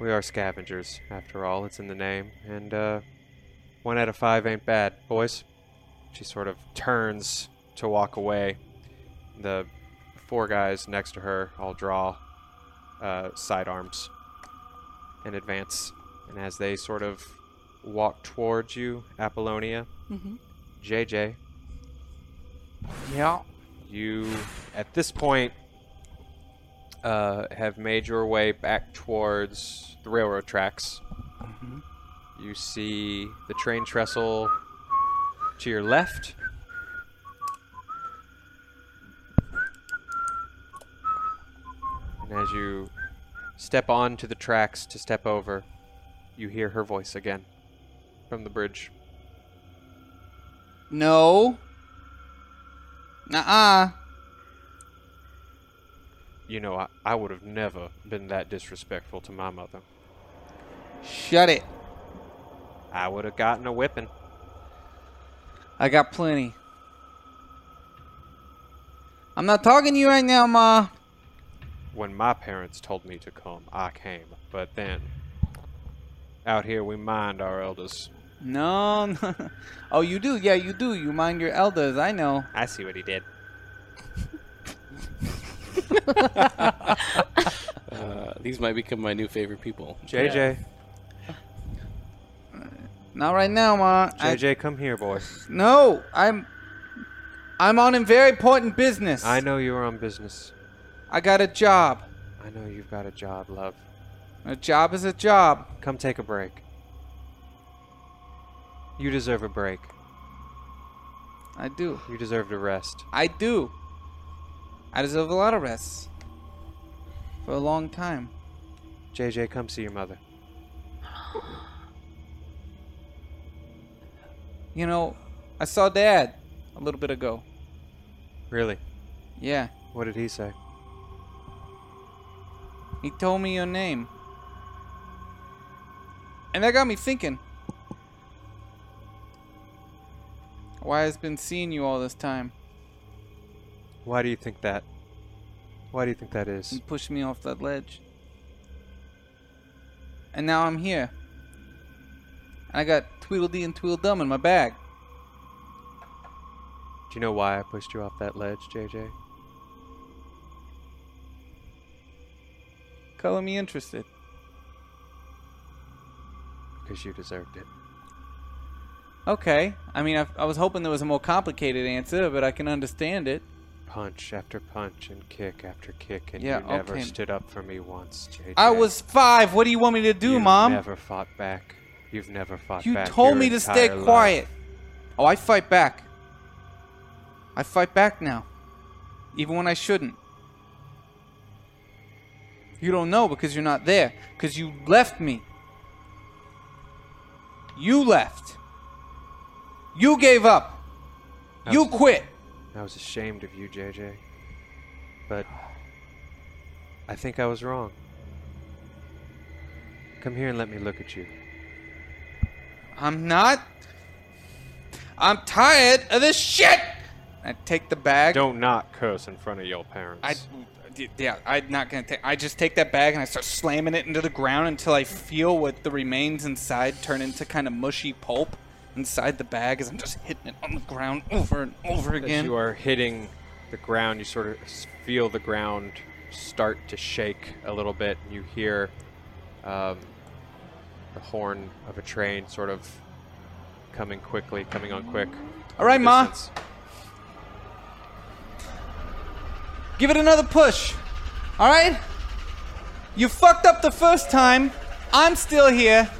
we are scavengers, after all. It's in the name, and uh, one out of five ain't bad, boys. She sort of turns to walk away. The four guys next to her all draw uh, sidearms and advance. And as they sort of walk towards you, Apollonia, Mm-hmm. JJ, Yeah. you at this point uh, have made your way back towards the railroad tracks. You see the train trestle to your left. And as you step onto the tracks to step over, you hear her voice again from the bridge. No. Nuh-uh. You know, I, I would have never been that disrespectful to my mother. Shut it. I would have gotten a whipping. I got plenty. I'm not talking to you right now, Ma. When my parents told me to come, I came. But then, out here, we mind our elders. No, no. Oh, you do? Yeah, you do. You mind your elders. I know. I see what he did. Uh, these might become my new favorite people. JJ, Not right now, Ma. I- JJ, come here, boy. no, I'm. I'm on a very important business. I know you're on business. I got a job. I know you've got a job, love. A job is a job. Come take a break. You deserve a break. I do. You deserve to rest. I do. I deserve a lot of rest. For a long time. JJ, come see your mother. You know, I saw Dad a little bit ago. Really? Yeah. What did he say? He told me your name. And that got me thinking. Why has been seeing you all this time Why do you think that? Why do you think that is? and pushed me off that ledge? And now I'm here. And I got Tweedledee and Tweedledum in my bag. Do you know why I pushed you off that ledge, JJ? Color me interested. Because you deserved it. Okay. I mean, I, I was hoping there was a more complicated answer, but I can understand it. Punch after punch and kick after kick, and Yeah, you never okay. stood up for me once, JJ. I was five. What do you want me to do, you Mom? You never fought back. You've never fought You back. You told me to stay life. quiet. Oh, I fight back. I fight back now. Even when I shouldn't. You don't know because you're not there. Because you left me. You left. You gave up. You quit. I was ashamed of you, JJ. But I think I was wrong. Come here and let me look at you. I'm not. I'm tired of this shit. I take the bag. Don't not curse in front of your parents. I, yeah, I'm not gonna take. I just take that bag and I start slamming it into the ground until I feel what the remains inside turn into kind of mushy pulp inside the bag as I'm just hitting it on the ground over and over again. As you are hitting the ground, you sort of feel the ground start to shake a little bit. And you hear um, the horn of a train sort of coming quickly, coming on quick. All right, Ma. Give it another push. All right. You fucked up the first time. I'm still here.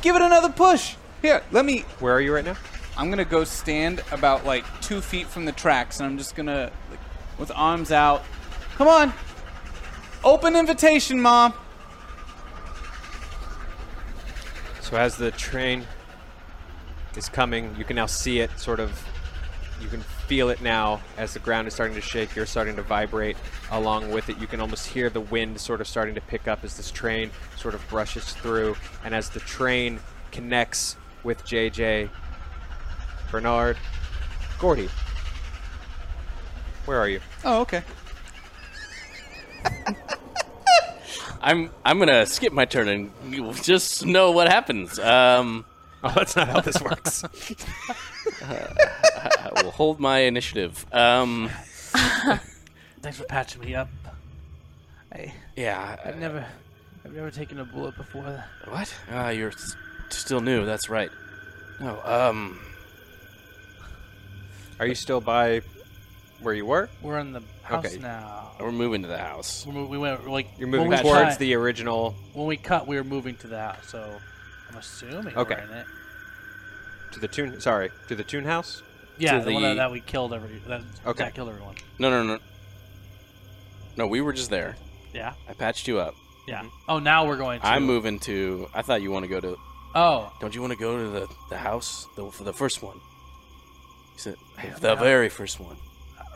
Give it another push. Here, let me. Where are you right now? I'm gonna go stand about like two feet from the tracks, and I'm just gonna, like, with arms out. Come on. Open invitation, mom. So as the train is coming, you can now see it sort of. You can feel it now as the ground is starting to shake. You're starting to vibrate along with it. You can almost hear the wind sort of starting to pick up as this train sort of brushes through. And as the train connects with JJ, Bernard, Gordy, where are you? Oh, okay. I'm I'm gonna skip my turn and you just know what happens. Um, Oh, that's not how this works. I will hold my initiative. Um, Thanks for patching me up. I, yeah. I've never, I've never taken a bullet before. What? Ah, you're s- still new. That's right. No. Um. are you still by where you were? We're in the house Okay. now. We're moving to the house. We're, mo- we went like You're when moving we towards cut- the original When we cut, we were moving to the house, so I'm assuming Okay. we're in it. to the Toon. Sorry, to the Toon house. Yeah, To the, one that, the- that we killed every. That Okay. Jack killed everyone. No, no, no. No, we were just there. Yeah, I patched you up. yeah. Oh, now we're going to. I'm moving to. I thought you want to go to. Oh, Don't you want to go to the the house the, for the first one? He said Yeah, the no. very first one,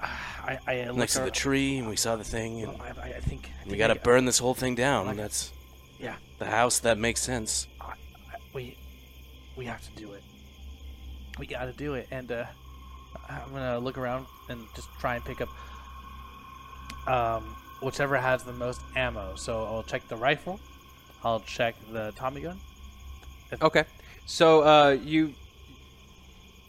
I, I looked next to the tree, and we saw the thing, and I, I, I think. I we think got to I- burn this whole thing down. Like- That's Yeah, the house that makes sense. I, I, we, we have to do it. We got to do it, and uh, I'm gonna look around and just try and pick up um, whichever has the most ammo. So I'll check the rifle. I'll check the Tommy gun. Okay. So uh, you,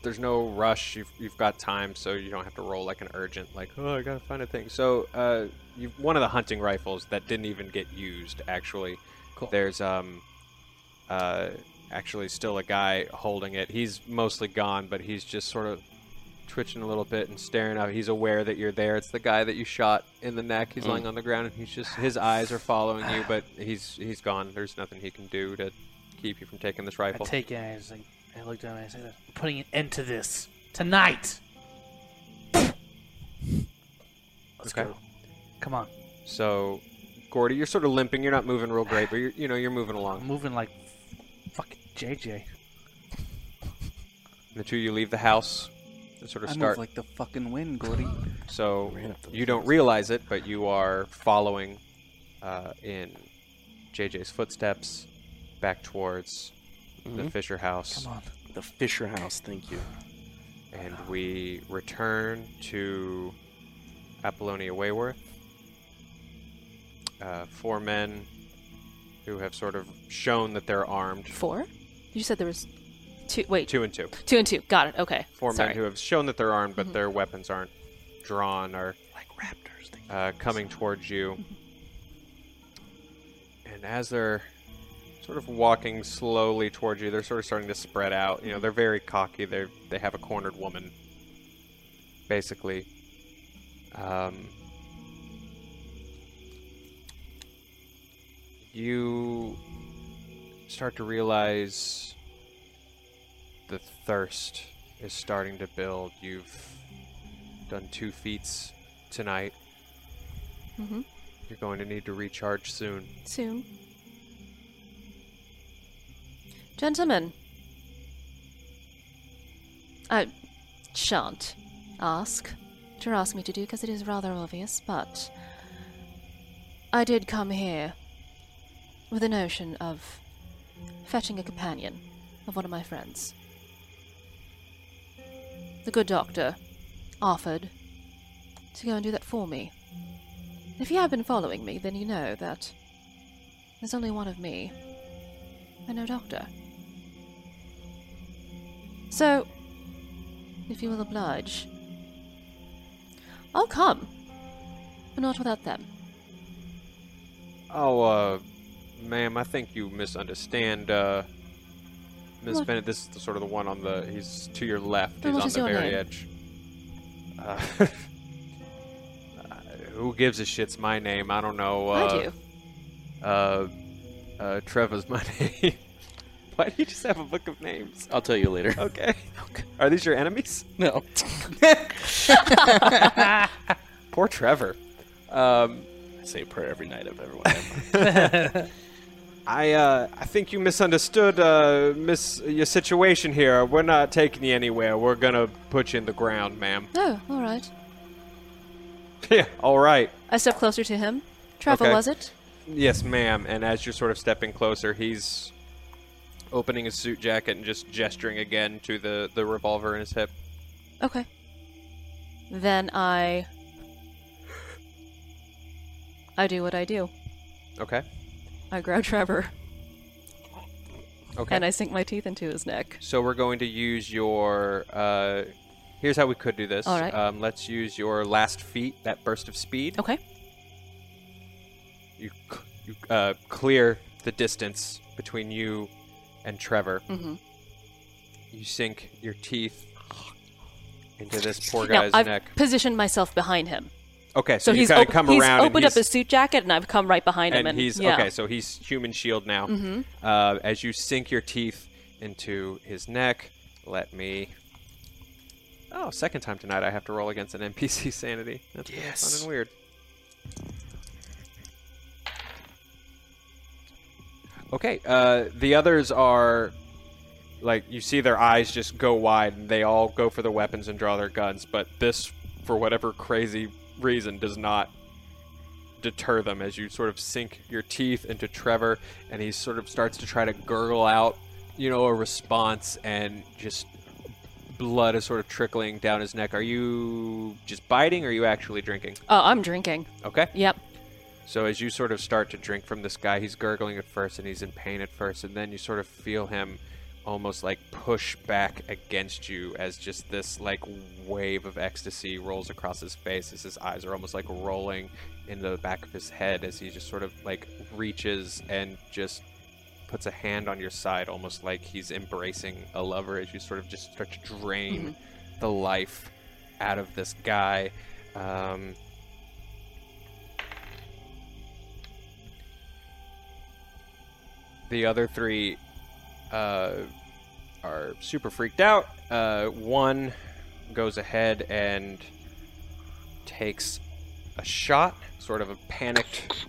there's no rush. You've, you've got time, so you don't have to roll like an urgent, like oh I gotta find a thing. So uh, you one of the hunting rifles that didn't even get used actually. Cool. There's um, uh, actually still a guy holding it. He's mostly gone, but he's just sort of twitching a little bit and staring out. He's aware that you're there. It's the guy that you shot in the neck. He's Mm. lying on the ground, and he's just his eyes are following you, but he's he's gone. There's nothing he can do to keep you from taking this I rifle. take it. And I, just, like, I looked at him and I said, "I'm putting an end to this tonight." Let's Okay. go. Come on. So, Gordy, you're sort of limping. You're not moving real great, but you're, you know you're moving along. I'm along. moving like fucking JJ. The two of you leave the house. to sort of I start. move like the fucking wind, Gordy. so Ran up you don't realize it, but you are following uh, in JJ's footsteps back towards the Mhm. Fisher House. Come on. The Fisher House. Thank you. and we return to Apollonia Wayworth. Uh, four men who have sort of shown that they're armed. Four? You said there was two. Wait, Two and two. two and two. Got it. Okay. Four Sorry. men who have shown that they're armed, but their weapons aren't drawn or Like raptors. Uh, coming towards you. And as they're sort of walking slowly towards you, they're sort of starting to spread out. You know, they're very cocky. They they have a cornered woman, basically. Um, you start to realize the thirst is starting to build. You've done two feats tonight. Mm-hmm. You're going to need to recharge soon. Soon. Gentlemen, I shan't ask what you're asking me to do because it is rather obvious, but I did come here with the notion of fetching a companion of one of my friends. The good doctor offered to go and do that for me. If you have been following me, then you know that there's only one of me and no doctor. So, if you will oblige, I'll come, but not without them. Oh, uh, ma'am, I think you misunderstand. Uh, Miss? Bennett, this is the, sort of the one on the. He's to your left. He's on the very name? edge. Uh, uh, who gives a shit's my name? I don't know. Uh, I do. Uh, uh, Trevor's my name. Why do you just have a book of names? I'll tell you later. Okay. Are these your enemies? No. Poor Trevor. Um, I say a prayer every night of everyone. I uh, I think you misunderstood uh, miss your situation here. We're not taking you anywhere. We're gonna put you in the ground, ma'am. Oh, all right. yeah, all right. I step closer to him. Trevor, Okay. was it? Yes, ma'am. And as you're sort of stepping closer, he's opening his suit jacket and just gesturing again to the the revolver in his hip. Okay. Then I. I do what I do. Okay. I grab Trevor Okay. and I sink my teeth into his neck. So we're going to use your. Uh, here's how we could do this. All right. Um, let's use your last feat, that burst of speed. Okay. You c- you uh, clear the distance between you and Trevor. Mm-hmm. You sink your teeth into this poor Now guy's I've neck. positioned myself behind him, Okay, so, so he's kind of op- come he's around and opened up his suit jacket, and I've come right behind him, and and he's yeah. okay. So he's human shield now. Mm-hmm. Uh, as you sink your teeth into his neck, let me. Oh, second time tonight I have to roll against an NPC sanity. That's really fun Yes. and weird. Okay, uh, the others are like you see their eyes just go wide and they all go for the weapons and draw their guns, but this, for whatever crazy reason, does not deter them as you sort of sink your teeth into Trevor and he sort of starts to try to gurgle out, you know, a response and just blood is sort of trickling down his neck. Are you just biting or are you actually drinking? Oh, I'm drinking. Okay. Yep. So as you sort of start to drink from this guy, he's gurgling at first and he's in pain at first, and then you sort of feel him almost like push back against you as just this like wave of ecstasy rolls across his face as his eyes are almost like rolling in the back of his head as he just sort of like reaches and just puts a hand on your side almost like he's embracing a lover as you sort of just start to drain the life out of this guy. Um, the other three uh, are super freaked out. Uh, one goes ahead and takes a shot, sort of a panicked.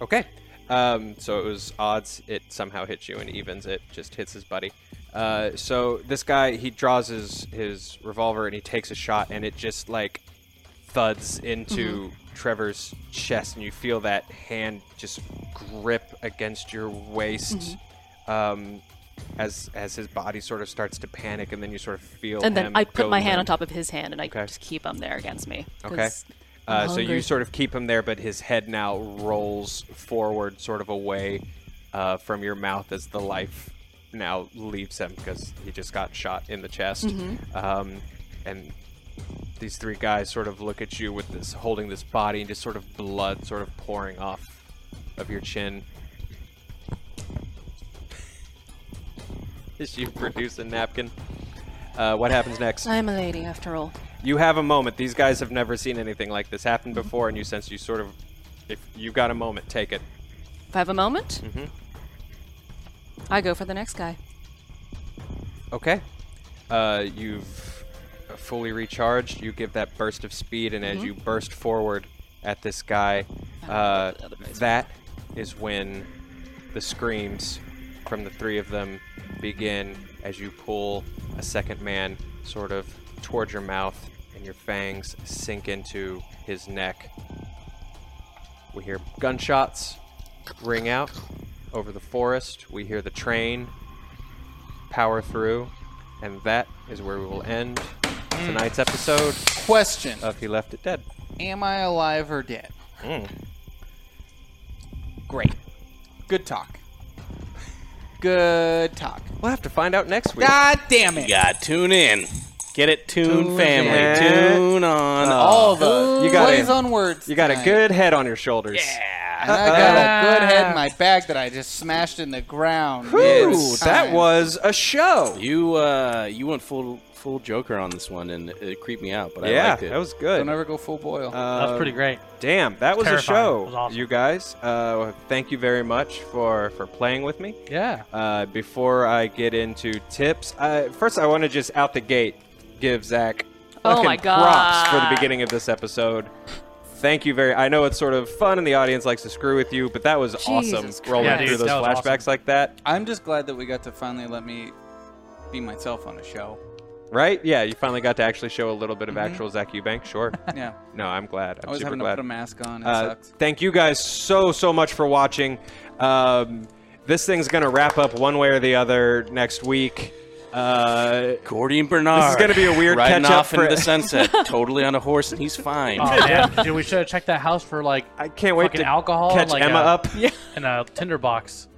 Okay. Um, so it was odds. It somehow hits you and evens. It just hits his buddy. Uh, so this guy he draws his his revolver and he takes a shot and it just like thuds into Trevor's chest and you feel that hand just grip against your waist. Um, as, as his body sort of starts to panic, and then you sort of feel. And then I put my hand on top of his hand and I Okay. just keep him there against me. Okay. Uh, so you sort of keep him there, but his head now rolls forward, sort of away uh, from your mouth as the life now leaves him because he just got shot in the chest. Mm-hmm. Um, and these three guys sort of look at you with this, holding this body, and just sort of blood sort of pouring off of your chin. As you produce a napkin. Uh, what happens next? I'm a lady after all. You have a moment. These guys have never seen anything like this happen before, and you sense you sort of, if you've got a moment, take it. If I have a moment, Mhm. I go for the next guy. Okay. Uh, you've fully recharged. You give that burst of speed, and as you burst forward at this guy, uh, other guy's that is when the screams from the three of them begin as you pull a second man sort of towards your mouth, and your fangs sink into his neck. We hear gunshots ring out over the forest. We hear the train power through, and that is where we will end tonight's episode Question: of He Left It Dead. Am I alive or dead? Mm. Great. Good talk. Good talk. We'll have to find out next week. God damn it! You got tune in. Get it, tune, Tune family. in. Tune on. All the You got plays it. on words. You got a good head on your shoulders. And I got a good head in my bag that I just smashed in the ground. Ooh, It's that was a show. You uh, you went full full Joker on this one, and it creeped me out, but I yeah, liked it. that was good. Don't ever go full boil. Uh, That's pretty great. Damn, that was Terrifying. a show, was awesome. you guys. Uh, thank you very much for for playing with me. Yeah. Uh, before I get into tips, uh, first I want to just out the gate give Zach Oh fucking my props for the beginning of this episode. Thank you very. I know it's sort of fun and the audience likes to screw with you, but that was awesome Jesus rolling Yeah, through dude, those that was flashbacks awesome. like that. I'm just glad that we got to finally let me be myself on a show. Right? Yeah, you finally got to actually show a little bit of actual Zach Eubank. Sure. Yeah. no, I'm glad. I'm I was super having to glad. put a mask on. It Uh, sucks. thank you guys so so much for watching. Um, this thing's gonna wrap up one way or the other next week. Uh, Gordy and Bernard. This is gonna be a weird riding catch-up off into for- the sunset, totally on a horse, and he's fine. Oh man, dude, we should have checked that house for like I can't wait fucking to alcohol catch and like Emma a, up. Yeah, in a tinderbox.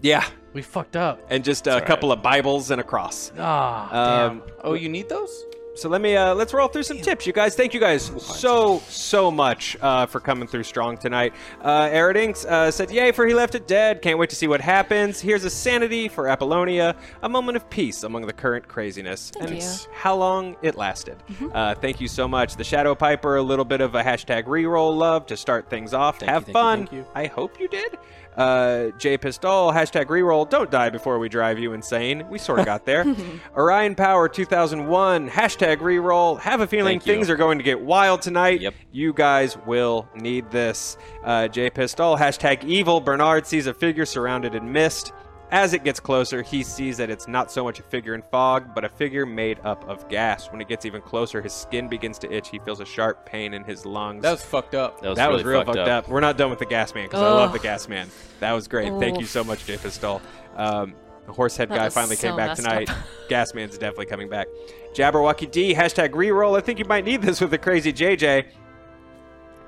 yeah, We fucked up. and just a couple of Bibles and a cross. Ah, Um, Oh, you need those? So let me uh, let's roll through some tips, you guys. Thank you guys so so much uh, for coming through strong tonight. Uh, Eridinks uh, said, "Yay for he left it dead. Can't wait to see what happens. Here's a sanity for Apollonia, a moment of peace among the current craziness, Thank and you. how long it lasted. Uh, thank you so much. The Shadow Piper, a little bit of a hashtag reroll love to start things off. Thank Have you, fun. thank you. I hope you did. Uh, J Pistol, hashtag reroll. Don't die before we drive you insane. We sort of got there. Orion Power 2001, hashtag reroll. Have a feeling Thank you. things are going to get wild tonight. Yep. You guys will need this. Uh, J Pistol, hashtag evil. Bernard sees a figure surrounded in mist. As it gets closer, he sees that it's not so much a figure in fog, but a figure made up of gas. When it gets even closer, his skin begins to itch. He feels a sharp pain in his lungs. That was fucked up. That was, That really was real fucked fucked up. We're not done with the gas man because I love the Ugh. gas man. That was great. Thank you so much, Jay Pistol. Um, the horsehead That guy was finally came so back messed tonight. up. gas man's definitely coming back. Jabberwocky D hashtag reroll. I think you might need this with the crazy JJ.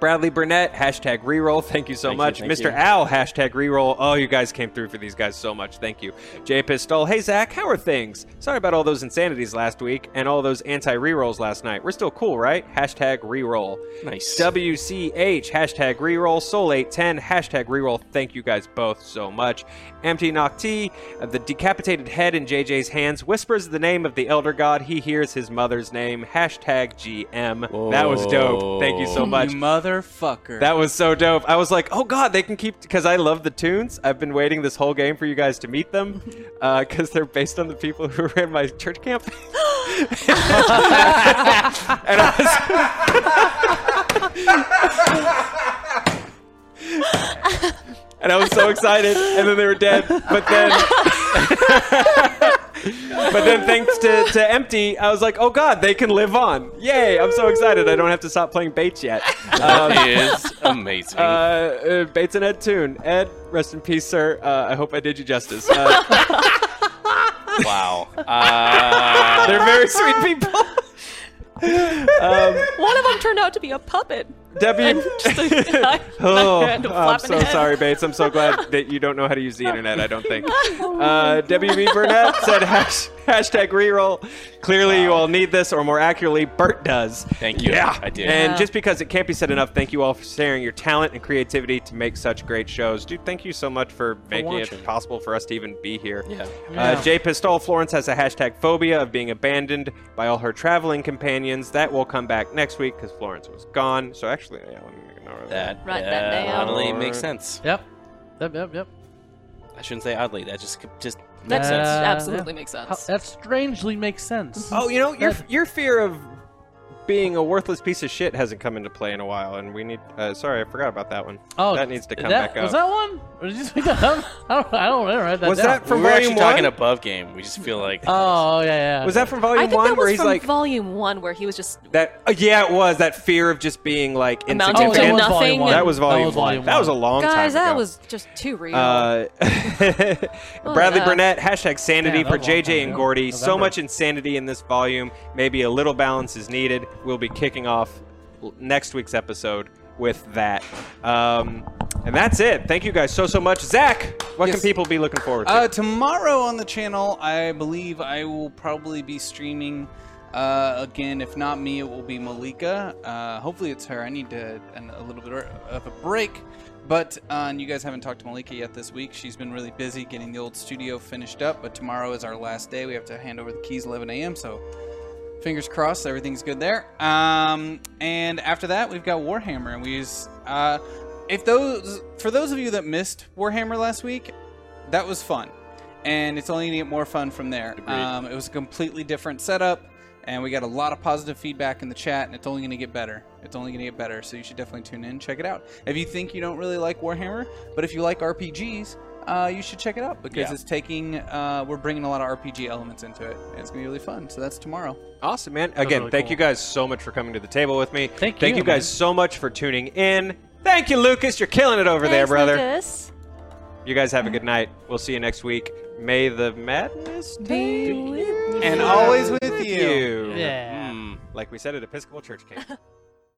Bradley Burnett, hashtag reroll. Thank you so Thank much. thank Mr. you. Al, hashtag reroll. Oh, you guys came through for these guys so much. Thank you. Jay Pistol. Hey, Zach, how are things? Sorry about all those insanities last week and all those anti rerolls last night. We're still cool, right? Hashtag reroll. Nice. WCH, hashtag reroll, Soul810, hashtag reroll. Thank you guys both so much. Empty Nocti, the decapitated head in JJ's hands whispers the name of the Elder God. He hears his mother's name. Hashtag GM. That was dope. Thank you so oh. much. You motherfucker. That was so dope. I was like, oh god, they can keep because I love the Toons. I've been waiting this whole game for you guys to meet them uh, because they're based on the people who ran my church camp. and I was, and I was so excited, and then they were dead. But then, but then thanks to, to Empty, I was like, oh god, they can live on! Yay! I'm so excited. I don't have to stop playing Bates yet. Um, That is amazing. uh, uh, Bates and Ed Toon. Ed, rest in peace, sir. Uh, I hope I did you justice. Uh, wow. Uh, they're very sweet people. um, One of them turned out to be a puppet. W. Just a- I- Oh, and a I'm so head. sorry, Bates. I'm so glad that you don't know how to use the internet. I don't think. Uh, WB Burnett said hash, hashtag reroll. Clearly, you all need this, or more accurately, Bert does. Thank you. Yeah, I did. And Yeah. just because it can't be said enough, thank you all for sharing your talent and creativity to make such great shows. Dude, thank you so much for making watching. it possible for us to even be here. Yeah. Uh, Jay Pistol Florence has a hashtag phobia of being abandoned by all her traveling companions. That will come back next week because Florence was gone. So actually, yeah, let me make a note of That, Write that uh, down. oddly makes sense. Yep. Yep. Yep. Yep. I shouldn't say oddly. That just just That makes sense. Absolutely yeah. makes How- sense. that strangely makes sense. Oh, you know, your your fear of being a worthless piece of shit hasn't come into play in a while, and we need. Uh, sorry, I forgot about that one. Oh, that needs to come that, back Was up. that one? Or did you just pick that up? I don't. I don't remember. Write that Was down. that from we were actually volume talking one? above game. We just feel like Oh yeah, yeah. Was that from volume I volume think one, that where was he's from like volume one, where he was just that? Uh, yeah, it was that fear of just being like Amounting Oh, to that was volume one. That was volume, That was volume one. That was a one. long time guys. That ago. was just too real. Uh, Bradley yeah. Burnett, hashtag sanity Yeah, for was a long JJ and ago. Gordy. So much insanity in this volume. Maybe a little balance is needed. We'll be kicking off next week's episode with that. Um, and that's it. Thank you guys so, so much. Zach, what Yes. can people be looking forward to? Uh, tomorrow on the channel, I believe I will probably be streaming. Uh, again, if not me, it will be Malika. Uh, hopefully, it's her. I need to an, a little bit of a break. But uh, and you guys haven't talked to Malika yet this week. She's been really busy getting the old studio finished up. But tomorrow is our last day. We have to hand over the keys 11 a.m. So fingers crossed, everything's good there. Um, and after that, we've got Warhammer, and we use. Uh, if those for those of you that missed Warhammer last week, that was fun, and it's only gonna get more fun from there. Um, it was a completely different setup, and we got a lot of positive feedback in the chat, and it's only gonna get better. It's only gonna get better, so you should definitely tune in, check it out. If you think you don't really like Warhammer, but if you like RPGs. Uh, you should check it out because Yeah. it's taking. Uh, we're bringing a lot of RPG elements into it. And it's gonna be really fun. So that's tomorrow. Awesome, man. Again, really thank cool. you guys so much for coming to the table with me. Thank Thank you, you guys man. so much for tuning in. Thank you, Lucas. You're killing it over there, brother. Lucas. You guys have a good night. We'll see you next week. May the madness Be with And always with you. you. Yeah. Hmm. Like we said at Episcopal Church Camp.